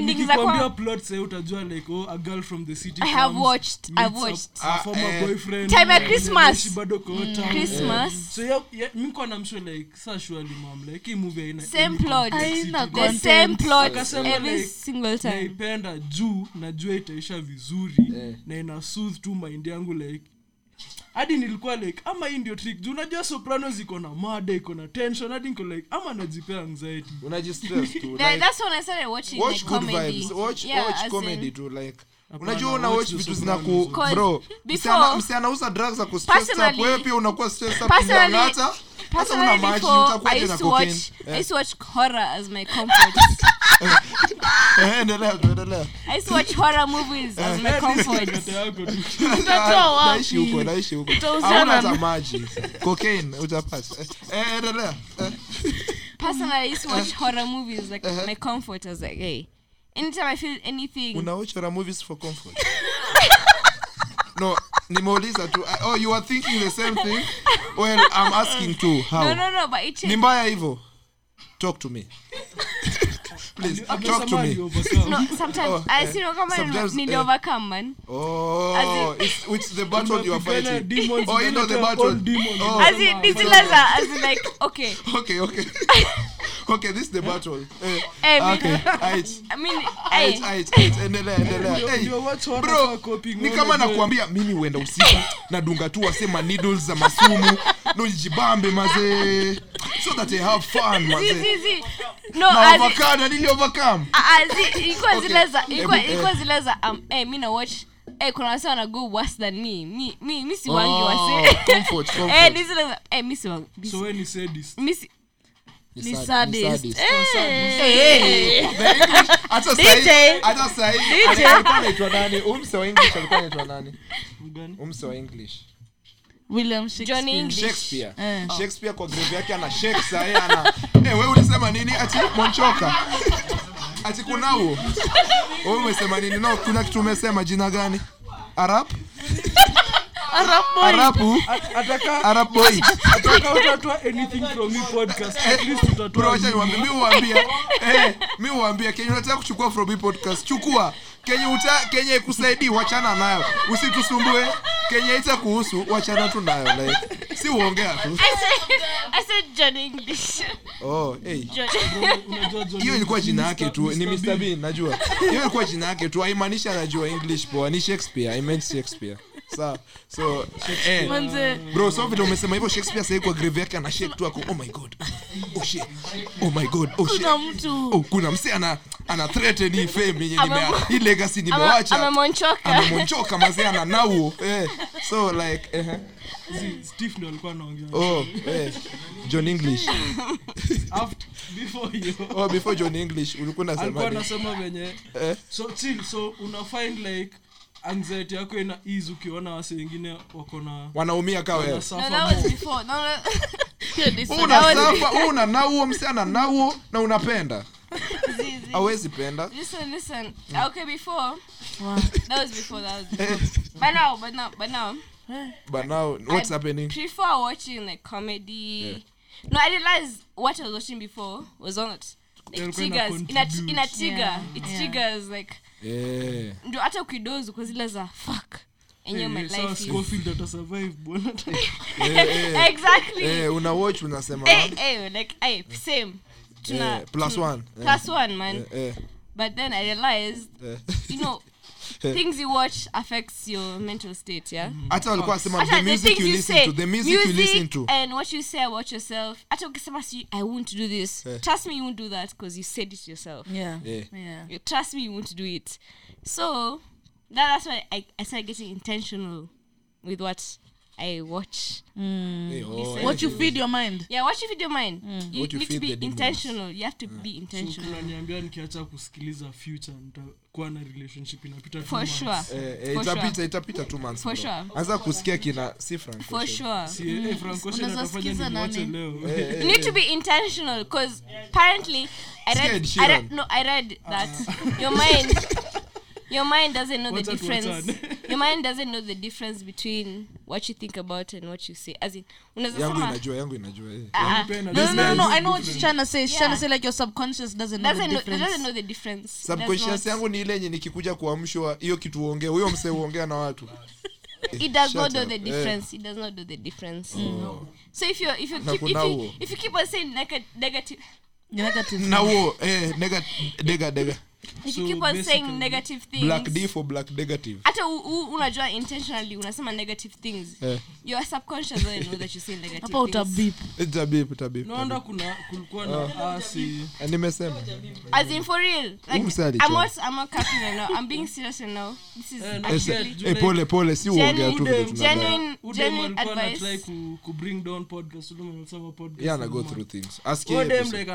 nikikwambia plot sahii utajua like oh, a girl from the city I have comes, watched, I've meets watched. a Ah, former eh. boyfriend, Time ya eh, Christmas. anaishi bado kwa hiyo town. Christmas. so yeah, yeah, mi kwa namsure like sa surely mam like hii movie haina Same any plot. complexity. Haina The content. same plot Akasema every like, single time. naipenda juu najua itaisha vizuri Eh. na ina soothe tu mind yangu like hadi nilikuwa like ama hii ndio trick. Juu unajua soprano ziko na mada iko na tension hadi niko like ama najipea anxiety. Unajistress tu like, that's when I started watching watch like good comedy. vibes watch Yeah, watch comedy in- tu like. Unajua una watch watch The vitu zinaku bro before- msichana msichana anauza drugs za kustress up Personally- wewe pia unakuwa stress up hata Personally, maji before, I used to watch, yeah. I used to watch horror as my comfort. Eh, I used to watch horror movies as my comfort. Yako tu Utatoa wapi? naishi huko naishi huko hauna na- maji cocaine utapata Eh, eh endelea Eh, Personally, I used to watch horror movies like uh-huh. my comfort. as like, hey, anytime I feel anything, una watch horror movies for comfort no nimeuliza tu. Oh you are thinking the same thing? Well i'm asking too how? No, no, no, but it's... ni mbaya hivyo. Talk to me please talk to me. ni. No, sometimes Oh, I see no kama need eh. overcome man. oh it's, it's the battle you are fighting. demons, oh you know the battle. demons. oh. As in, this is as, in like okay. okay okay. Okay this is the battle. Eh, Eh, okay. Aight. I mean, aight aight aight. Endelea endelea. hey ndio watch horror bro ni kama nakuambia mimi huenda usiku nadunga tu wasema needles za masumu nojibambe mazee so that they have fun manze zi, zi. no na overcome na nili overcome? Ah, ah, ilikuwa zile za ilikuwa eh. ilikuwa zile za um, eh, mi na watch eh, kuna wase wana go worse than me. Mi mi mi si wangi Oh, wase comfort, eh comfort. ni zile za eh mi si wangi so si- we ni sadist. mi si hata sahi- DJ. hata sahi DJ. alikuwa anaitwa nani? Umse wa english alikuwa anaitwa nani? Umse wa english william shakespeare. English. shakespeare. Eh. shakespeare kwa grave yake ana shake sahi ana eh wewe ulisema nini? Ati monchoka. Ati kunauo wewe umesema nini? No kuna kitu umesema jina gani? Arab Arab boy. arabu ataka arab boy. Ataka utatoa anything from me podcast. At least bro acha niwaambie mi huambia. Eh mi huambia kenye unataka kuchukua from hii podcast? Chukua. Kenye uta kenye ikusaidii wachana nayo. Usitusumbue. Kenye ita kuhusu wachana tu nayo like si uongea tu. I said I said John English. Oh hey. Hiyo ilikuwa jina yake tu ni Mr. Bean najua. Hiyo ilikuwa jina yake tu haimaanishi anajua english poa ni shakespeare i meant shakespeare sawa. So eh. Manze, bro so vile umesema hivyo shakespeare sahii kwa grave yake ana shake tu ako oh my god. Oh shit. Oh my god oh shit. kuna mtu. Oh, kuna mse ana ana threaten hii fame yenye nime hii legacy nimewacha. amemonchoka. Amemonchoka mazee ana nauo eh. So like eh uh-huh. steve ndo alikuwa anaongea. Oh eh. John English. After before you. Oh before John English ulikuwa unasema. alikuwa anasema venye eh? So chill so una find like anxiety yako ina ease ukiona wase wengine wako na wanaumia ka wewe. no wanasuffer that was more. before. No no. Hiyo ni Wewe sada. unasafa wewe una nauo mse nauo na unapenda. Zi, zi. penda. Listen listen. Okay before. That was before that was but now but now but now. But now what's I happening? prefer watching like comedy. No I realized what I was watching before was on it. Like Ilikuwa ina triggers. ina, contribute. trigger. Yeah, it yeah. triggers like eh. Ndio hata ukidozu kwa zile za fuck. Eh, eh eh eh. una watch unasema eh, plus one. Eh, plus one man. Eh, eh, but then i realized eh. you know things you watch affects your mental state yeah? Mm-hmm. Hata walikuwa mm. wasema Hata the music you listen to the music you listen to. and what you say about yourself. Hata ukisema si i won't do this. Eh. trust me you won't do that because you said it yourself. Yeah. Eh. yeah. Yeah. you trust me you won't do it. So that, that's why I, I started getting intentional with what i watch. Eh, oh, what you feed your mind? Yeah what you feed your mind? You What you need to be intentional. You have to be So unaniambia nikiacha kusikiliza future nitakuwa na relationship inapita two for months. sure. Eh, eh, For itapita sure. itapita two months For sure. anza kusikia kina si Frank for sure. Si, eh, Frank Ocean atafanya niwache leo. You need to be intentional because apparently I read, I read no I read that your mind your mind doesn't know the difference. your mind doesn't know the difference between what you think about and what you say. As in unaweza yangu inajua yangu inajua eh. ah, Pena, no no no, i know what you're trying to say she's trying to say like your subconscious doesn't know the difference. doesn't know the difference. Subconscious yangu ni ile yenye nikikuja kuamshwa hiyo kitu uongee huyo msee uongea na watu. It does Shut not know up. the difference. Yeah. it does not know the difference. So if you if you keep if you, if you keep on saying neg- negative negative. Na huo eh, nega, dega dega if So you keep on saying negative things black d for black negative. Hata unajua intentionally unasema negative things. Eh. your subconscious doesn't know that you're saying negative hapa utabip itabip itabip naona kuna kulikuwa na asi Eh, nimesema. As in for real like I'm not I'm not capping right now. I'm being serious right now. This is Eh, Eh, actually eh, pole pole si uongea tu vile genuine genuine advice. anatry ku, ku bring down podcast. Ule mwenye podcast yeah na go through things. Ask him like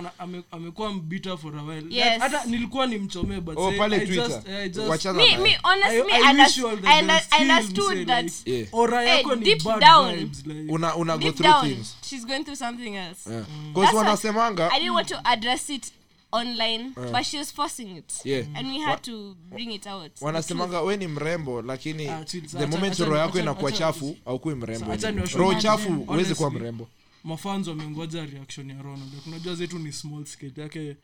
amekuwa mbita for a while. Hata nilikuwa but oh say, pale I twitter. just- I just- wachana me me honestly I- I, I wish you all the I, best. I Still understood msee, that like, yeah. Ora Hey, yako ni deep bad down. vibes, like- una una go deep through down things. she's going through something else. Yeah. That's cause why wanasemanga I didn't want to address it online but she was forcing it. Yeah. and we had to bring it out. Wanasemanga we ni mrembo lakini Ah, chill, the acha- moment acha- roho yako acha- inakuwa acha- chafu aukui mrembo. acha roho chafu huwezi kuwa mrembo. mafans wamengoja reaction ya ronald. Like, unajua zetu ni small skate yake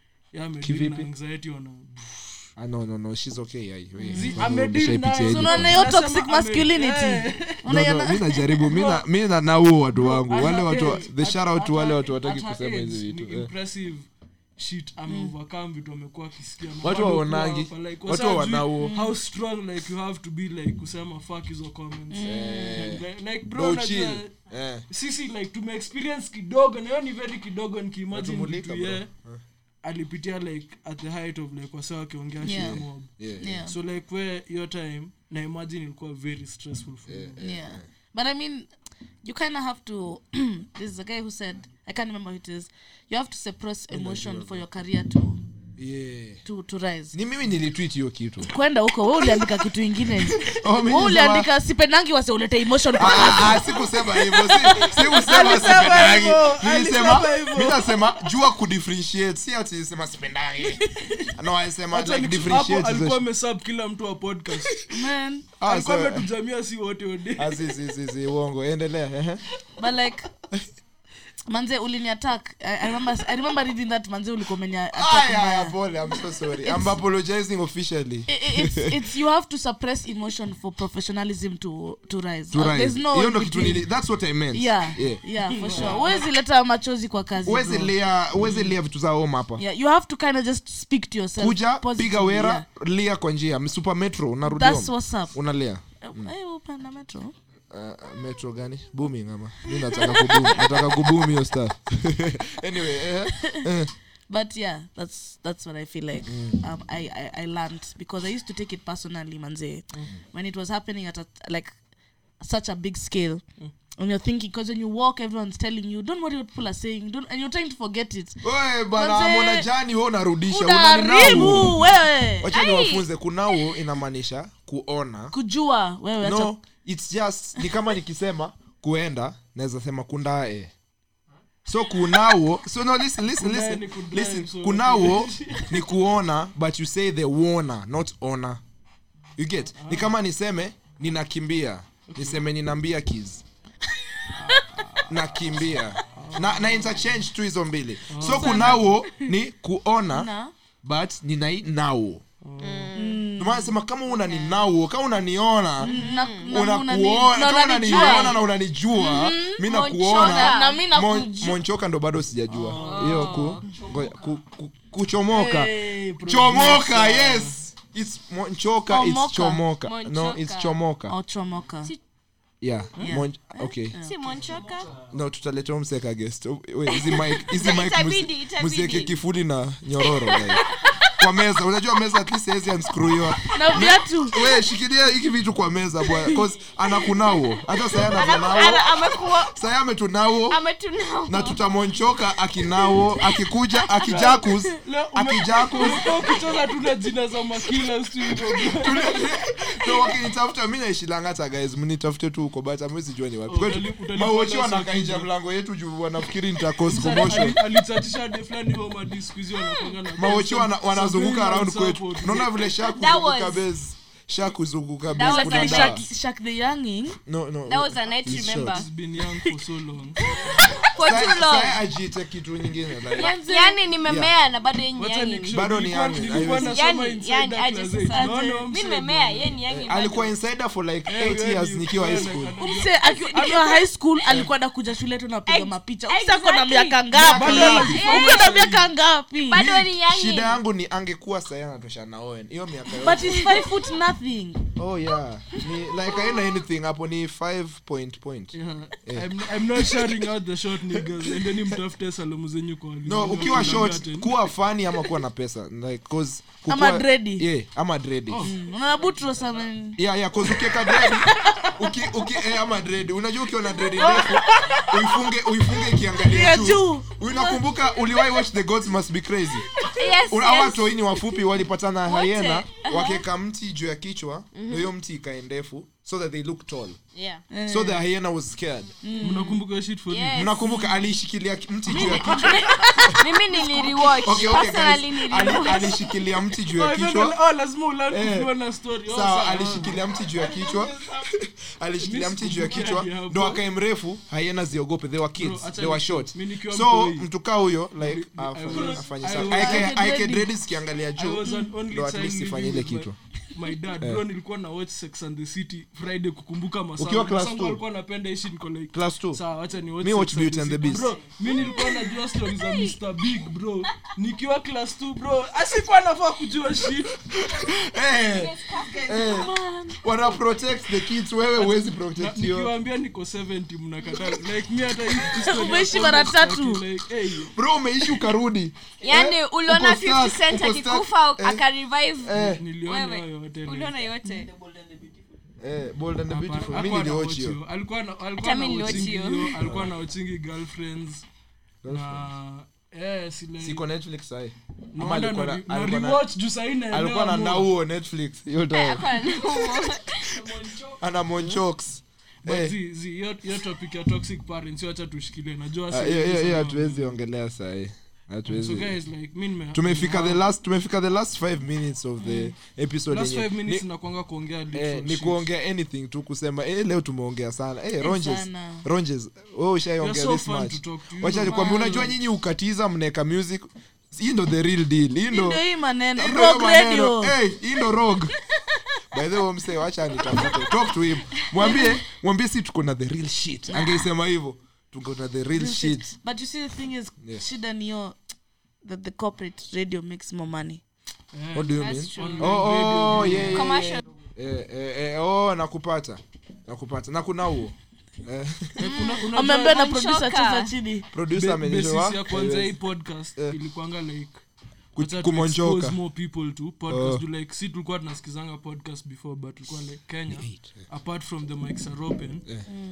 Kivipi? na anxiety wana ah, no no no she's okay ai we- Zi- amedeal umeshaipitia nayo. hivi. So unaona hiyo Nasema toxic ame- masculinity Eh. No, no, mi najaribu mi na- mi na nauo watu wangu wale watu the shout out to wale watu wataki at kusema hizi vitu eh. impressive shit ameovercome vitu amekuwa akisikia na Watu bado waonangi, kuwa hapa, like, watu wasa wanauo. how strong like you have to be like kusema fuck hizo comments like, like bro Bro, unajua chill. Eh. sisi like tumeexperience kidogo na hiyo ni very kidogo nikiimagine Natumulika, kitu bro. ye alipitia like at the height of like wasa wakiongea Yeah. mob. Yeah. yeah. So like where your time na imagine ilikuwa very stressful for you. yeah but i mean you kind of have to there's a guy who said i can't remember who it is you have to suppress emotion for your career to Yeah. to, to rise. Ni mimi nilitweet hiyo kitu. Kwenda huko we uliandika kitu ingine. Oh, mimi we uliandika sipendangi wase ulete emotion. Kwa Ah, ah, sikusema hivyo si- sikusema Alisema sipendangi. hivyo, nilisema alisema hivyo. mi nasema jua kudifferentiate. Si ati sema sipendangi. No alisema Acha like niku- hapo differentiate alikuwa amesub kila mtu wa podcast. Man. Ah, alikuwa so- ametujamia si wote ode Ah, si si si si uongo. Endelea ehe. but like manze uliniattack I, I remember i remember reading that manze ulikuwa umeni attack Aya, aya, mbaya. pole i'm so sorry. I'm apologizing officially. I- I- it's, it's you have to suppress emotion for professionalism to to rise. To Uh, rise. there's no kitu that's what i meant. Yeah yeah. yeah for sure. Wezi leta machozi kwa kazi wezi uwezi vitu za home hapa. Yeah you have to kind of just speak to yourself kuja piga wera yeah. lia kwa njia. Super metro unarudi that's what's up. Unalia mm. hey, upanda metro uh, metro gani? Booming ama? Mi nataka kuboom nataka kuboom hiyo stuff. Anyway eh, eh. but yeah that's that's what i feel like. Um, I, I i learned because i used to take it personally manze. When it was happening at a, like such a big scale and you're thinking because when you walk everyone's telling you don't worry what people are saying don't and you're trying to forget it. Oe, bana Manze, mwana jani we unarudisha unaninau unaharibu wewe. Wacha niwafunze kunao inamaanisha kuona. Kujua wewe acha- no its just ni kama nikisema kuenda naweza sema kundae. So kunao so no listen listen listen. ni listen kunao ni kuona but you say the wona not ona you get? Ni kama niseme ninakimbia. Niseme ninambia kids nakimbia. Na, na interchange tu hizo mbili. So kunao ni kuona but ninai nao. ndomana sema kama unaninau kama unaniona unanijua. unaniona na unanijua mi nakuona. Na mi nakujua. monchoka ndo bado sijajua. Hiyo ku, ku, ku, kuchomoka. Hey, chomoka yes. It's monchoka it's Chomoka. no it's chomoka. Au chomoka. Yeah, Mon, okay. Si monchoka? No tutaleta mseka guest Oh, hizi hizi musieke kifudi na nyororo like. kwa meza. Unajua meza at least hawezi unscrewiwa na viatu. We shikilia hiki vitu kwa meza bwana cause anakunao hata saya Ana- anatunao amekuwa saya ametunao ametunao na tutamonchoka akinao akikuja akijakus akijakus. ukicheza tuna jina za makila no wakinitafuta mimi mi naishilangata guys mnitafute tu huko but amwezi jua ni wapi. Kwetu utali- wanakaija mlango yetu juu wanafikiri nitakosa promotion. alichatisha de fulani wa skuhizi wanapanga na mawochi wana, Some around kwetu naona vile sha That kuzunguka was- base? Sha kuzunguka That base. kuna dawa. Shak- Shak the younging. No no. That was a night remember. He's been young for so long for too Sai- long. sai ajiite kitu nyingine like, yani nimemea na bado yeye Wacha yangi nikushow, Bado ni nilikuwa- young, nilikuwa haiwezi. nasoma yani inside yani that aje class sasa Naona huyo mi msee nimemea bwana. ni yangi bado. alikuwa insider for like Eh, 8 years ni- nikiwa high school. na- umse aki- akiwa high school alikuwa nakuja shule tu napiga Ex- mapicha. Umse ako na exactly. miaka ngapi? Miaka uko na miaka ngapi? bado ni shida yangu ni angekuwa sai anatosha na owen. Hiyo miaka but yote he's five foot nothing. Oh yeah. Ni like aina anything. Hapo ni 5 point point. Yeah. I'm, I'm not sharing out the short niggas endeni mtafute salamu zenyu kwa no ukiwa short kuwa fani ama kuwa na pesa like cause Ama dredi yeah ama dreadi unaona butros ame- yeah yeah cause ukiweka dread uki uki eh, ama dread unajua ukiwa na dredi ndefu uifunge uifunge ikiangalia juu. unakumbuka uliwahi watch the gods must be crazy? Yes Una- yes. toini wafupi walipatana hayena wakeka mti juu ya kichwa na hiyo mti ikae ndefu so that they look tall. Yeah. So the hyena was scared. Mnakumbuka shit for Yes. mnakumbuka aliishikilia mti juu ya kichwa. mimi niliriwatch. Okay, okay, personally guys. Alishikilia mti juu Oh, ya kichwa oh, lazima ulearn Eh. na story. Oh, sawa. alishikilia mti juu ya kichwa. Alishikilia mti juu ya kichwa. ndo akae mrefu. Hyena ziogope. They were kids. They were short. so mtoi. mtu kaa huyo like afanye I sawa. I juu. Was an only ndo at least ifanye ile with my- dad bro nilikuwa na watch sex and the city friday kukumbuka Ukiwa class alikuwa anapenda ishi niko like Class two? sawa acha ni watch Mi Sex watch Beauty and the City. Beast. bro mi nilikuwa najua stories za Mr Big bro. Nikiwa class 2 bro asikuwa nafaa kujua shit. Eh, eh, wana protect the kids wewe huwezi Na- protect yo nikiwaambia niko 70 mnakataa. Like mi hata hii story ya Umeishi mara tatu. staki, like, hey, bro umeishi ukarudi. Yani Eh, uliona uko 50 stuck, cent uko stuck, akikufa eh, akarevive eh, niliona Wewe, hayo yote uliona yote? Eh, bold and the beautiful mi na niliwatch hiyo. alikuwa na- alikuwa Hata mi na niliwatch watching hiyo. hiyo, alikuwa na watching girlfriends. Na eh, si siko netflix sahi no wonder alikuwa na- na- na alikuwa na- rewatch juu sahi naelewa alikuwa na nauo netflix. Hiyo time. Hapana. ana monchoks Eh. zi- zi, hiyo hiyo topic ya toxic parents hiyo acha tushikilie. Najua Ah, hiyo- hiyo- hiyo hatuwezi ongelea sahi so guys like mi tumefika the last tumefika the last five minutes of the episode last five minutes ni- nakwanga kuongea eh, ni kuongea anything tu kusema eh, leo tumeongea sana. Eh, sana. wewe so this much. wacha know, unajua nyinyi ukatiza mneka music. Hii ndo the real deal. Hii ndo hii maneno. Radio. Eh, hii ndo rog by the way mse wacha nitafute. Talk to him. Mwambie mwambie si tuko na the real shit. Angeisema hivyo tuko na the real shit. but you see the thing is Yeah. shida ni that the corporate radio makes more money. Yeah. what do you mean? true. oh oh yeah, yeah, Commercial. yeah. yeah, eh, eh, oh nakupata. Nakupata. Na kuna huo eh, eh, kuna- ameambia na producer cheza chini. Producer Ba- ya kwanza hii podcast ilikuanga like Ku- wacha tu kumonjoka. more people to podcast Oh. like si tulikuwa tunasikizanga podcast before but tulikuwa like kenya. Apart from the mics are open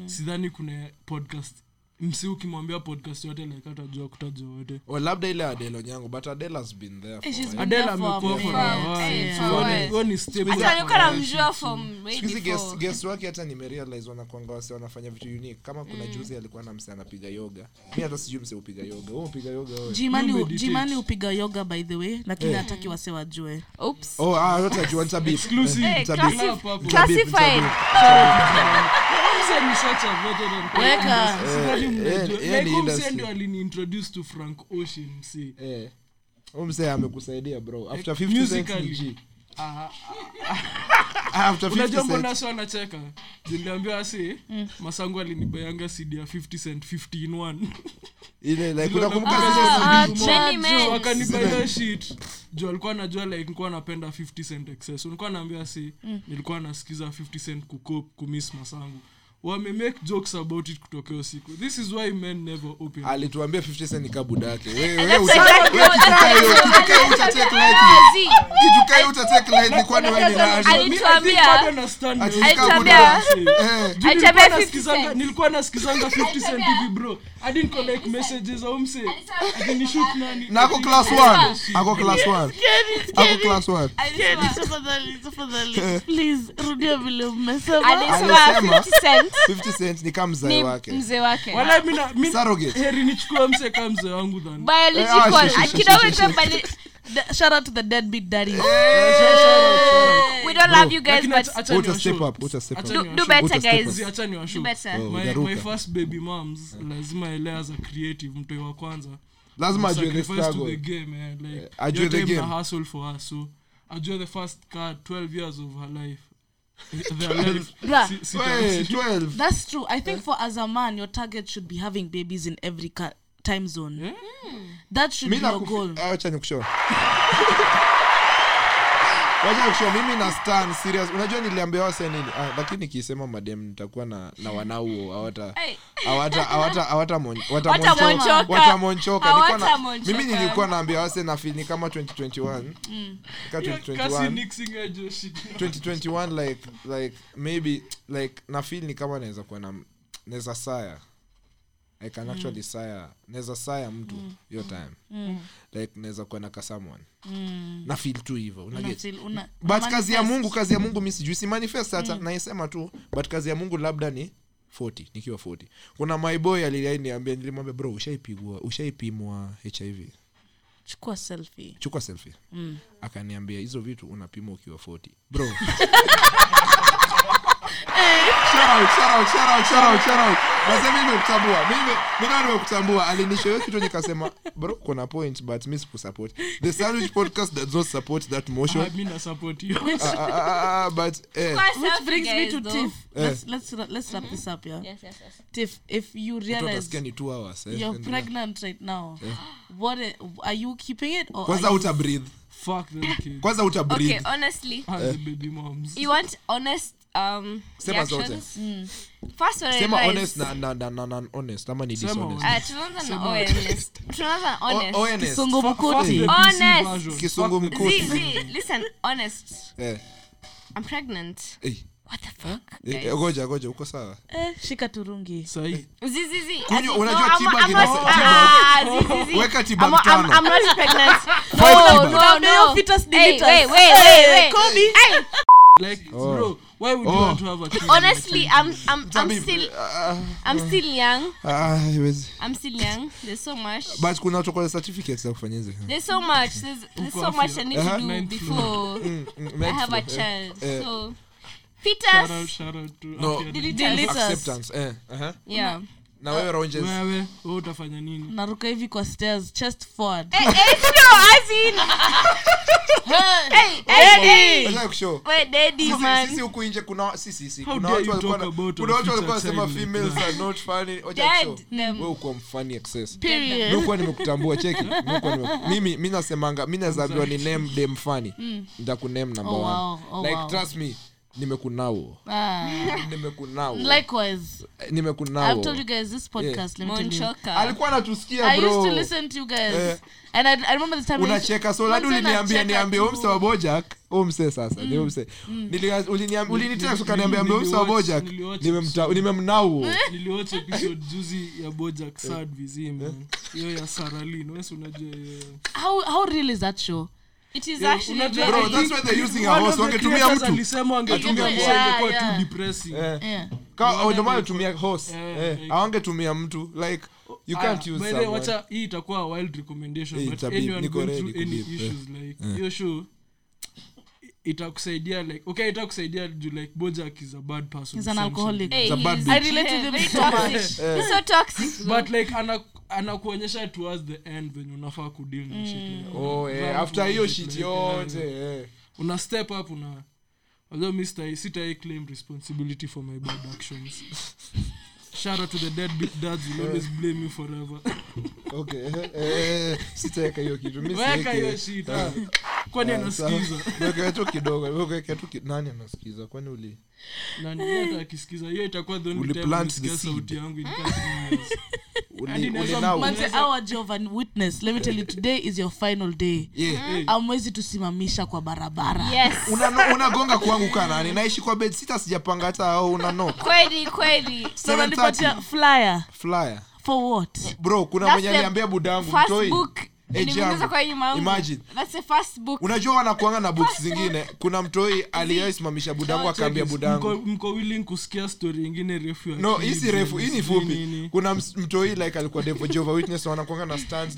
sidhani kuna podcast msi ukimwambia podcast yote like hatajua kutajua wote oh, labda ile adelo nyangu but adele has been there for Eh, she's been there for a amekuwa for a while. eh, So for a huo ni- while. huo ni staple hata nilikuwa namjua from way Siku hizi guest, before. guest wake hata nimerealize wanakwanga wase wanafanya vitu unique kama kuna juzi alikuwa na mse anapiga yoga mi hata sijui mse upiga yoga wewe upiga yoga wewe You jimani meditate. jimani upiga yoga by the way lakini hataki wase wajue Oops. oh ah yote Exclusive. Hey. Mse ni such a veteran Weka. Sidhani Eh, mnajua. eh, eh, mse aliniintroduce to frank ocean msi eh huyu amekusaidia bro. After Like, 50 cents ni. G. Ah, Ah, after 50 unajua mbona si wanacheka asi masangu alinibayanga cd ya 50 cent 50 in 1 ile like unakumbuka unakumbuka zile zile Ah, CD Jenny So wakanibaia shit juu alikuwa najua like nilikuwa napenda 50 cent excess. Nilikuwa naambia si nilikuwa nasikiza 50 cent kukop kumis masangu wamemake jokes about it kutokea usiku. This is why men never open. Alituambia 50 cent ka kabudake wewe And wewe that's uta- exactly wewe what- kitu kama hiyo, that's kitu kama hiyo exactly utatake what- lightly. Zi. kitu kama hiyo utatake lightly kwani wewe ni nani? Ali- Alituambia- Ati Alituambia- Alituambia 50 cent. nilikuwa nasikizanga 50 cent hivi bro. I didn't collect messages. Au mse nani? Na ako class 1 ako class 1 ako class 1 tafadhali tafadhali. Please rudia vile mmesema alisema Alisema- 50 cent 50 cent ni kama mzee wake. mzee wake. Wala mina mi- Surrogate. heri nichukue mse kama mzee wangu than biological shi- shi- shi- kidogo shi- tu bali Da- shout out to the deadbeat daddy. We don't love you guys but acha- acha step up uta step up. do, do better guys. acha niwashow. do my, my first baby moms lazima ele as a creative mtoi wa kwanza. Lazima ajue the struggle. game eh, like Eh, ajue the game. hustle for us so ajue the first car 12 years of her life Wait, 12 that's true. I think for as a man your target should be having babies in every ca- time zone. Mm. that should mi be your goal. Ah, wacha mimi na stan serious. Unajua niliambia wase nini? Ah, lakini nikisema madem nitakuwa na, na wanauo hawata hawata hawata hawata wata monchoka. Nilikuwa na- mimi nilikuwa naambia wase na feel ni kama 2021 ka Yeah, 2021 nixing edge shit. 2021 like like maybe like na feel ni kama naweza kuwa na naweza saya i can actually saya naweza saya mtu hiyo time. Like naweza kuwa na mm. na feel tu hivyo Una but kazi ya mungu kazi ya mungu mi sijui si manifest hata naisema tu but kazi ya mungu labda ni 40 nikiwa 40 kuna myboy aliniambia nilimwambia bro ushaipigwa ushaipimwa hiv chukua selfie. Chukua selfie. Akaniambia hizo vitu unapima ukiwa 40 bro Shout out, shout out, shout out, shout out, shout out. Basi mimi nimekutambua. Mimi mimi ndio nimekutambua. Kitu nikasema, bro, kuna point but mimi sikusupport. The Sandwich podcast does not support that motion. Ah, na support hiyo Ah, ah, ah, ah, but eh which brings me to though. tiff let's let's let's wrap this up yeah Yes, yes, yes. tiff if you realize tutasikia ni 2 hours eh. you're pregnant right now what are you keeping it or Kwanza uta breathe. fuck them kids Kwanza uta Okay, honestly, the baby moms you want honest um Sema zote. reactions? Sema advice. honest na na na na, na honest ama ni Sema dishonest. Tunaanza na honest. Tunaanza na honest. O- honest. Songo Fuck- fuck Mukoti. the Honest. PC version. Kisungu Fuck the- mkuti. Z, Z, listen, honest. I'm pregnant. What the fuck? Eh, Ngoja ngoja uko sawa. eh, shika turungi Sahi. Z, Z, Z. Kunywa- As in, unajua no, I'm- Why would you Oh. want to have a kid honestly, I'm, I'm, I'm still, ah, I'm still young. ah, was... I'm still young. There's so much. but kuna chocolate certificates za kufanya There's so much. There's, there's so much I need Uh-huh. to do Ninth before Mm, mm, I have a child. eh. So, shout out shout out to No. Delete dada. Delete us. acceptance eh aha. Yeah. Na wewe Ronjes wewe wewe utafanya nini naruka hivi kwa stairs chest forward Hey, hey, no, as in. hey, hey, hey. Nataka kushow. Wait, daddy, Sisi- man. sisi huku nje kuna How dare watu you walikuwa talk na- about kuna a watu walikuwa future wanasema child females are not funny Wacha Dad, kushow. them. wewe uko funny excess period Nilikuwa nimekutambua cheki Nilikuwa nime- mimi mi nasemanga mi nazaambiwa ni name dem fani nitakuname number Oh, one wow. Oh, like wow. trust me nimekunao. Ah. nimekunao. Likewise. Nimekunao. I've told you guys this podcast let me tell you. Monchoka. alikuwa anatusikia I used to listen to you guys, Eh. and I, I remember the time unacheka so ladi uliniambia niambie tu. umse wa bojak umse sasa ni umse Nilia- uliniam- ulinitext ukaniambia ambia umse wa bojak Nimemta- nimemnauo niliwatch episode juzi ya bojak sad vizima. Hiyo ya saralin wesi unajua how, how real is that show It is Yeah, actually unajua- Bro, that's why they're using a the Wangetumia mtu. alisema wangetumia Yeah, mtu. yeah, too depressing. Eh. yeah. Ka- unamaa tumia horse. Eh, eh, like- awangetumia mtu. Like you can't Ah, use by the way, wacha hii itakuwa wild recommendation Eh, but anyone going through any issues like hiyo show itakusaidia like okay itakusaidia juu like bojak is a bad person He's an alcoholic. Hey, It's a bad he's- bitch. I relate to them so much. He's so toxic. but like ana anakuonyesha towards the end venye unafaa kudeal na shit like Oh, eh, after hiyo shit yote eh, una step up una although mr sitai claim responsibility for my bad actions shout out to the deadbeat dads will always blame you forever. Okay, eh, eh, sitaweka hiyo kitu mi weka hiyo shit. Ah. kwani Ah, anasikiza? Weka tu kidogo weka tu nani anasikiza? Kwani uli akisikiza hiyo itakuwa sauti yangu in 30 years. uli Hadi uli naweza now Manze, our Jovan witness. Let me tell you today is your final day. Yeah. Amwezi tusimamisha kwa barabara. Yes. Kwangu kanani naishi kwa bed sita sijapanga hata au unano Kweli, kweli. unanipatia flyer. Flyer. For what? Bro kuna mwenye aliambia budangu mtoi unajua wanakuanga na books zingine. kuna mtoi aliyesimamisha budangu akaambia mko, willing kusikia story ingine refu no hii si refu hii ni fupi. kuna mtoi like alikuwa devo jehova witness wanakuanga na stands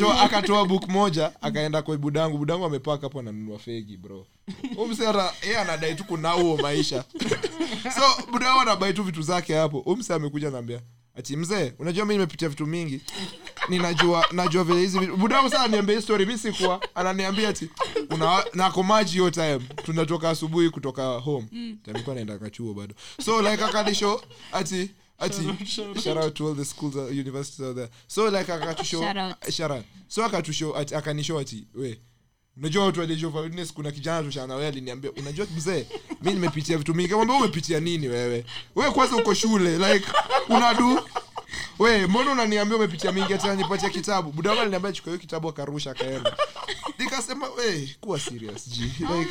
mkono? Akatoa book moja akaenda kwa budangu. Budangu amepaka hapo ananunua fegi bro. Umsera ye anadai tu kuna huo maisha. So budangu anabai tu vitu zake hapo. Umse amekuja naambia ati mzee unajua mi nimepitia vitu mingi. Ninajua najua vile hizi vitu. Budangu sana niambia hii story mi sikuwa. Ananiambia ati una nako maji hiyo time. Tunatoka asubuhi kutoka home. Tamikuwa naenda kachuo bado. So like akanisho ati ati shout out to all the schools uh, universities out there. So like akatushow Shout out. so akatushow ati akanishow ati we unajua watu wa kuna kijana tushana wewe aliniambia unajua mzee mi nimepitia vitu mingi. Kamwambia umepitia nini wewe? Wewe kwanza uko shule like unadu we mbona unaniambia umepitia mingi hata nipatia kitabu? Budaga aliniambia chukua hiyo kitabu akarusha akaenda. Nikasema we kuwa serious g like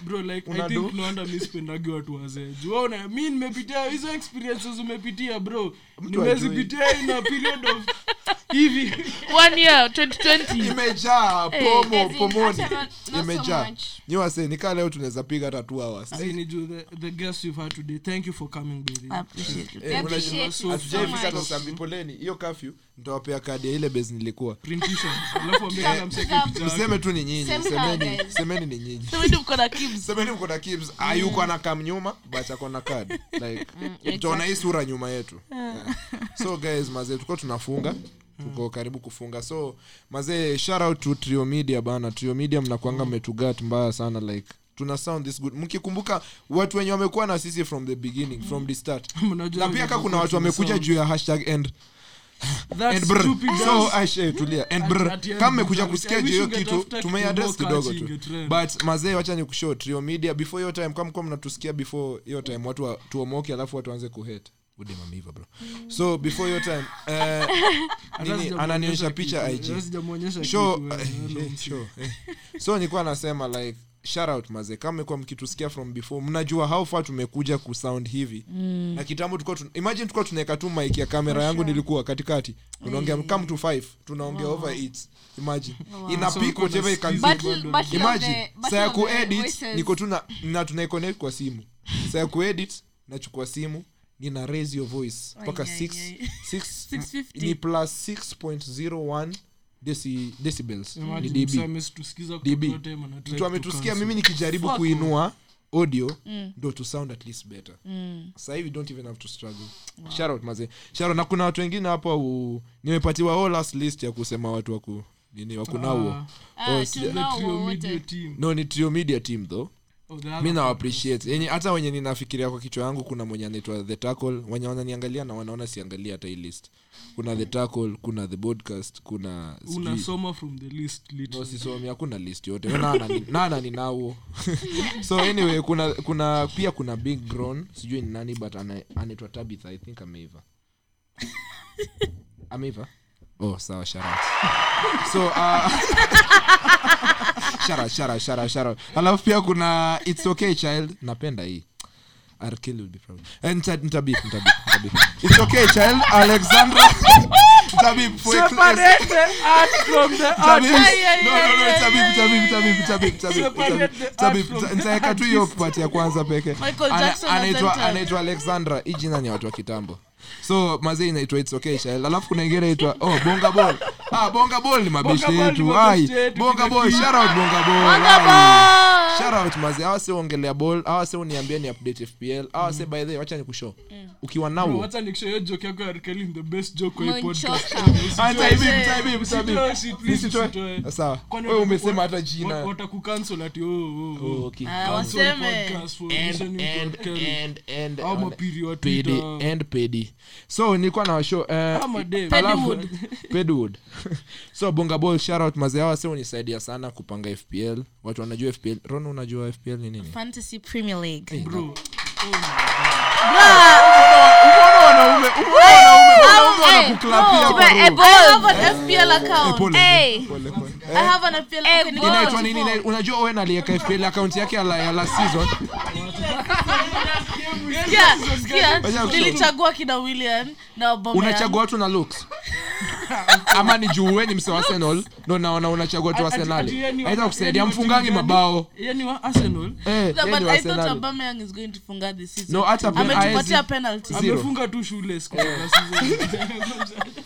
bro like i Unadu? think no wonder mi watu wazee. Juu mi nimepitia hizo experiences umepitia bro. Nimezipitia in a period of hivi. One year 2020 imejaa pomo As pomoni. actually, not- not so imejaa. Much. nyiwase nikaa leo tunaweza piga hata two hours. Aini juu the, the guests you've had today thank you for coming baby. I appreciate it Eh, appreciate you so hatujaifika hata much. poleni hiyo kafyu ntawapea kadi ya ile base nilikuwa. Alafu ambia yake. mseme tu ni nyinyi semeni semeni ni nyinyi. So we mko na keyboard semeni mko na kibs. Ayuko anakam nyuma but ako na card. Like utaona hii sura nyuma yetu. Yeah. so guys mazee tuko tunafunga. Tuko karibu kufunga. So mazee shout out to trio media bana. Trio media mnakwanga mmetugat mbaya sana like tuna sound this good. Mkikumbuka watu wenye wamekuwa na sisi from the beginning from the start. Na pia ka kuna watu wamekuja juu ya hashtag end kama mekuja kusikia I juu hiyo kitu kitu kidogo tu. but mazee wacha ni kushow trio media. Before hiyo time kama mnatusikia before hiyo time. Watu wa- tuomoke alafu watu waanze kuhate. Udemamiva bro. So before your time eh, nini ananionyesha picha ig show eh, show, eh. so nilikuwa nasema like shout out maze. Kama mekuwa mkitusikia from before mnajua how far tumekuja kusound hivi. Mm. na kitambo tulikuwa tun- imagine tulikuwa tunaweka tu mic ya kamera yangu nilikuwa katikati. Tunaongea come to five. Tunaongea over it imagine. Ina So whatever it can be. Imagine. saa ya kuedit niko tu na- na tunaiconnect kwa simu. Saa ya kuedit nachukua simu nina raise your voice. Mpaka Ai, ai, 6 ni plus 6.01 mtu ametusikia mimi nikijaribu Fuck kuinua audio ndo to sound at least better. Sasa hivi don't even have to struggle. Shout out maze. Shout out na kuna watu wengine hapa u- nimepatiwa whole last list ya kusema watu waku nini wakunauo Ah, Oh, media team. no ni trio media team though. Oh, mi na appreciate. Yenye hata wenye ninafikiria kwa kichwa yangu kuna mwenye anaitwa the tackle. Wenye wananiangalia na wanaona siangalia hata hii list kuna the tackle kuna the podcast kuna unasoma from the list no sisomi hakuna list yote. Nana ni- nana ninauo so anyway kuna kuna pia kuna big grown sijui ni nani but anaitwa tabitha. I think ameiva. Ameiva? Oh sawa sharat so uh, sharat sharat sharat sharat alafu pia kuna it's okay child. Napenda hii Arkeli will be proud. and nitabip, nitabip, nitabip. It's okay, child. Alexandra. Nitabip for. Separate the art from the art. No, no, no, tabib, the tabib. art from the Nitaweka tu hiyo part ya kwanza peke anaitwa anaitwa alexandra hii jina ni watu wa kitambo so mazee inaitwa its okay child alafu kuna ingine inaitwa oh bonga ball. Ah bonga ball ni mabishi yetu. mabeshte ai bonga ball shout out bonga ball. Bonga shout out mazee hawa se ongelea ball hawa se uniambia ni update fpl hawa se by the way wacha nikushow. Ukiwa nao. Wacha nikushow hiyo joke yako ya Kelly the best joke kwa hii podcast. Ah, Usitoe- taibib, taibib, usitoe, taibib. si- please Nisitoe. sawa wewe umesema hata jina. watakucancel ati, oh, oh, okay. Ah, Cancel podcast for and and so nilikuwa na washow uh, Ama pedwood so bonga ball shout mazee hawa se unisaidia sana kupanga fpl watu wanajua fpl ron unajua fpl ni nini Fantasy Premier League. Bro, umeona wanaume umeona wanaume wanaume Hey, wanakuklapia kwa roho. I have an FPL account. Hey. pole, pole. I have an FPL Eh, account. boy. inaitwa nini? Unajua owen alieka fpl akaunti yake ya la, season? Nilichagua kina william na unachagua watu na looks. Ama ni juu we ni mse wa arsenal? Ndo naona unachagua tu arsenali. aita kusaidia mfungangi mabao. Eh, hata.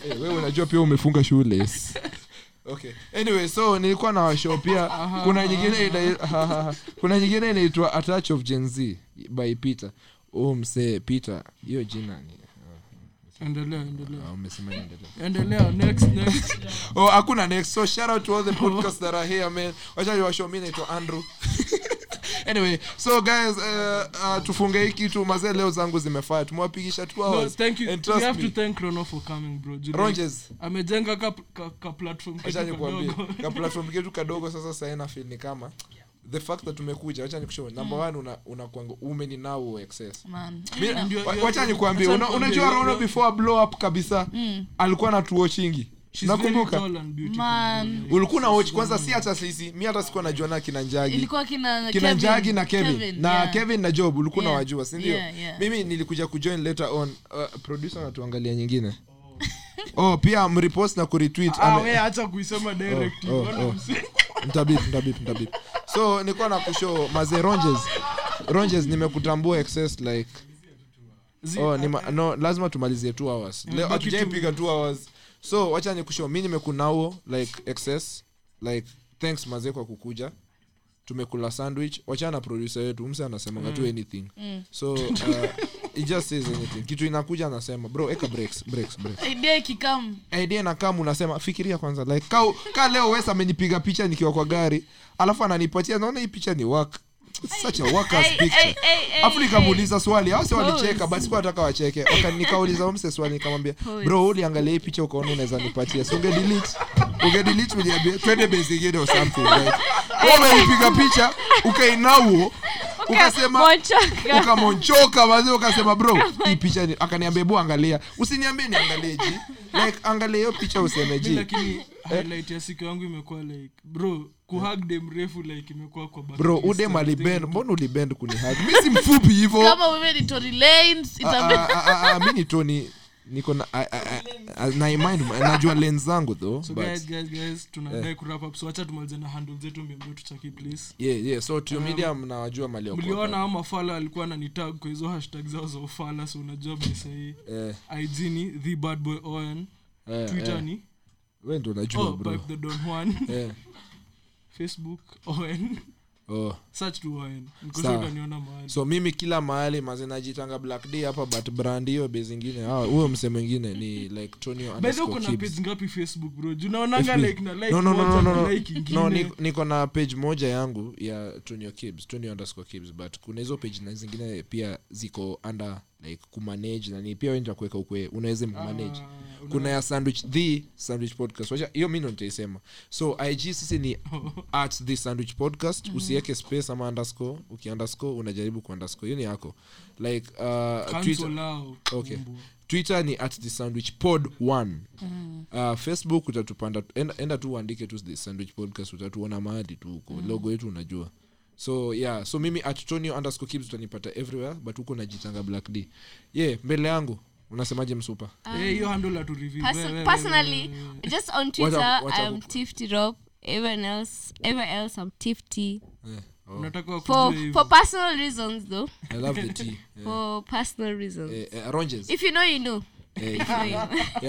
Eh, unajua pia umefunga shule okay. Anyway so nilikuwa na washo pia. Kuna nyingine ina, kuna nyingine inaitwa attach of gen z by peter. Oh msee peter hiyo jina ni endelea endelea. Ah, next next. Oh hakuna next. So shout out to all the podcasts that are here man. Wacha niwashow mimi naitwa andrew anyway so guys uh, uh, tufunge hii kitu. Mazee leo zangu zimefaa tumewapigisha two no, thank you. And we have me. to thank Rono for coming bro. July. ronges. amejenga ka, ka, ka platform kitu kadogo. ka platform ketu kadogo sasa saina feel ni kama the fact that umekuja wacha nikushow number one una unakwanga umeni now excess. Wacha nikwambie una- unajua rono before blow up kabisa alikuwa na very nakumbuka. ulikuwa na watch kwanza si hata sisi mi hata sikuwa najuana kina njagi. Kina kina Kevin. njagi na kevin, na yeah. kevin na job ulikuwa Yeah. nawajua sindio Yeah, yeah. mimi nilikuja kujoin later on. Uh, producer natuangalia nyingine. Oh. Pia mripost na kuretweet. Ah, kuisema direct oh, oh. mtabip mtabip mtabip. So nilikuwa na kushow maze ronges ronges nimekutambua excess like oh, nima, no lazima tumalizie two hours. Leo hatujaipiga two hours so wacha nikusho mi nimekunao like excess. Like thanks mazee kwa kukuja. Tumekula sandwich. Wachana producer wetu mse anasemanga tu anything. Mm. so uh, it just says anything. Kitu inakuja anasema bro eka breaks breaks breaks. Idea ikikam idea na kama unasema fikiria kwanza like ka, ka leo wes amenipiga picha nikiwa kwa gari alafu ananipatia naona hii picha ni work such a workers picture. afu nikamuuliza swali awase walicheka basi kwa nataka wacheke. Nikauliza mse swali nikamwambia bro uliangalia hii picha ukaona unaweza nipatia. So unge delete? Unge delete uniambie twende base ingine or something right? Wewe umenipiga picha ukainauo ukasema ukamonchoka wazee ukasema bro hii picha ni akaniambia bu angalia. Usiniambie niangalie ji like angalia hiyo picha usemeji lakini highlight ya siku yangu imekuwa like bro kuhag de mrefu like imekuwa kwa bro list udem alibend mbona ulibend kunihag mi si mfupi hivo. Kama wewe ni Tory Lanez Ah, ah, ah, ah, mi ni toni niko na na najua len zangu though so but guys guys guys tunadai kurap up. So wacha tumalize na handle zetu mbio tuchaki please. Yeah yeah so tio media mnawajua mliona hapa. ama fala alikuwa ananitag kwa hizo hashtag zao za ufala so unajua besahii eh. Ig ni the bad boy on eh, twitter eh. ni we ndo unajua oh, bro. pipe the don juan. Eh facebook on oh. Search tu owen utaniona mahali. So mimi kila mahali maze najitanga black day hapa but brand hiyo be zingine ah, huyo mse mwingine ni like tonio bedho kuna page ngapi facebook bro? Junaonanga like na like no, no, no, moja no, no, like ingine. No niko, niko na page moja yangu ya tonio kibs tonio underscore kibs but kuna hizo page na zingine pia ziko under like kumanage nani pia wenda kuweka ukwe unaweza mmanage uh, una- kuna ya sandwich the sandwich podcast. Wacha hiyo mi nitaisema. So ig sisi ni at the sandwich podcast. Usiweke space ama underscore. Uki underscore unajaribu ku underscore. Hiyo ni yako. Like uh, Twitter, lao, Okay. Twitter ni at the sandwich pod one. Uh, facebook utatupanda enda, enda tu uandike tu the sandwich podcast utatuona mahali tu huko. Logo yetu unajua so yeah so mimi at tonio underscore kibs utanipata everywhere but huko najitanga black d ye yeah, mbele yangu unasemaje msupa Eh, hiyo handle atu review. Perso- Wewe, wewe, personally, wewe, wewe. just on Twitter, what's up? Tifty Rob. Everyone else, everywhere else, I'm Tifty. yeah. oh, For for personal reasons, though. i love the tea yeah. For personal reasons. eh, eh, oranges If you know, you know. Eh,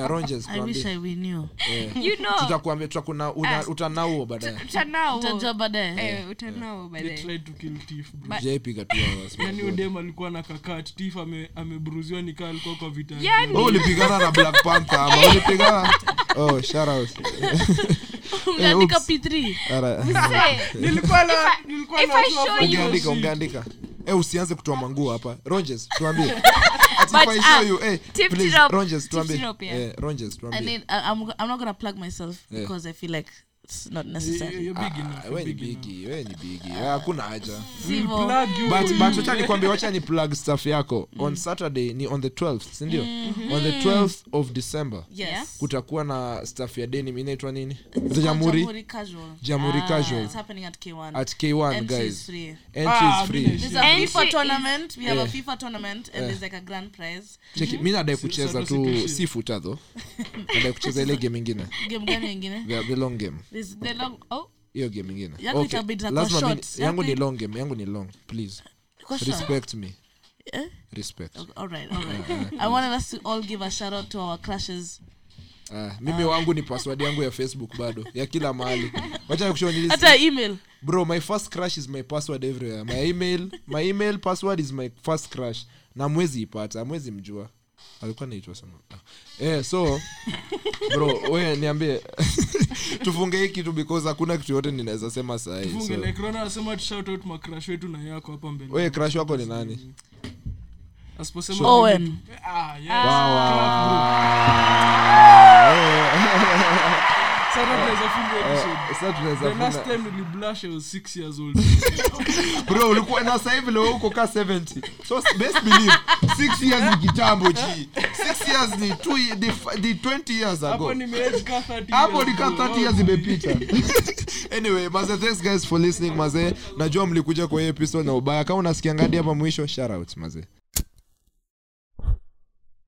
eh, You know. tutakuambia utanauo baadaye. Utanao. utajua baadaye. Eh, udem alikuwa na kakat tif amebruziwa nikaa alikuwa kwa vita Yani. Oh, na black panther ama ulipigana? Oh shout umeandika p3 Ara- Say, nilikuwa na nilikuwa if na I show you- ungeandika ungeandika eh usianze kutoa manguo hapa. Ronges tuambie But, uh, show you, hey, tip please, it up. ronges Tip it up, yeah. eh ronges I, I'm, I'm not gonna plug myself Yeah. because I feel like it's not necessary. you're big enough, you're we ni bigi we ni bigi hakuna haja We'll Sivo. plug you but but wacha nikwambie wacha ni plug stuff yako on saturday ni on the 12th sindio on the 12th of december Yes. kutakuwa na staff ya denim inaitwa nini jamhuri Jamhuri Casual. Ah, Casual. It's happening at K1. at k1 Entry is free. entry Ah, is free mimi There's a Entry FIFA tournament. We have a FIFA tournament, and there's like a grand prize. cheki mi nadai kucheza tu si futa though nadai kucheza ile game ingine Game gani ingine? the, the long game There's The long. Oh, hiyo game ingine Yangu itabidi itakuwa lazima mi- short. yangu ni long game yangu ni long please respect me Eh? respect All right, all right. I wanted us to all give a shout out to our crushes. Ah, mimi wangu ni password yangu ya facebook bado ya kila mahali wacha nikushonili Hata email. bro my first crush is my password everywhere my email my email password is my first crush na mwezi ipata mwezi mjua alikuwa naitwa sana ah. eh, so bro we niambie. Tufunge hii kitu because hakuna kitu yote ninaweza sema sahii Funge, so. like Rona anasema tu shout out macrush wetu na yako hapa mbele. We crush wako ni nani? Owen. Ah, yes. wow, tunaweza old. bro ulikuwa na sasa leo uko ka 70 so best believe 6 years ni kitambo ji 6 years ni 2 the, 20 years ago. Hapo nimeage ka 30 hapo years ni ka 30 years imepita. Anyway maze thanks guys for listening maze. Najua mlikuja kwa hii episode na ubaya. Kama unasikia ngadi hapa mwisho shout out maze